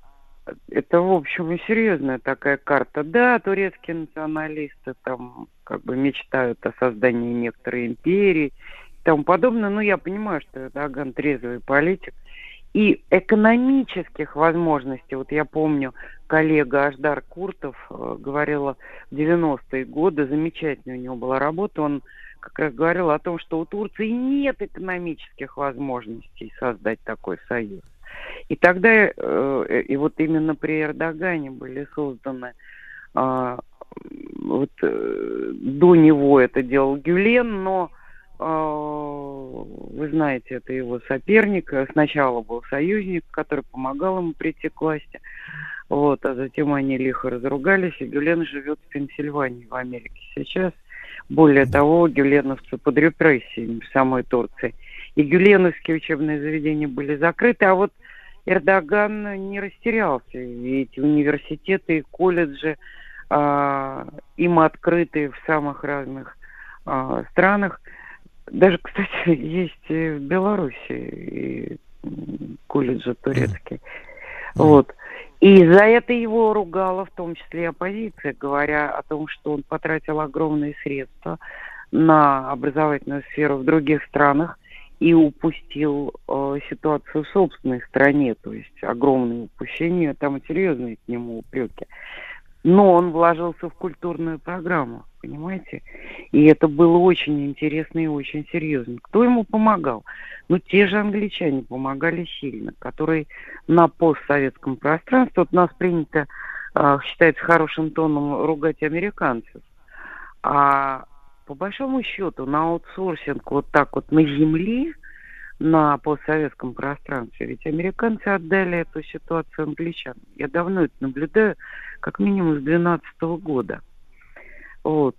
это, в общем, и серьезная такая карта. Да, турецкие националисты там как бы мечтают о создании некоторой империи и тому подобное, но я понимаю, что Эрдоган трезвый политик, и экономических возможностей. Вот я помню, коллега Аждар Куртов э, говорила в 90-е годы, замечательная у него была работа, он как раз говорил о том, что у Турции нет экономических возможностей создать такой союз. И тогда, э, и вот именно при Эрдогане были созданы э, вот, э, до него это делал Гюлен, но а, вы знаете, это его соперник. Сначала был союзник, который помогал ему прийти к власти. Вот, а затем они лихо разругались, и Гюлен живет в Пенсильвании, в Америке сейчас. Более того, гюленовцы под репрессиями в самой Турции. И гюленовские учебные заведения были закрыты, а вот Эрдоган не растерялся. Эти университеты и колледжи а, им открыты в самых разных а, странах. Даже, кстати, [laughs] есть в Беларуси колледжи турецкие. Mm. Вот. И за это его ругала в том числе оппозиция, говоря о том, что он потратил огромные средства на образовательную сферу в других странах и упустил э, ситуацию в собственной стране, то есть огромные упущения, там серьезные к нему упреки но он вложился в культурную программу, понимаете? И это было очень интересно и очень серьезно. Кто ему помогал? Ну, те же англичане помогали сильно, которые на постсоветском пространстве, вот у нас принято, э, считается хорошим тоном ругать американцев, а по большому счету на аутсорсинг вот так вот на земле, на постсоветском пространстве. Ведь американцы отдали эту ситуацию англичанам. Я давно это наблюдаю, как минимум с 2012 года. Вот.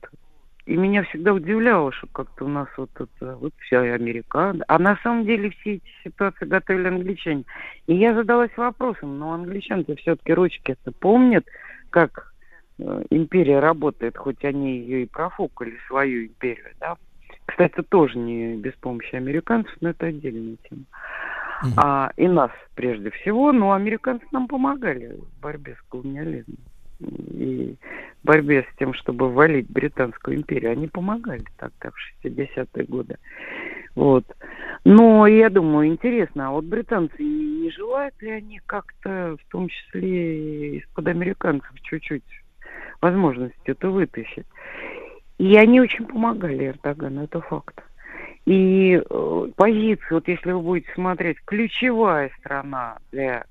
И меня всегда удивляло, что как-то у нас вот это, вот вся американцы. А на самом деле все эти ситуации готовили англичане. И я задалась вопросом, но англичане все-таки ручки это помнят, как э, империя работает, хоть они ее и профукали, свою империю, да. Кстати, тоже не без помощи американцев, но это отдельная тема. Mm-hmm. А, и нас прежде всего, но американцы нам помогали в борьбе с колониализмом и борьбе с тем, чтобы валить Британскую империю. Они помогали тогда, в 60-е годы. Вот. Но я думаю, интересно, а вот британцы не, не желают ли они как-то, в том числе из-под американцев, чуть-чуть возможность это вытащить? И они очень помогали Эрдогану, это факт. И э, позиции, вот если вы будете смотреть, ключевая страна для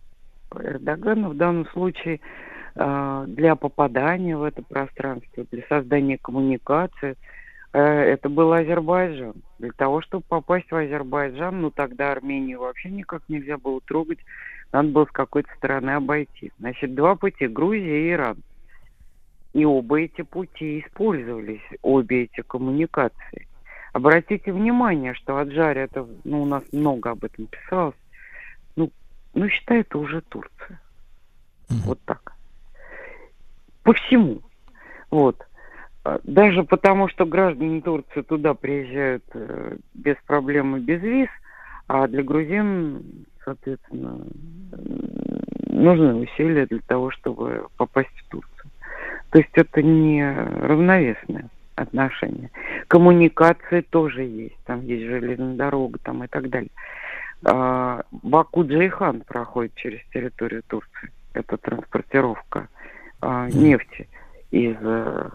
Эрдогана в данном случае э, для попадания в это пространство, для создания коммуникации, э, это был Азербайджан. Для того, чтобы попасть в Азербайджан, ну тогда Армению вообще никак нельзя было трогать, надо было с какой-то стороны обойти. Значит, два пути, Грузия и Иран. И оба эти пути использовались, обе эти коммуникации. Обратите внимание, что Аджари, это, ну, у нас много об этом писалось, ну, ну считай, это уже Турция. Mm-hmm. Вот так. По всему. Вот. А, даже потому, что граждане Турции туда приезжают э, без проблем и без виз, а для грузин, соответственно, нужны усилия для того, чтобы попасть в Турцию. То есть это не равновесное отношение. коммуникации тоже есть. Там есть железная дорога там и так далее. А, Баку-Джейхан проходит через территорию Турции. Это транспортировка а, нефти из а,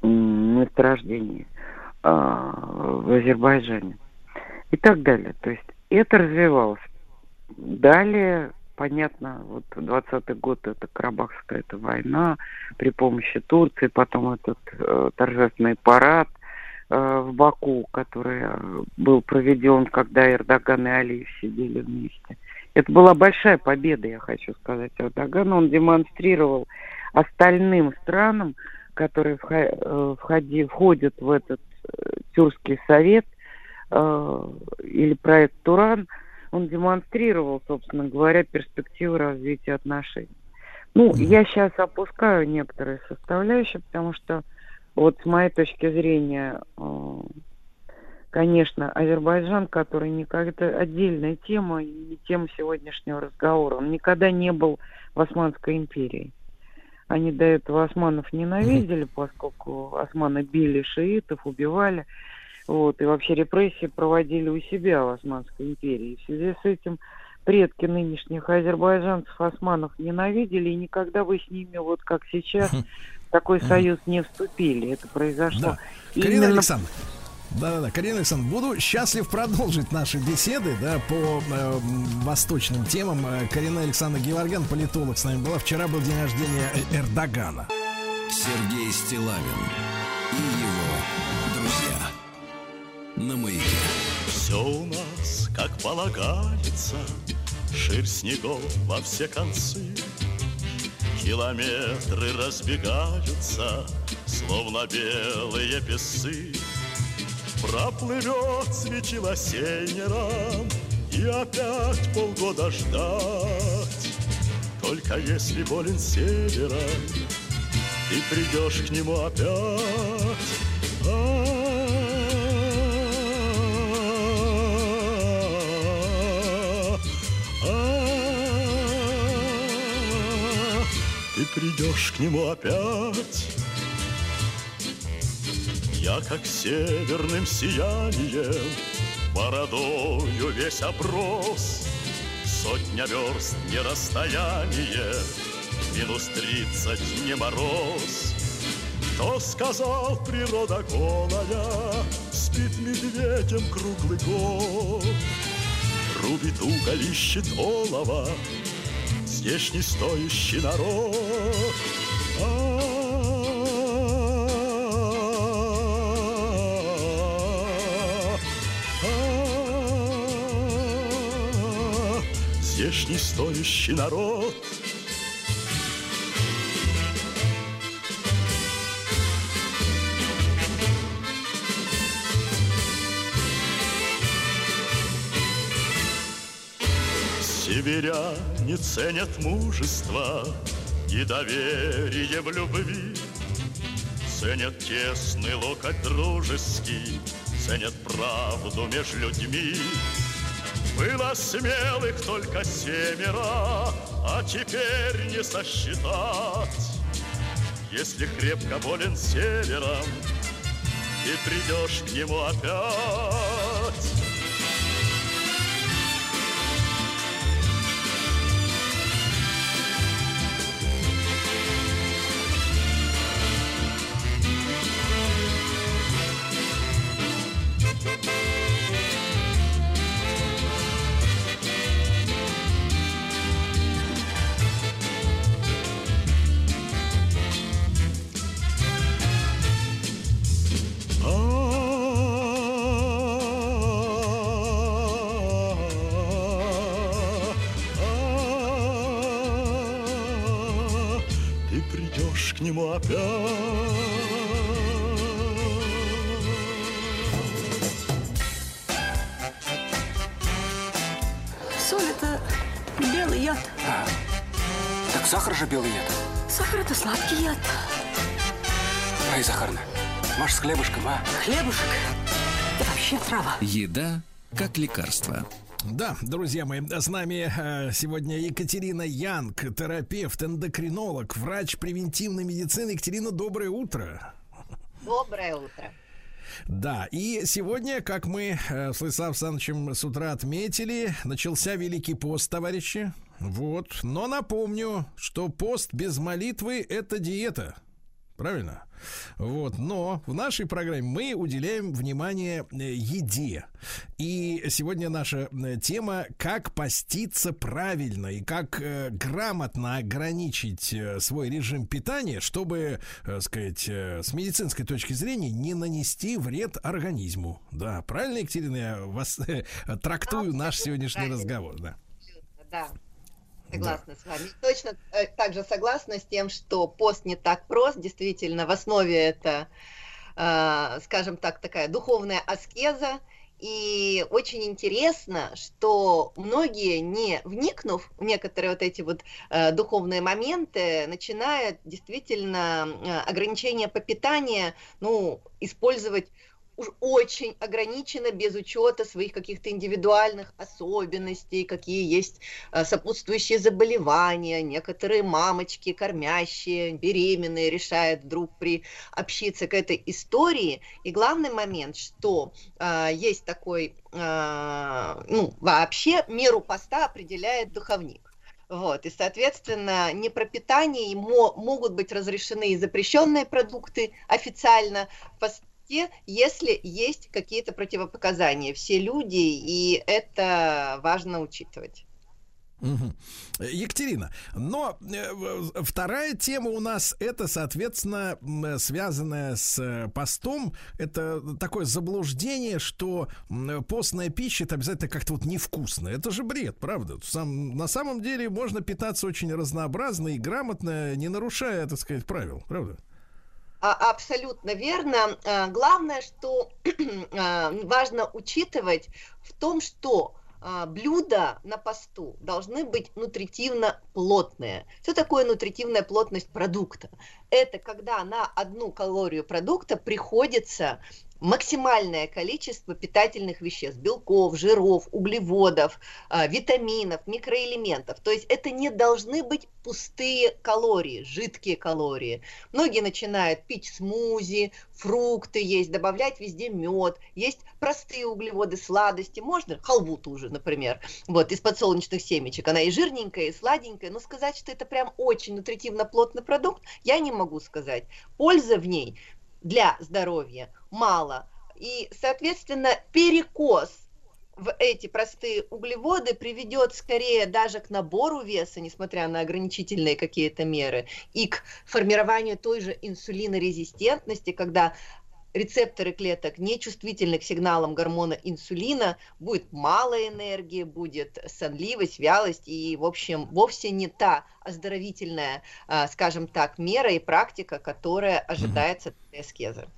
месторождений а, в Азербайджане. И так далее. То есть это развивалось. Далее понятно, вот 20-й год это Карабахская эта война при помощи Турции, потом этот э, торжественный парад э, в Баку, который э, был проведен, когда Эрдоган и Алиев сидели вместе. Это была большая победа, я хочу сказать, Эрдогана. Он демонстрировал остальным странам, которые э, входи, входят в этот э, Тюркский совет э, или проект Туран, он демонстрировал, собственно говоря, перспективы развития отношений. Ну, я сейчас опускаю некоторые составляющие, потому что вот с моей точки зрения, э, конечно, Азербайджан, который никогда отдельная тема и тема сегодняшнего разговора, он никогда не был в Османской империи. Они до этого османов ненавидели, поскольку османы били шиитов, убивали. Вот, и вообще репрессии проводили у себя в Османской империи. И в связи с этим предки нынешних азербайджанцев османов ненавидели, и никогда бы с ними, вот как сейчас, в такой союз не вступили. Это произошло. Да. Карина Именно... Александровна, да-да-да, Карина Александровна, буду счастлив продолжить наши беседы, да, по э, восточным темам. Карина Александровна Геворгян, политолог, с нами была. Вчера был день рождения Эрдогана. Сергей Стилавин и его на маяке. Все у нас, как полагается, ширь снегов во все концы. Километры разбегаются, словно белые песы. Проплывет светило сенером И опять полгода ждать Только если болен севером Ты придешь к нему опять Ты придешь к нему опять. Я как северным сиянием Бородою весь оброс. Сотня верст не расстояние Минус тридцать не мороз. Кто сказал, природа голая Спит медведем круглый год? Рубит уголь, ищет олова Не стоящий народ а здешний стоящий народ. Северяне ценят мужество и доверие в любви, Ценят тесный локоть дружеский, ценят правду между людьми. Было смелых только семеро, а теперь не сосчитать. Если крепко болен севером, и придешь к нему опять. Это сладкий яд. Ай, Захарна, маш с хлебушком, а? Хлебушек? Это вообще трава. Еда как лекарство. Да, друзья мои, с нами э, сегодня Екатерина Янг, терапевт, эндокринолог, врач превентивной медицины. Екатерина, доброе утро. Доброе утро. Да, и сегодня, как мы э, с Лысавом Александровичем с утра отметили, начался Великий пост, товарищи. Вот. Но напомню, что пост без молитвы – это диета. Правильно? Вот, но в нашей программе мы уделяем внимание э, еде. И сегодня наша э, тема как поститься правильно и как э, грамотно ограничить э, свой режим питания, чтобы, э, сказать, э, с медицинской точки зрения не нанести вред организму. Да, правильно, Екатерина, я вас э, [laughs] трактую наш сегодняшний разговор, да. Да, согласна с вами. Точно э, так же согласна с тем, что пост не так прост. Действительно, в основе это, э, скажем так, такая духовная аскеза. И очень интересно, что многие, не вникнув в некоторые вот эти вот э, духовные моменты, начинают действительно э, ограничения по питанию, ну, использовать уж очень ограничено, без учета своих каких-то индивидуальных особенностей, какие есть э, сопутствующие заболевания. Некоторые мамочки, кормящие, беременные решают вдруг приобщиться к этой истории. И главный момент, что э, есть такой, э, ну, вообще меру поста определяет духовник. Вот, и, соответственно, не про питание мо- могут быть разрешены и запрещенные продукты официально в посте, если есть какие-то противопоказания. Все люди, и это важно учитывать. Мгм. Екатерина, но э, вторая тема у нас это, соответственно, связанная с э, постом. Это такое заблуждение, что постная пища это обязательно как-то вот невкусная. Это же бред, правда? Сам, на самом деле можно питаться очень разнообразно и грамотно, не нарушая, так сказать, правил, правда? А, Абсолютно верно. А, Главное, что [clears throat] а, важно учитывать в том, что блюда на посту должны быть нутритивно плотные. Что такое нутритивная плотность продукта? Это когда на одну калорию продукта приходится максимальное количество питательных веществ, белков, жиров, углеводов, а, витаминов, микроэлементов. То есть это не должны быть пустые калории, жидкие калории. Многие начинают пить смузи, фрукты есть, добавлять везде мед, есть простые углеводы, сладости, можно халву ту же, например, вот, из подсолнечных семечек. Она и жирненькая, и сладенькая, но сказать, что это прям очень нутритивно плотный продукт, я не могу сказать. Польза в ней для здоровья мало. И, соответственно, перекос в эти простые углеводы приведет скорее даже к набору веса, несмотря на ограничительные какие-то меры, и к формированию той же инсулинорезистентности, когда рецепторы клеток нечувствительны к сигналам гормона инсулина, будет мало энергии, будет сонливость, вялость и, в общем, вовсе не та оздоровительная, а, скажем так, мера и практика, которая ожидается от этой аскезы.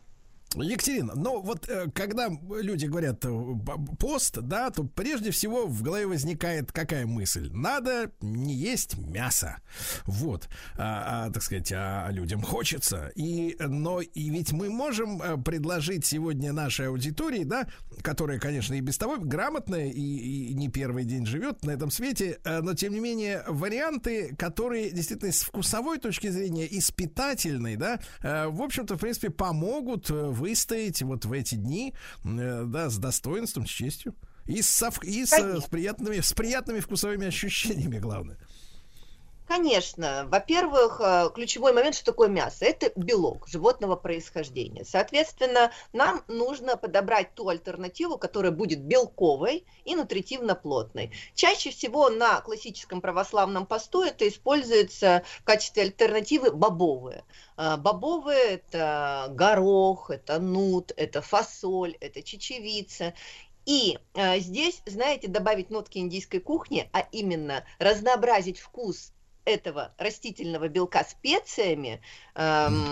Екатерина, ну вот э, когда люди говорят э, пост, да, то прежде всего в голове возникает какая мысль? Надо не есть мясо. Вот, а, а, так сказать, а людям хочется. И, но и ведь мы можем э, предложить сегодня нашей аудитории, да, которая, конечно, и без того грамотная и, и не первый день живет на этом свете, э, но тем не менее варианты, которые действительно с вкусовой точки зрения и с питательной, да, э, в общем-то, в принципе, помогут э, выстоять вот в эти дни, да, с достоинством, с честью. И, вк- и с, с приятными, с приятными вкусовыми ощущениями, главное. Конечно. Во-первых, э, ключевой момент, что такое мясо? Это белок животного происхождения. Соответственно, нам нужно подобрать ту альтернативу, которая будет белковой и нутритивно плотной. Чаще всего на классическом православном посту это используется в качестве альтернативы бобовые. А, Бобовые – это горох, это нут, это фасоль, это чечевица. И э, здесь, знаете, добавить нотки индийской кухни, а именно разнообразить вкус этого растительного белка специями эм,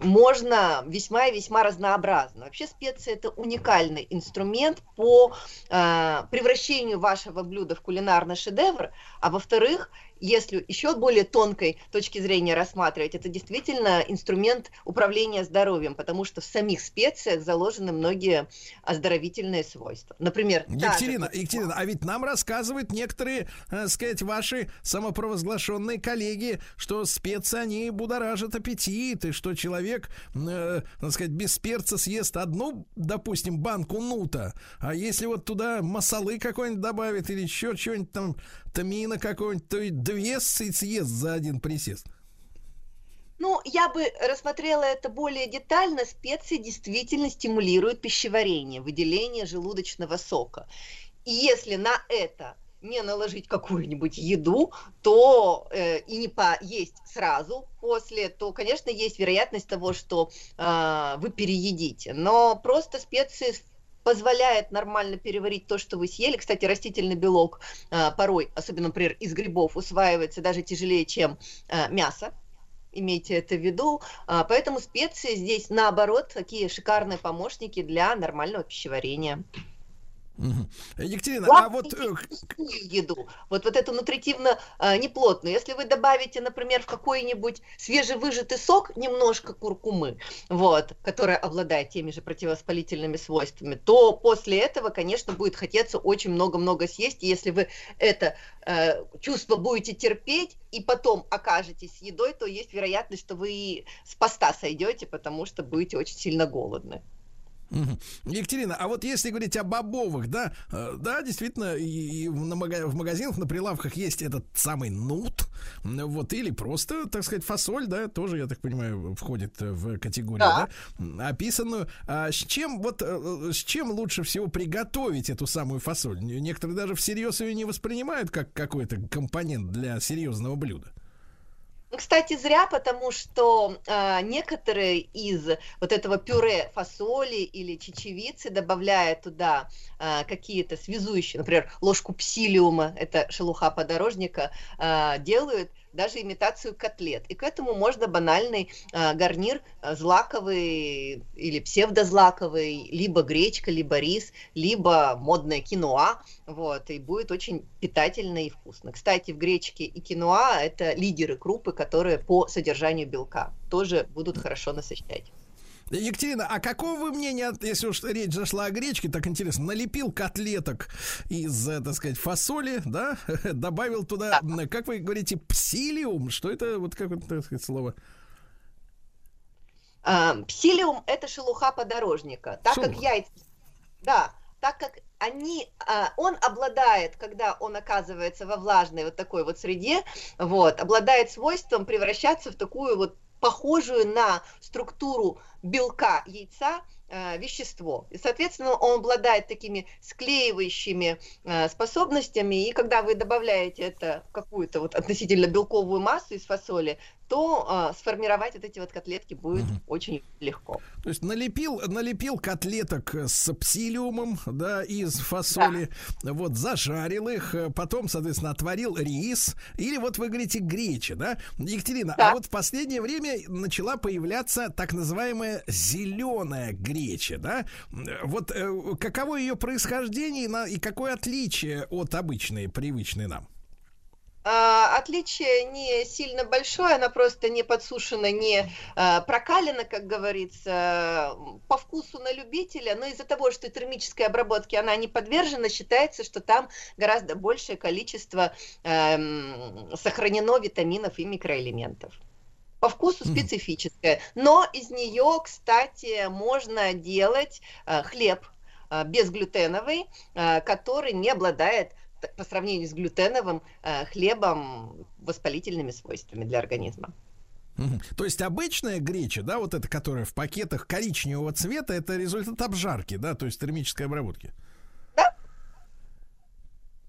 можно весьма и весьма разнообразно. Вообще специи это уникальный инструмент по э, превращению вашего блюда в кулинарный шедевр, а во-вторых, если еще более тонкой точки зрения рассматривать, это действительно инструмент управления здоровьем, потому что в самих специях заложены многие оздоровительные свойства. Например, Екатерина, же- Екатерина, а ведь нам рассказывают некоторые, э, сказать, ваши самопровозглашенные коллеги, что специи, они будоражат аппетит, и что человек, э, так сказать, без перца съест одну, допустим, банку нута, а если вот туда масалы какой-нибудь добавит или еще что-нибудь там, тамина какой-нибудь, то и две съест за один присест. Ну, я бы рассмотрела это более детально. Специи действительно стимулируют пищеварение, выделение желудочного сока. И если на это не наложить какую-нибудь еду, то э, и не поесть сразу после, то, конечно, есть вероятность того, что э, вы переедите. Но просто специи позволяет нормально переварить то, что вы съели. Кстати, растительный белок э, порой, особенно, например, из грибов, усваивается даже тяжелее, чем э, мясо. Имейте это в виду. А, Поэтому специи здесь, наоборот, такие шикарные помощники для нормального пищеварения. Екатерина, а вот... э, еду, вот, вот эту нутритивно а, неплотную. Если вы добавите, например, в какой-нибудь свежевыжатый сок немножко куркумы, вот, которая обладает теми же противовоспалительными свойствами, то после этого, конечно, будет хотеться очень много-много съесть. И если вы это э, чувство будете терпеть и потом окажетесь с едой, то есть вероятность, что вы с поста сойдете, потому что будете очень сильно голодны. Екатерина, а вот если говорить о бобовых, да, э, да, действительно, и, и в, на мага- в магазинах на прилавках есть этот самый нут, вот, или просто, так сказать, фасоль, да, тоже, я так понимаю, входит э, в категорию, да, м, описанную. А с чем, вот, э, с чем лучше всего приготовить эту самую фасоль? Некоторые даже всерьез ее не воспринимают как какой-то компонент для серьезного блюда. Кстати, зря, потому что а, некоторые из вот этого пюре фасоли или чечевицы, добавляя туда а, какие-то связующие, например, ложку псилиума, это шелуха подорожника, а, делают даже имитацию котлет. И к этому можно банальный а, гарнир а, злаковый или псевдозлаковый, либо гречка, либо рис, либо модная киноа, вот, и будет очень питательно и вкусно. Кстати, в гречке и киноа это лидеры крупы, которые по содержанию белка тоже будут хорошо насыщать. Екатерина, а какого вы мнения, если уж речь зашла о гречке, так интересно, налепил котлеток из, э, так сказать, фасоли, да, [laughs] добавил туда, как вы говорите, псилиум, что это, вот как вот, так сказать, слово? А, Псилиум это шелуха подорожника. Так как Шелуха. яйца, да, так как они, а, он обладает, когда он оказывается во влажной вот такой вот среде, вот, обладает свойством превращаться в такую вот похожую на структуру белка яйца э, вещество. И, соответственно, он обладает такими склеивающими э, способностями, и когда вы добавляете это в какую-то вот относительно белковую массу из фасоли, то э, сформировать вот эти вот котлетки будет очень легко. То есть налепил, налепил котлеток с псилиумом, да, из фасоли, вот, зажарил их, э, потом, соответственно, отварил рис, или вот вы говорите греча, да? Екатерина, а вот в последнее время начала появляться так называемая зеленая греча, да? Э, Вот э, каково ее происхождение и на- и какое отличие от обычной, привычной нам? А, Отличие не сильно большое, она просто не подсушена, не а, прокалена, как говорится, по вкусу на любителя, но из-за того, что термической обработке она не подвержена, считается, что там гораздо большее количество эм, сохранено витаминов и микроэлементов. По вкусу специфическое, но из нее, кстати, можно делать э, хлеб э, безглютеновый, э, который не обладает по сравнению с глютеновым э, хлебом воспалительными свойствами для организма. То есть обычная греча, да, вот эта, которая в пакетах коричневого цвета, это результат обжарки, да, то есть термической обработки.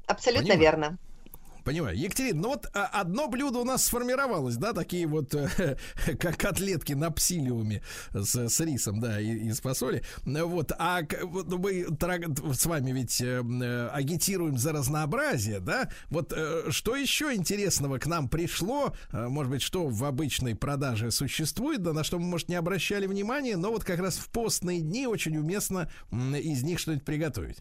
Абсолютно Понимаю. верно. Понимаю. Екатерина, ну вот а, одно блюдо у нас сформировалось, да, такие вот э, [laughs] как котлетки на псилиуме с, с рисом, да, и, из фасоли. Ну Вот, а мы с вами ведь э, э, агитируем за разнообразие, да? Вот что еще интересного к нам пришло, может быть, что в обычной продаже существует, да, на что мы, может, не обращали внимания, но вот как раз в постные дни очень уместно из них что-нибудь приготовить.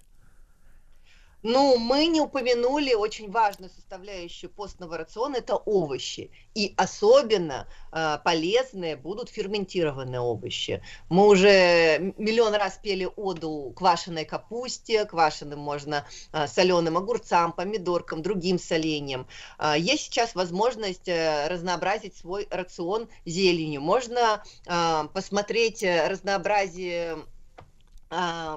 Ну, мы не упомянули очень важную составляющую постного рациона – это овощи. И особенно э, полезные будут ферментированные овощи. Мы уже миллион раз пели оду квашеной капусте, квашеным можно э, соленым огурцам, помидоркам, другим соленьям. Э, есть сейчас возможность э, разнообразить свой рацион зеленью. Можно э, посмотреть разнообразие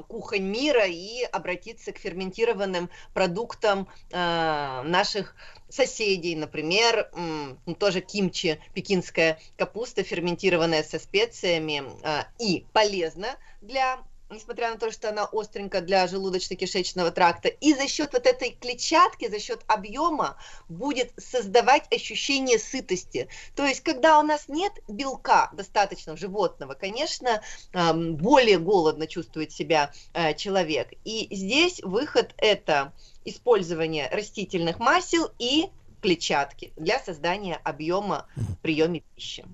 кухонь мира и обратиться к ферментированным продуктам а, наших соседей, например, ну, тоже кимчи, пекинская капуста, ферментированная со специями а, и полезна для несмотря на то, что она остренькая для желудочно-кишечного тракта, и за счет вот этой клетчатки, за счет объема будет создавать ощущение сытости. То есть, когда у нас нет белка достаточно животного, конечно, более голодно чувствует себя э, человек. И здесь выход это использование растительных масел и клетчатки для создания объема в приеме пищи.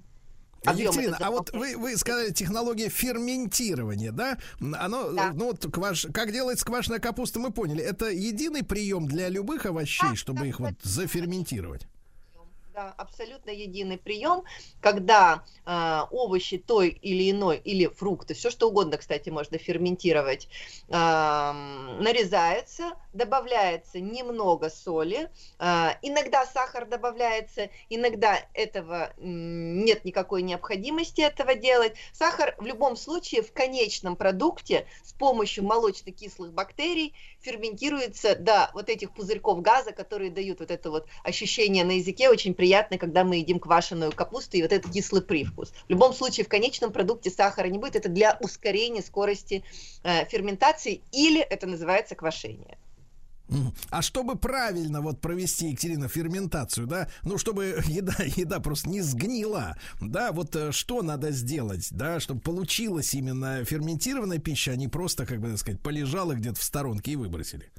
Екатерина, а вот вы, вы сказали технология ферментирования, да? Оно, да. ну вот кваш, как делается квашеная капуста, мы поняли. Это единый прием для любых овощей, чтобы их вот заферментировать да, абсолютно единый прием, когда э, овощи той или иной, или фрукты, все что угодно, кстати, можно ферментировать, э, нарезается, добавляется немного соли, э, иногда сахар добавляется, иногда этого нет никакой необходимости этого делать. Сахар в любом случае в конечном продукте с помощью молочно-кислых бактерий ферментируется до вот этих пузырьков газа, которые дают вот это вот ощущение на языке очень приятно приятно, когда мы едим квашеную капусту и вот этот кислый привкус. В любом случае, в конечном продукте сахара не будет. Это для ускорения скорости э, ферментации или это называется квашение. А чтобы правильно вот провести, Екатерина, ферментацию, да, ну, чтобы еда, еда просто не сгнила, да, вот э, что надо сделать, да, чтобы получилась именно ферментированная пища, а не просто, как бы так сказать, полежала где-то в сторонке и выбросили.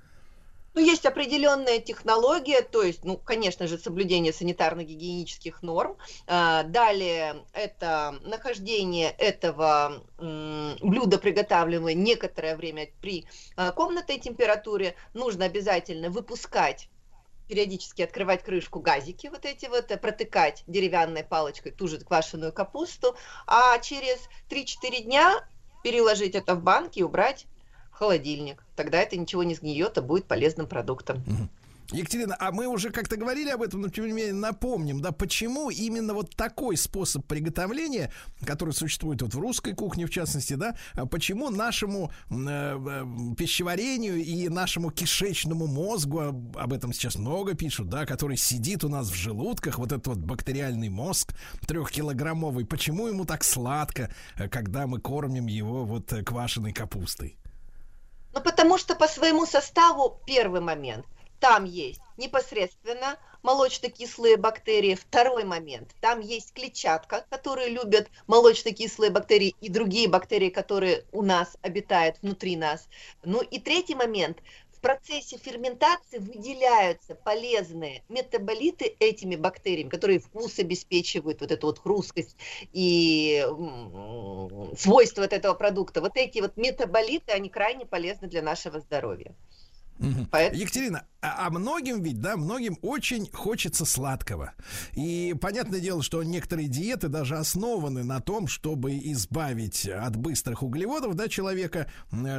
Ну, есть определенная технология, то есть, ну, конечно же, соблюдение санитарно-гигиенических норм. А, далее это нахождение этого блюда, приготавливаемое некоторое время при а, комнатной температуре. Нужно обязательно выпускать периодически открывать крышку газики вот эти вот, э, протыкать деревянной палочкой ту же квашеную капусту, а через 3-4 дня переложить это в банки и убрать холодильник. Тогда это ничего не сгниет, а будет полезным продуктом. Екатерина, а мы уже как-то говорили об этом, но тем не менее напомним, да, почему именно вот такой способ приготовления, который существует вот в русской кухне в частности, да, а почему нашему э, э, пищеварению и нашему кишечному мозгу, об, об этом сейчас много пишут, да, который сидит у нас в желудках, вот этот вот бактериальный мозг трехкилограммовый, почему ему так сладко, э, когда мы кормим его вот э, квашеной капустой? Ну, потому что по своему составу первый момент. Там есть непосредственно молочно-кислые бактерии. Второй момент. Там есть клетчатка, которые любят молочно-кислые бактерии и другие бактерии, которые у нас обитают внутри нас. Ну и третий момент в процессе ферментации выделяются полезные метаболиты этими бактериями, которые вкус обеспечивают, вот эту вот хрусткость и свойства от этого продукта. Вот эти вот метаболиты, они крайне полезны для нашего здоровья. Поэтому... Екатерина, а, а многим ведь, да, многим очень хочется сладкого. И понятное дело, что некоторые диеты даже основаны на том, чтобы избавить от быстрых углеводов, да, человека,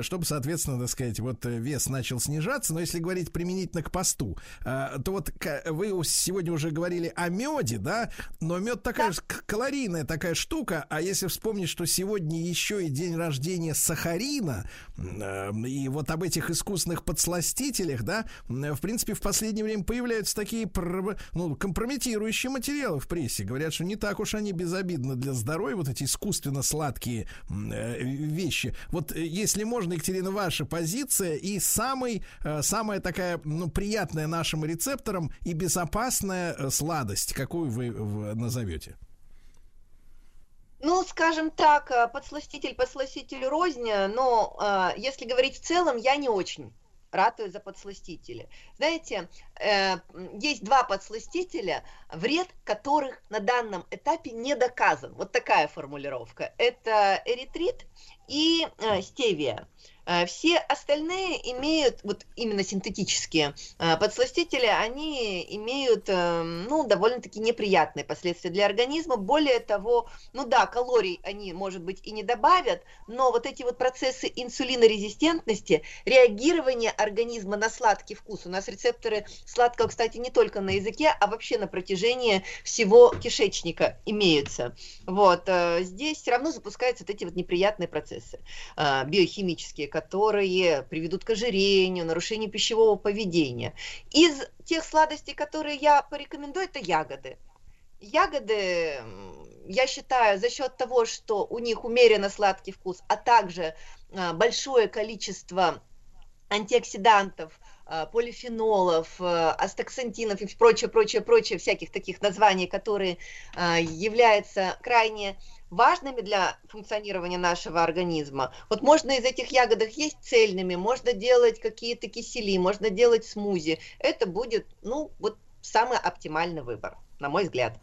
чтобы, соответственно, так сказать, вот э, вес начал снижаться. Но если говорить применительно к посту, э, то вот вы сегодня уже говорили о меде, да, но мед такая да. калорийная такая штука, а если вспомнить, что сегодня еще и день рождения сахарина, э, и вот об этих искусственных подсластителях, да, в принципе, в последнее время появляются такие ну, компрометирующие материалы в прессе. Говорят, что не так уж они безобидны для здоровья, вот эти искусственно сладкие э, вещи. Вот э, если можно, Екатерина, ваша позиция и самый, э, самая такая, ну, приятная нашим рецепторам и безопасная сладость, какую вы назовете? Ну, скажем так, подсластитель подсластитель розня, но э, если говорить в целом, я не очень ратую за подсластители. Знаете, э, есть два подсластителя, вред которых на данном этапе не доказан. Вот такая формулировка. Это эритрит и э, стевия. А, Все остальные имеют, вот именно синтетические а, подсластители, они имеют, эм, ну, довольно-таки неприятные последствия для организма. Более того, ну да, калорий они, может быть, и не добавят, но вот эти вот процессы инсулинорезистентности, реагирование организма на сладкий вкус, у нас рецепторы сладкого, кстати, не только на языке, а вообще на протяжении всего кишечника имеются. Вот, э, здесь все равно запускаются вот эти вот неприятные процессы э, биохимические, приведут к ожирению, нарушению пищевого поведения. Из тех сладостей, которые я порекомендую, это ягоды. Ягоды, я считаю, за счет того, что у них умеренно сладкий вкус, а также а, большое количество антиоксидантов, а, полифенолов, а, астаксантинов и прочее, прочее, прочее, всяких таких названий, которые являются крайне важными для функционирования нашего организма. Вот можно из этих ягодок есть цельными, можно делать какие-то кисели, можно делать смузи. Это будет, ну, вот самый оптимальный выбор, на мой взгляд.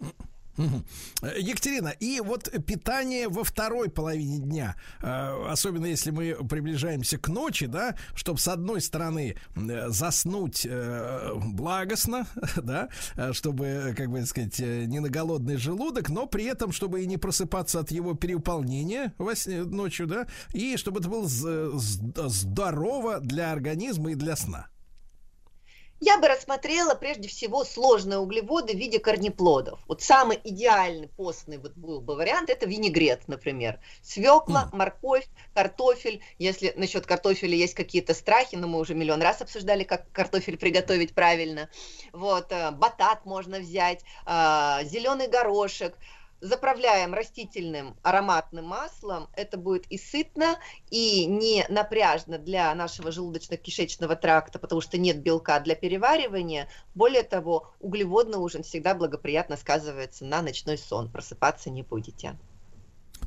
Э, Екатерина, и вот питание во второй половине дня, э, особенно если мы приближаемся к ночи, да, чтобы с одной стороны э, заснуть благостно, [laughs] да, чтобы, как бы сказать, не на голодный желудок, но при этом, чтобы и не просыпаться от его переуполнения во сне, ночью, да, и чтобы это было здорово для организма и для сна. Я бы рассмотрела прежде всего сложные углеводы в виде корнеплодов. Вот самый идеальный постный вот был бы вариант это винегрет, например. Свекла, морковь, картофель. Если насчет картофеля есть какие-то страхи, но мы уже миллион раз обсуждали, как картофель приготовить правильно. Вот, э, батат можно взять, зеленый горошек. Заправляем растительным ароматным маслом. Это будет и сытно, и не напряжно для нашего желудочно-кишечного тракта, потому что нет белка для переваривания. Более того, углеводный ужин всегда благоприятно сказывается на ночной сон. Просыпаться не будете.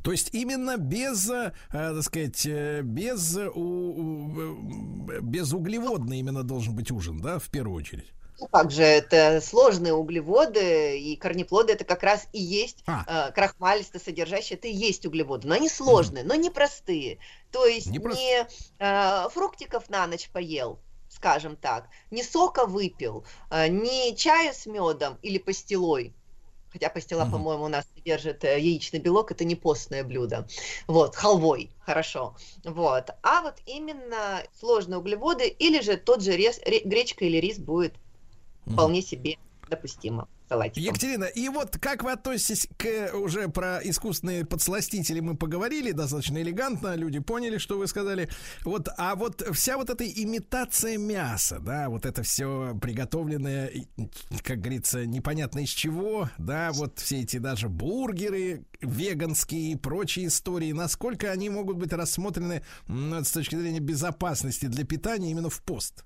То есть именно без, э, так сказать, э, без, у- э, безуглеводный именно должен быть ужин, да, в первую очередь. Ну, как же, это сложные углеводы, и корнеплоды это как раз и есть э, крахмалисто содержащие, это и есть углеводы. Но они сложные, но непростые. То есть не, э, фруктиков на ночь поел, скажем так, не сока выпил, э, не чая с медом или пастилой, хотя пастила, по-моему, у нас содержит э, яичный белок, это не постное блюдо. Вот, халвой, хорошо. Вот. А вот именно сложные углеводы или же тот же рис, ре- гречка или рис будет вполне себе допустимо. Салатиком. Екатерина, и вот как вы относитесь к уже про искусственные подсластители мы поговорили достаточно элегантно, люди поняли, что вы сказали. Вот, а вот вся вот эта имитация мяса, да, вот это все приготовленное, как говорится, непонятно из чего, да, вот все эти даже бургеры веганские и прочие истории, насколько они могут быть рассмотрены с точки зрения безопасности для питания именно в пост?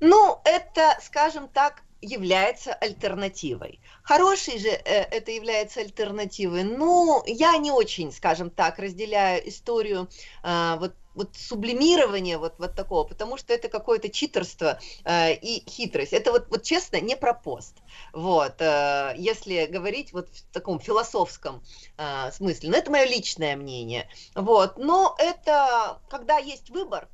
Ну, это, скажем так, является альтернативой. Хороший же э, это является альтернативой. Ну, я не очень, скажем так, разделяю историю э, вот вот сублимирование вот, вот такого, потому что это какое-то читерство э, и хитрость. Это вот, вот честно не про пост. Вот, э, если говорить вот в таком философском э, смысле. Но это мое личное мнение. Вот, но это, когда есть выбор,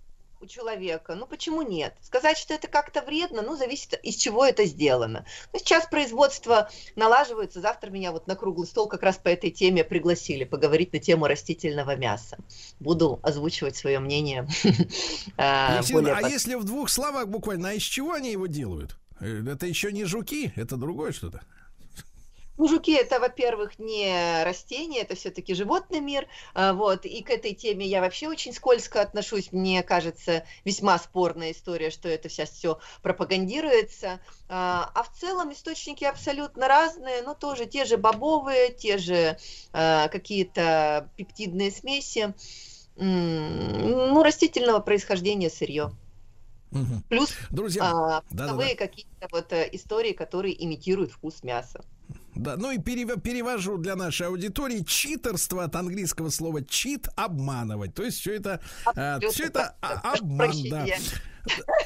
у человека. Ну почему нет? Сказать, что это как-то вредно, ну зависит из чего это сделано. Ну, сейчас производство налаживается. Завтра меня вот на круглый стол как раз по этой теме пригласили поговорить на тему растительного мяса. Буду озвучивать свое мнение. [laughs] а, более а если в двух словах буквально, а из чего они его делают? Э, Это еще не жуки, это другое что-то. Ну, жуки это, во-первых, не растения, это все-таки животный мир, а, вот, и к этой теме я вообще очень скользко отношусь, мне кажется, весьма спорная история, что это сейчас все пропагандируется, А, а в целом источники абсолютно разные, но тоже те же бобовые, те же а, какие-то пептидные смеси, ну, растительного происхождения сырье. Плюс Друзья, а, да-да-да. вкусовые какие-то вот э, истории, которые имитируют вкус мяса. Да, ну и перев- перевожу для нашей аудитории читерство от английского слова чит обманывать. То есть все это, а, все это а, обман, да.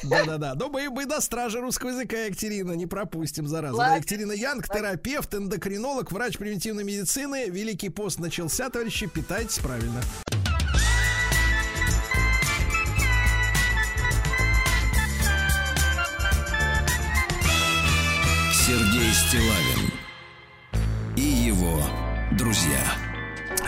Да-да-да. Но мы, мы до стражи русского языка, Екатерина, не пропустим, зараза. Да, Екатерина Янг, терапевт, эндокринолог, врач превентивной медицины. Великий пост начался, товарищи, питайтесь правильно. Сергей Стилавин его друзья.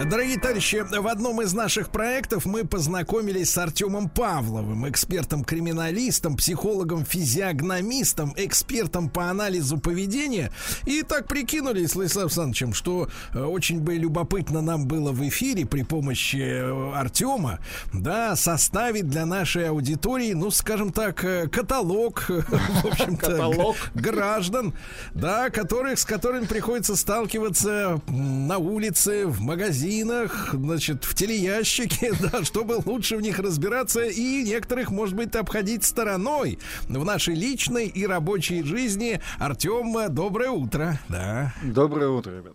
Дорогие товарищи, в одном из наших проектов мы познакомились с Артемом Павловым, экспертом-криминалистом, психологом-физиогномистом, экспертом по анализу поведения. И так прикинули с Владиславом Александровичем, что э, очень бы любопытно нам было в эфире при помощи э, Артема, да, составить для нашей аудитории, ну, скажем так, э, каталог, [laughs] в общем-то, граждан, да, которых, с которыми приходится сталкиваться на улице, в магазинах, значит, в телеящике, [laughs] да, чтобы лучше в них разбираться и некоторых, может быть, обходить стороной в нашей личной и рабочей жизни. Артем, доброе утро, да. Доброе утро, ребят.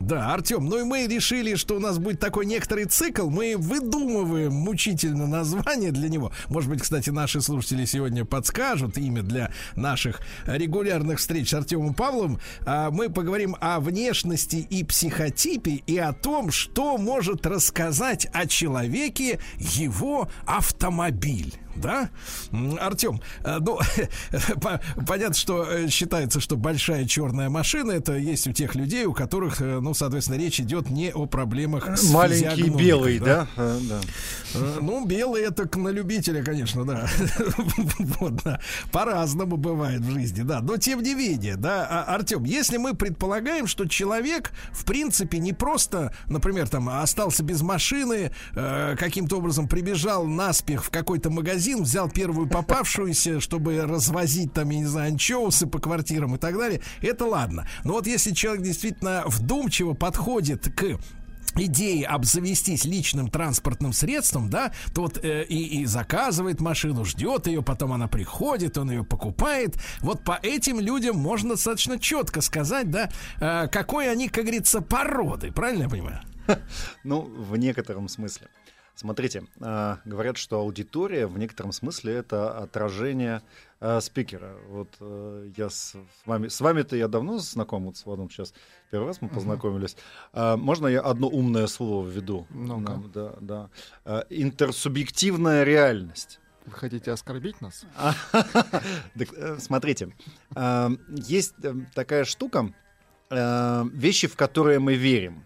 Да, Артем, ну и мы решили, что у нас будет такой некоторый цикл. Мы выдумываем мучительно название для него. Может быть, кстати, наши слушатели сегодня подскажут имя для наших регулярных встреч с Артемом Павловым. А Мы поговорим о внешности и психотипе и о том, что может рассказать о человеке его автомобиль. Да? Артем, э, ну, [laughs] по- понятно, что э, считается, что большая черная машина это есть у тех людей, у которых, э, ну, соответственно, речь идет не о проблемах с Маленький физиогномикой, белый, да? Да. Э, Ну, белый это на любителя, конечно, да. [laughs] Вот, да. По-разному бывает в жизни, да. Но тем не менее, да, А, Артем, если мы предполагаем, что человек, в принципе, не просто, например, там остался без машины, каким-то образом прибежал наспех в какой-то магазин, взял первую попавшуюся, чтобы развозить там, я не знаю, анчоусы по квартирам и так далее, это ладно. Но вот если человек действительно вдумчиво подходит к идеи обзавестись личным транспортным средством, да, то вот э, и, и заказывает машину, ждет ее, потом она приходит, он ее покупает. Вот по этим людям можно достаточно четко сказать, да, э, какой они, как говорится, породы, правильно я понимаю? [laughs] Ну, в некотором смысле. Смотрите, э, говорят, что аудитория в некотором смысле это отражение э, спикера. Вот э, я с, вами, с вами-то я давно знаком, вот с Владом сейчас первый раз мы познакомились. Э, можно я одно умное слово введу? Ну-ка. Нам, Да, да. Интерсубъективная реальность. Вы хотите оскорбить нас? [laughs] Смотрите, есть такая штука, вещи, в которые мы верим.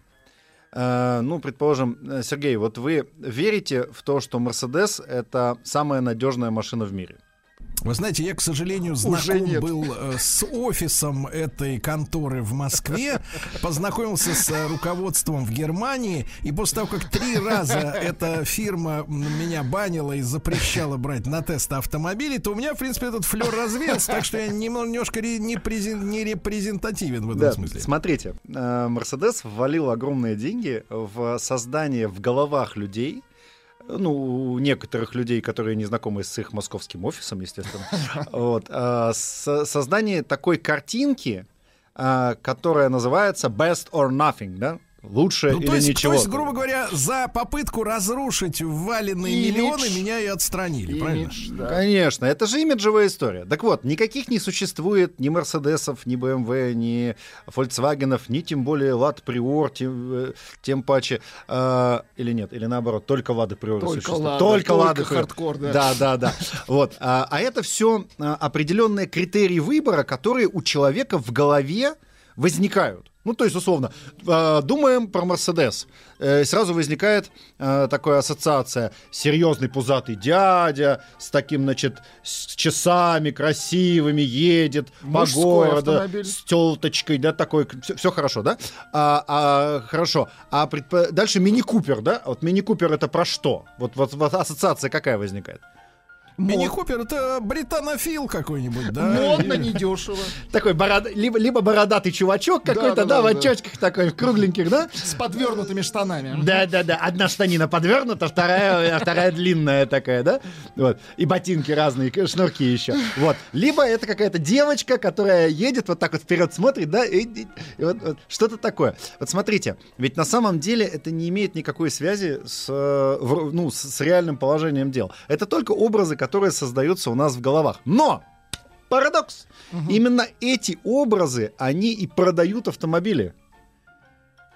Э, Ну, предположим, э, Сергей, вот вы верите в то, что Мерседес это самая надежная машина в мире? Вы знаете, я, к сожалению, знаком был э, с офисом этой конторы в Москве, познакомился с э, руководством в Германии, и после того, как три раза эта фирма меня банила и запрещала брать на тест автомобилей, то у меня, в принципе, этот флер развеялся, так что я нем- немножко не, презен- не репрезентативен в этом Да, смысле. Смотрите, э, Мерседес ввалил огромные деньги в создание в головах людей, ну, некоторых людей, которые не знакомы с их московским офисом, естественно, [laughs] вот, со- создание такой картинки, э, которая называется best or nothing, да? Лучше Ну, или то, есть, ничего. то есть, грубо говоря, за попытку разрушить вваленные Имидж. миллионы меня и отстранили, правильно? Конечно, это же имиджевая история. Так вот, никаких не существует ни Мерседесов, ни BMW, ни Volkswagenов, ни тем более Лад Приор, тем, э, тем паче. э, или нет, или наоборот, только Лады Приоры Только существуют. «Лада», только Лады хардкор, да. Да, да, да. Вот. А, а это все определенные критерии выбора, которые у человека в голове возникают. Ну, то есть, условно, э, думаем про Мерседес. Э, сразу возникает э, такая ассоциация. Серьезный пузатый дядя с таким, значит, с часами красивыми едет Мужской по городу автомобиль. с телточкой, да, такой. Все, хорошо, да? А, а, хорошо. А предпо- дальше мини-купер, да? Вот мини-купер это про что? Вот, вот, вот ассоциация какая возникает? Мини Купер это британофил какой-нибудь, да? Модно, недешево. Такой бород... либо, либо бородатый чувачок какой-то, да, да, да, в да. очочках такой, в кругленьких, да? С подвернутыми штанами. Да, да, да. Одна штанина подвернута, вторая, а вторая длинная такая, да? Вот. И ботинки разные, шнурки еще. Вот. Либо это какая-то девочка, которая едет вот так вот вперед смотрит, да, и, и- и вот, вот что-то такое. Вот смотрите, ведь на самом деле это не имеет никакой связи с, э, ну, с, с реальным положением дел. Это только образы, которые создаются у нас в головах. Но! Парадокс! Именно эти образы, они и продают автомобили.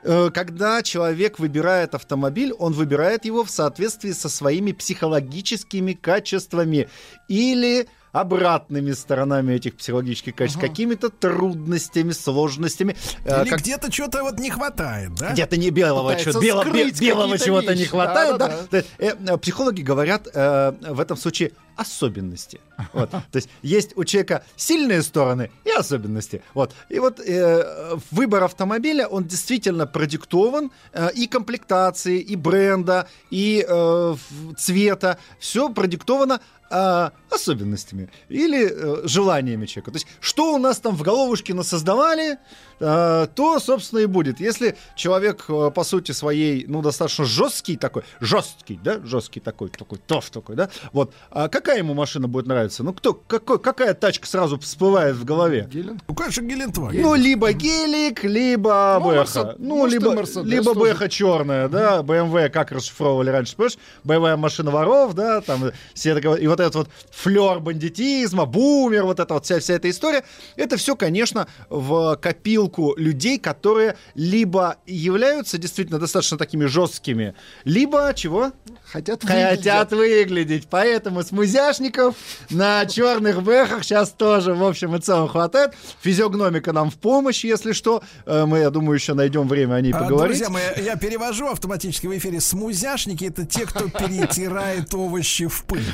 Э, Когда человек выбирает автомобиль, он выбирает его в соответствии со своими психологическими качествами или обратными сторонами этих психологических качеств, какими-то трудностями, сложностями. э, Или как- где-то что-то вот не хватает, да? где-то не белого, чё- бело- белого чего-то не хватает. Да, есть, э, э, психологи говорят э, в этом случае особенности. Вот. То есть есть у человека сильные стороны и особенности. Вот. И вот э, выбор автомобиля, он действительно продиктован э, и комплектации, и бренда, и э, цвета. Все продиктовано э, особенностями или э, желаниями человека. То есть, что у нас там в головушке насоздавали, э, то, собственно, и будет. Если человек, э, по сути своей, ну, достаточно жесткий такой, жесткий, да, жесткий такой, такой, тоф такой, да, вот, а какая ему машина будет нравиться? Ну, кто, какой, какая тачка сразу всплывает в голове? Ну, конечно, Гелендваген. Ну, либо гелик, либо Ну, Бэха. Ну, может, либо, Мерседес либо тоже. Бэха черная, да, BMW, как расшифровывали раньше, помнишь? Боевая машина воров, да, там все такое, и вот этот вот флер бандитизма, бумер, вот эта вот вся, вся эта история, это все, конечно, в копилку людей, которые либо являются действительно достаточно такими жесткими, либо чего? Хотят Хотят выглядеть. Поэтому смузяшников на черных бэхах сейчас тоже, в общем и целом, хватает. Физиогномика нам в помощь, если что. Э, Мы, я думаю, еще найдем время о ней А, поговорить. Друзья мои, я перевожу автоматически в эфире. Смузяшники это те, кто перетирает овощи в пыль.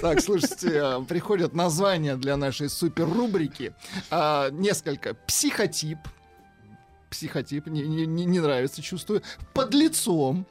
Так, слушайте, а, приходят названия для нашей супер рубрики. несколько. Психотип. Психотип. Не, не- не- не нравится, чувствую. Под лицом.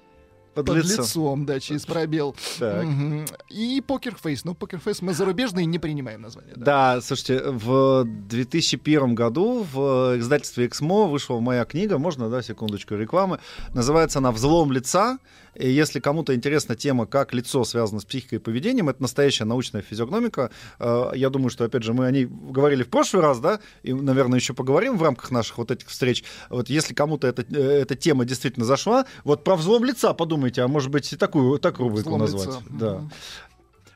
Под Под лицом. лицом, да, через пробел. Так. Мгм. И покерфейс. Ну, покерфейс мы зарубежные не принимаем название. Да. Да, слушайте, в 2001 году в издательстве «Эксмо» вышла моя книга, можно, да, секундочку рекламы, называется она «Взлом лица». И если кому-то интересна тема, как лицо связано с психикой и поведением, это настоящая научная физиогномика. Э, Я думаю, что, опять же, мы о ней говорили в прошлый раз, да, и, наверное, еще поговорим в рамках наших вот этих встреч. Вот если кому-то эта, э, эта тема действительно зашла, вот про взлом лица подумайте, а может быть и такую, так рубрику Взлом назвать. лица. Да.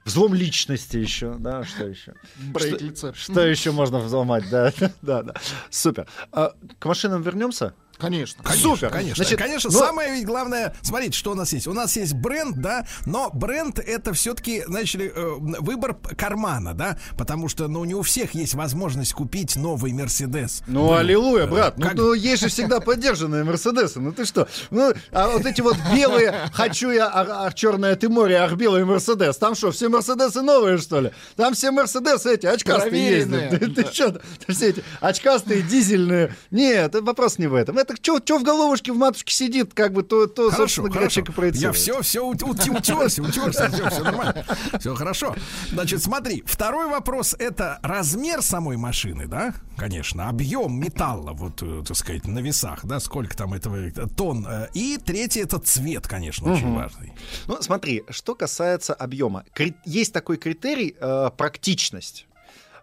Взлом личности еще, да, что еще? Брейк Что- лица. Что еще можно взломать, да, [laughs] да, да. Супер. А, к машинам вернемся? Конечно. Супер. Конечно, Значит, конечно. ну- Самое ведь главное, смотрите, что у нас есть. У нас есть бренд, да, но бренд это все-таки, значит э, выбор кармана, да, потому что, ну, не у всех есть возможность купить новый Мерседес. Ну, аллилуйя, брат. Ну, Как- ну, есть же всегда поддержанные Мерседесы. Ну, ты что? Ну, а вот эти вот белые, хочу я, а, а черное ты море, ах, белый Мерседес. Там что, все Мерседесы новые, что ли? Там все Мерседесы эти, очкастые ездят. [laughs] Ты, ты что? Все эти очкастые, дизельные. Нет, вопрос не в этом. Это что в головушке в матушке сидит, как бы, то, то Хорошо, собственно говоря, хорошо. человек и проецирует. Я все, все утерся, утерся, все, все нормально. Все хорошо. Значит, смотри, второй вопрос это размер самой машины, да? Конечно, объем металла, вот, э, так сказать, на весах, да, сколько там этого э, тонн. э, И третье это цвет, конечно, очень важный. Ну, смотри, что касается объема. Есть такой критерий э, практичность.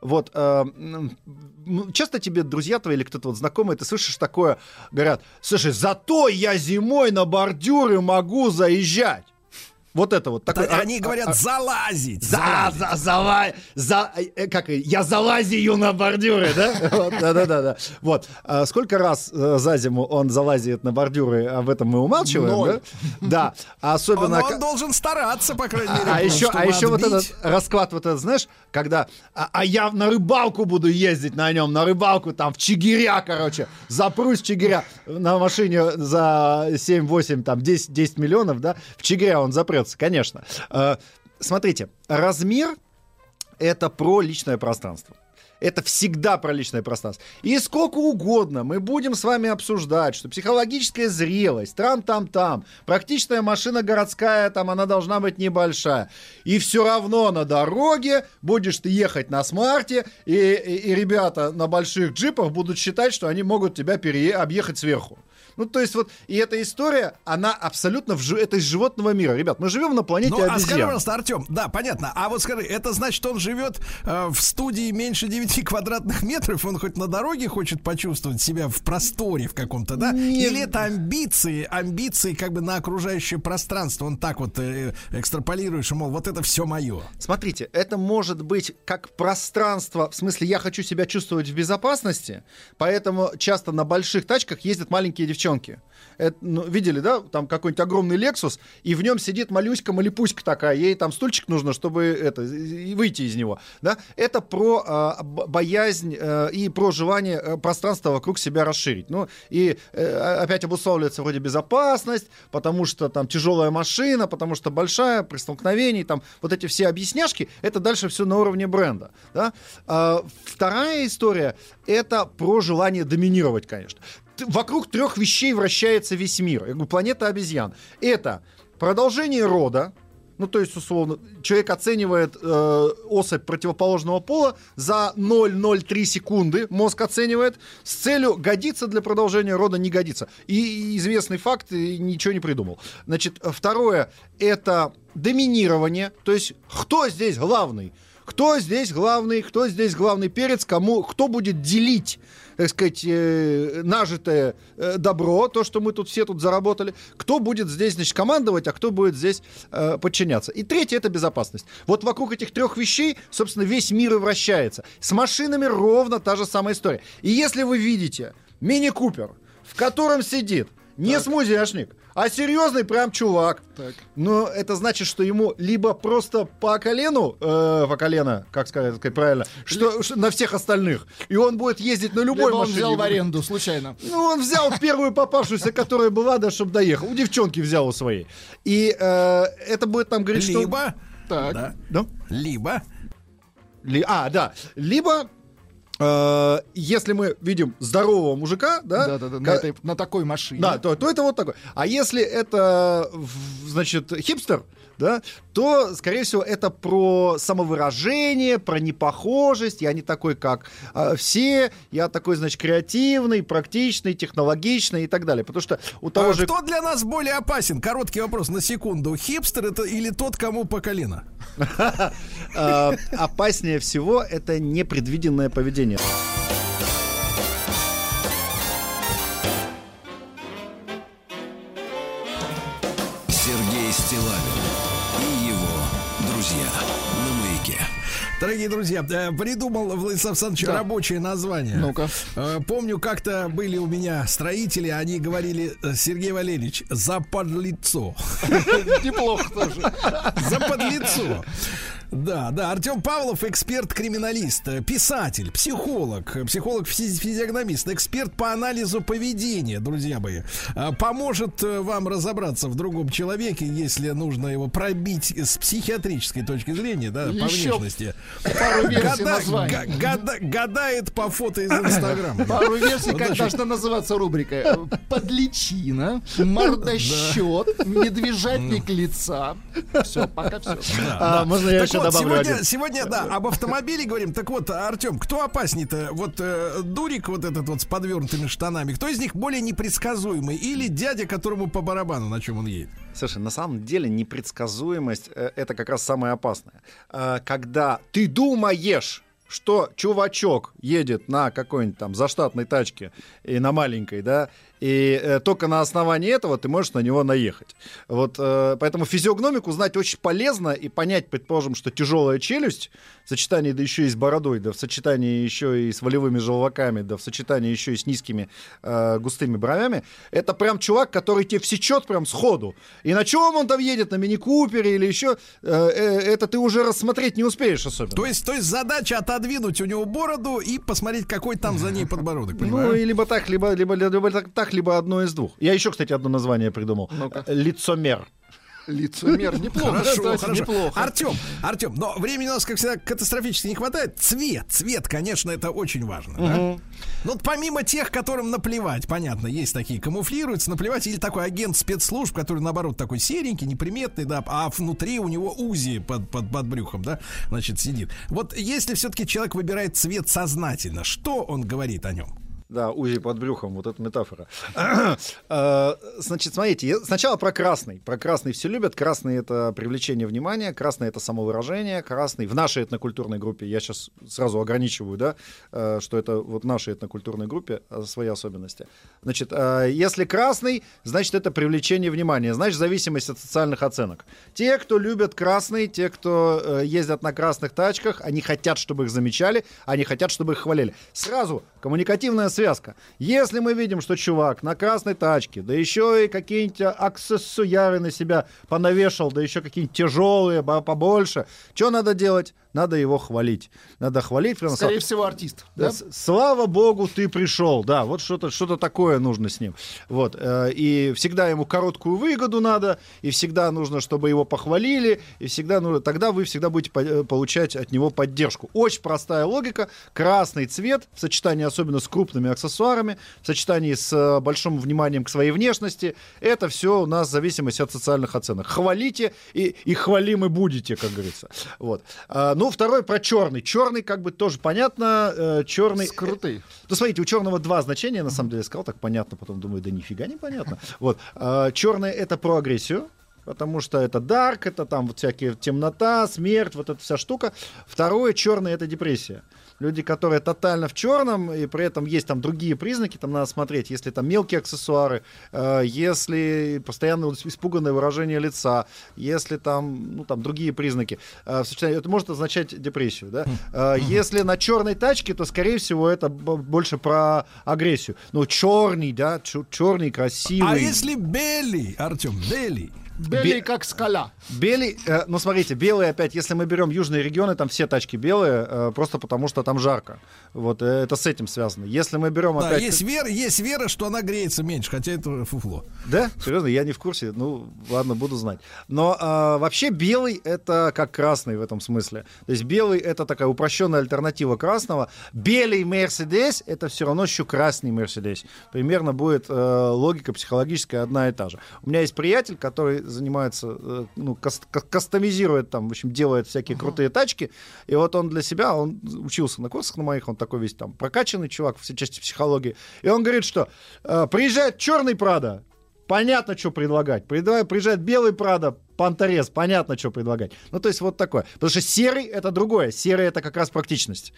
Вот, э, м, часто тебе друзья твои или кто-то вот знакомый, ты слышишь такое, говорят, слушай, зато я зимой на бордюры могу заезжать. Вот это вот такое. Да, а- Они говорят а- а- залазить. За, залазить. за, зала- за, э, как, и, я залазию на бордюры, да? [laughs] Вот, Да-да-да. Вот. А сколько раз э, за зиму он залазит на бордюры, об этом мы умалчиваем, Ноль. да? Да. А Особенно... Он, он должен стараться, по крайней мере. А еще, а еще вот этот расклад, вот этот, знаешь, когда а, а я на рыбалку буду ездить на нем, на рыбалку там в Чигиря, короче, запрусь Чигиря на машине за 7-8, там 10, 10 миллионов, да, в Чигиря он запрется, конечно. Э, смотрите, размер это про личное пространство. Это всегда про личное пространство. И сколько угодно мы будем с вами обсуждать, что психологическая зрелость, трам-там-там, практичная машина городская, там она должна быть небольшая. И все равно на дороге будешь ты ехать на смарте, и, и- и ребята на больших джипах будут считать, что они могут тебя пере... объехать сверху. Ну, то есть вот, и эта история, она абсолютно, в это из животного мира. Ребят, мы живем на планете Ну, а скажи, обезьян. пожалуйста, Артем, да, понятно. А вот скажи, это значит, он живет э, в студии меньше 9 квадратных метров, он хоть на дороге хочет почувствовать себя в просторе в каком-то, да? Или это амбиции, амбиции как бы на окружающее пространство, он так вот э, экстраполирует, что, мол, вот это все мое. Смотрите, это может быть как пространство, в смысле, я хочу себя чувствовать в безопасности, поэтому часто на больших тачках ездят маленькие девчонки девчонки. Это, ну, видели, да, там какой-нибудь огромный Lexus, и в нем сидит малюська малипуська такая, ей там стульчик нужно, чтобы это, и выйти из него, да. Это про б- боязнь э, и про желание э, пространство вокруг себя расширить. Ну, и э, опять обусловливается вроде безопасность, потому что там тяжелая машина, потому что большая, при столкновении, там вот эти все объясняшки, это дальше все на уровне бренда, да. А, вторая история, это про желание доминировать, конечно. Вокруг трех вещей вращается весь мир. Я говорю, планета обезьян. Это продолжение рода, ну, то есть, условно, человек оценивает э, особь противоположного пола за 0,03 секунды, мозг оценивает, с целью годится для продолжения рода, не годится. И известный факт, и ничего не придумал. Значит, второе, это доминирование, то есть, кто здесь главный? Кто здесь главный, кто здесь главный перец, кому, кто будет делить так сказать, э, нажитое э, добро, то, что мы тут все тут заработали, кто будет здесь, значит, командовать, а кто будет здесь э, подчиняться. И третье — это безопасность. Вот вокруг этих трех вещей, собственно, весь мир и вращается. С машинами ровно та же самая история. И если вы видите мини-купер, в котором сидит не смузяшник, а серьезный прям чувак. Так. Но это значит, что ему либо просто по колену, э, по колено, как сказать, сказать правильно, что, что на всех остальных, и он будет ездить на любой Либо он машине. взял в аренду случайно. Ну, он взял первую попавшуюся, которая была, да, чтобы доехал. У девчонки взял у своей. И э, это будет там говорить, что... Либо, Так. да, Да? либо Ли- а, да. Либо, если мы видим здорового мужика, да, Да-да-да, на, ка- этой- на такой машине. да, то, то это вот такой. А если это, значит, хипстер, да, то, скорее всего, это про самовыражение, про непохожесть. Я не такой, как а, все. Я такой, значит, креативный, практичный, технологичный и так далее. Потому что у того А же... Кто для нас более опасен? Короткий вопрос на секунду. Хипстер это или тот, кому по колено? [laughs] а, опаснее всего это непредвиденное поведение. Дорогие друзья, э, придумал Владислав Александрович Да. рабочее название. Ну-ка. Э, Помню, как-то были у меня строители, они говорили, э, Сергей Валерьевич, за подлицо. [laughs] Неплохо тоже. За подлицо. Да, да, Артем Павлов, эксперт-криминалист, писатель, психолог, психолог-физиогномист, эксперт по анализу поведения, друзья мои. Э, Поможет э, вам разобраться в другом человеке, если нужно его пробить с психиатрической точки зрения, да, по Еще внешности. Пару версий Гада- гада- гадает по фото из Инстаграма. [laughs] Пару версий, как даже- должна называться рубрика. Подличина, мордосчет, медвежатник лица. Все, пока все. Да, А, да. можно я Так еще вот, добавлю сегодня, один? сегодня, да, [laughs] об автомобиле говорим. Так вот, Артем, кто опаснее-то? Вот э, дурик вот этот вот с подвернутыми штанами. Кто из них более непредсказуемый? Или дядя, которому по барабану, на чем он едет? Слушай, на самом деле непредсказуемость э, это как раз самое опасное. Э, Когда ты думаешь, что чувачок едет на какой-нибудь там заштатной тачке и на маленькой, да, и э, только на основании этого ты можешь на него наехать. Вот, э, поэтому физиогномику знать очень полезно и понять, предположим, что тяжелая челюсть в сочетании да еще и с бородой, да в сочетании еще и с волевыми желваками, да в сочетании еще и с низкими э, густыми бровями, это прям чувак, который тебе всечет прям сходу. И на чем он там едет, на мини-купере или еще, э, э, это ты уже рассмотреть не успеешь особенно. То есть, то есть задача отодвинуть у него бороду и посмотреть, какой там за ней подбородок, Ну, понимаю? и либо так, либо, либо, либо так, так, либо одно из двух. Я еще, кстати, одно название придумал. Ну-ка. Лицомер. Лицемер. Неплохо, Хорошо, кстати, хорошо. неплохо. Артем, Артем, но времени у нас, как всегда, катастрофически не хватает. Цвет, цвет, конечно, это очень важно. да? Ну, вот помимо тех, которым наплевать, понятно, есть такие, камуфлируются, наплевать, или такой агент спецслужб, который, наоборот, такой серенький, неприметный, да, а внутри у него УЗИ под, под, под брюхом, да, значит, сидит. Вот если все-таки человек выбирает цвет сознательно, что он говорит о нем? Да, УЗИ под брюхом, вот эта метафора. Э, [clears throat] Значит, смотрите, сначала про красный. Про красный все любят. Красный — это привлечение внимания, красный — это самовыражение, красный в нашей этнокультурной группе, я сейчас сразу ограничиваю, да, э, что это вот в нашей этнокультурной группе э, свои особенности. Значит, э, если красный, значит, это привлечение внимания, значит, зависимость от социальных оценок. Те, кто любят красный, те, кто ездят на красных тачках, они хотят, чтобы их замечали, они хотят, чтобы их хвалили. Сразу коммуникативная связка. Если мы видим, что чувак на красной тачке, да еще и какие-нибудь аксессуары на себя понавешал, да еще какие-нибудь тяжелые, бо- побольше, что надо делать? Надо его хвалить. Надо хвалить. Прямо Скорее сла- всего, артист. да, да? Слава богу, ты пришел. Да, вот что-то что такое нужно с ним. Вот. э, И всегда ему короткую выгоду надо, и всегда нужно, чтобы его похвалили, и всегда нужно. Тогда вы всегда будете э, получать от него поддержку. Очень простая логика. Красный цвет в сочетании особенно с крупными аксессуарами, в сочетании с э, большим вниманием к своей внешности, это все у нас в зависимости от социальных оценок. Хвалите и, и хвалимы будете, как говорится. Вот. А, ну, второй про черный. Черный, как бы тоже понятно. э, черный. Скрытый. Ну, смотрите, у черного два значения, на самом деле, я сказал так понятно, потом думаю, да нифига не понятно. [laughs] Вот. А, черный это про агрессию. Потому что это дарк, это там вот всякие темнота, смерть, вот эта вся штука. Второе, черный это депрессия. Люди, которые тотально в черном, и при этом есть там другие признаки, там надо смотреть, если там мелкие аксессуары, э, если постоянно испуганное выражение лица, если там, ну, там другие признаки, э, в сочетании, это может означать депрессию, да. Э, если на черной тачке, то, скорее всего, это больше про агрессию. Ну, черный, да, черный, красивый. А если белый, Артем, белый? Белый Бе- как скала. Белый, э, ну смотрите, белый опять, если мы берем южные регионы, там все тачки белые, э, просто потому что там жарко. Вот э, это с этим связано. Если мы берем Да, опять... есть вера, есть вера, что она греется меньше, хотя это фуфло. Да? Серьезно, я не в курсе. Ну, ладно, буду знать. Но а, вообще белый это как красный в этом смысле. То есть белый это такая упрощенная альтернатива красного. Белый Мерседес это все равно еще красный Мерседес. Примерно будет э, логика психологическая одна и та же. У меня есть приятель, который занимается, э, ну, кас- ка- кастомизирует там, в общем, делает всякие крутые тачки. И вот он для себя, он учился на курсах на моих, он такой весь там прокачанный чувак в части психологии. И он говорит, что э, приезжает черный Прада, понятно, что предлагать. Приезжает белый Прада, Панторез, понятно, что предлагать. Ну, то есть вот такое. Потому что серый — это другое. Серый — это как раз практичность.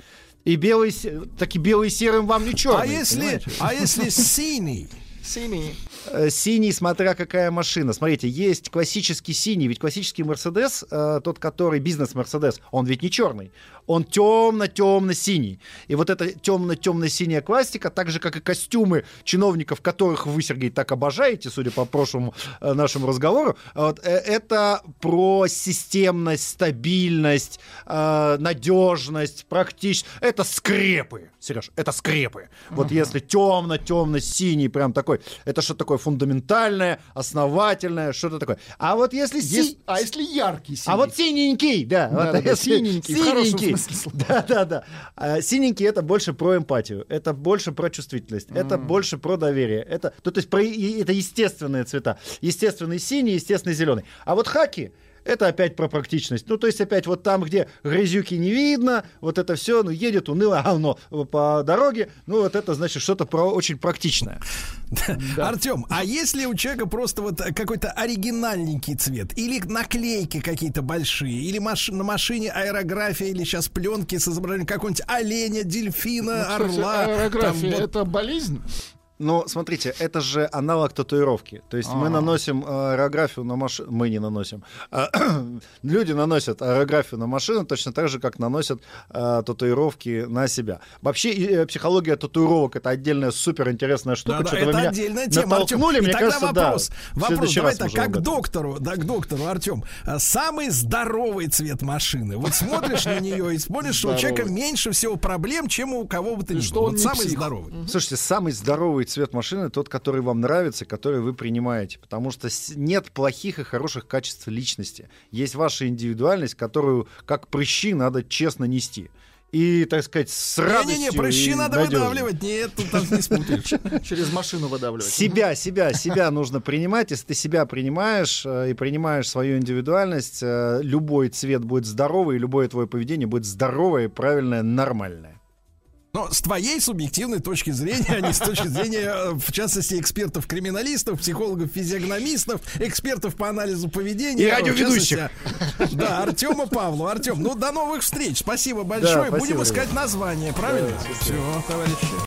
И белый, таки белый серым вам не черный. А если, понимаете? а если синий? Синий. Э, Синий, смотря какая машина. Смотрите, есть классический синий. Ведь классический Мерседес, э, тот, который бизнес-Мерседес, он ведь не черный. Он темно-темно-синий. И вот эта темно-темно-синяя классика, так же, как и костюмы чиновников, которых вы, Сергей, так обожаете, судя по прошлому э, нашему разговору, вот, это про системность, стабильность, надежность, практичность. Это скрепы, Сереж, это скрепы. Вот если темно-темно-синий, прям такой, это что такое фундаментальное, основательное, что-то такое. А вот если си- Есть- а если яркий синий? а вот синенький, да. Да, вот да, да, если синенький, хорошем синенький. слова. Да, да, да. А, синенький это больше про эмпатию, это больше про чувствительность, это больше про доверие. Это, то, то есть про, это естественные цвета. Естественный синий, естественный зеленый. А вот хаки это опять про практичность. Ну, то есть опять вот там, где грязюки не видно, вот это все, ну, едет уныло говно по дороге, ну, вот это значит что-то про, очень практичное. Артем, а если у человека просто вот какой-то оригинальненький цвет, или наклейки какие-то большие, или маш- на машине аэрография, или сейчас пленки с изображением какого-нибудь оленя, дельфина, Ну, кстати, орла. аэрография там вот- это болезнь? Ну, смотрите, это же аналог татуировки. То есть мы А. наносим э, аэрографию на машину. Мы не наносим. А, [clears throat] люди наносят аэрографию на машину точно так же, как наносят э, татуировки на себя. Вообще, э, психология татуировок это отдельная суперинтересная штука. Да-да, Что-то вы это меня отдельная тема, Артем. натолкнули, И мне тогда кажется, вопрос, да. Вопрос, давай раз так, как доктору, да, к доктору, Артем, а, самый здоровый цвет машины. Вот смотришь на нее и смотришь, что у человека меньше всего проблем, чем у кого бы то ни что было. он самый здоровый. Слушайте, самый здоровый цвет машины тот, который вам нравится, который вы принимаете. Потому что нет плохих и хороших качеств личности. Есть ваша индивидуальность, которую, как прыщи, надо честно нести. И, так сказать, с радостью Не-не-не, прыщи надо надежно. выдавливать. Нет, тут даже не спутаешь. [laughs] Через машину выдавливать. Себя, себя, себя нужно принимать. Если ты себя принимаешь э, и принимаешь свою индивидуальность, э, любой цвет будет здоровый, и любое твое поведение будет здоровое, правильное, нормальное. Но с твоей субъективной точки зрения, а не с точки зрения, э, в частности, экспертов-криминалистов, психологов-физиогномистов, экспертов по анализу поведения. И радиоведущих. частности, Да, Артема Павлова. Артем, ну до новых встреч. Спасибо большое. спасибо, Будем искать название, правильно? Все, товарищи.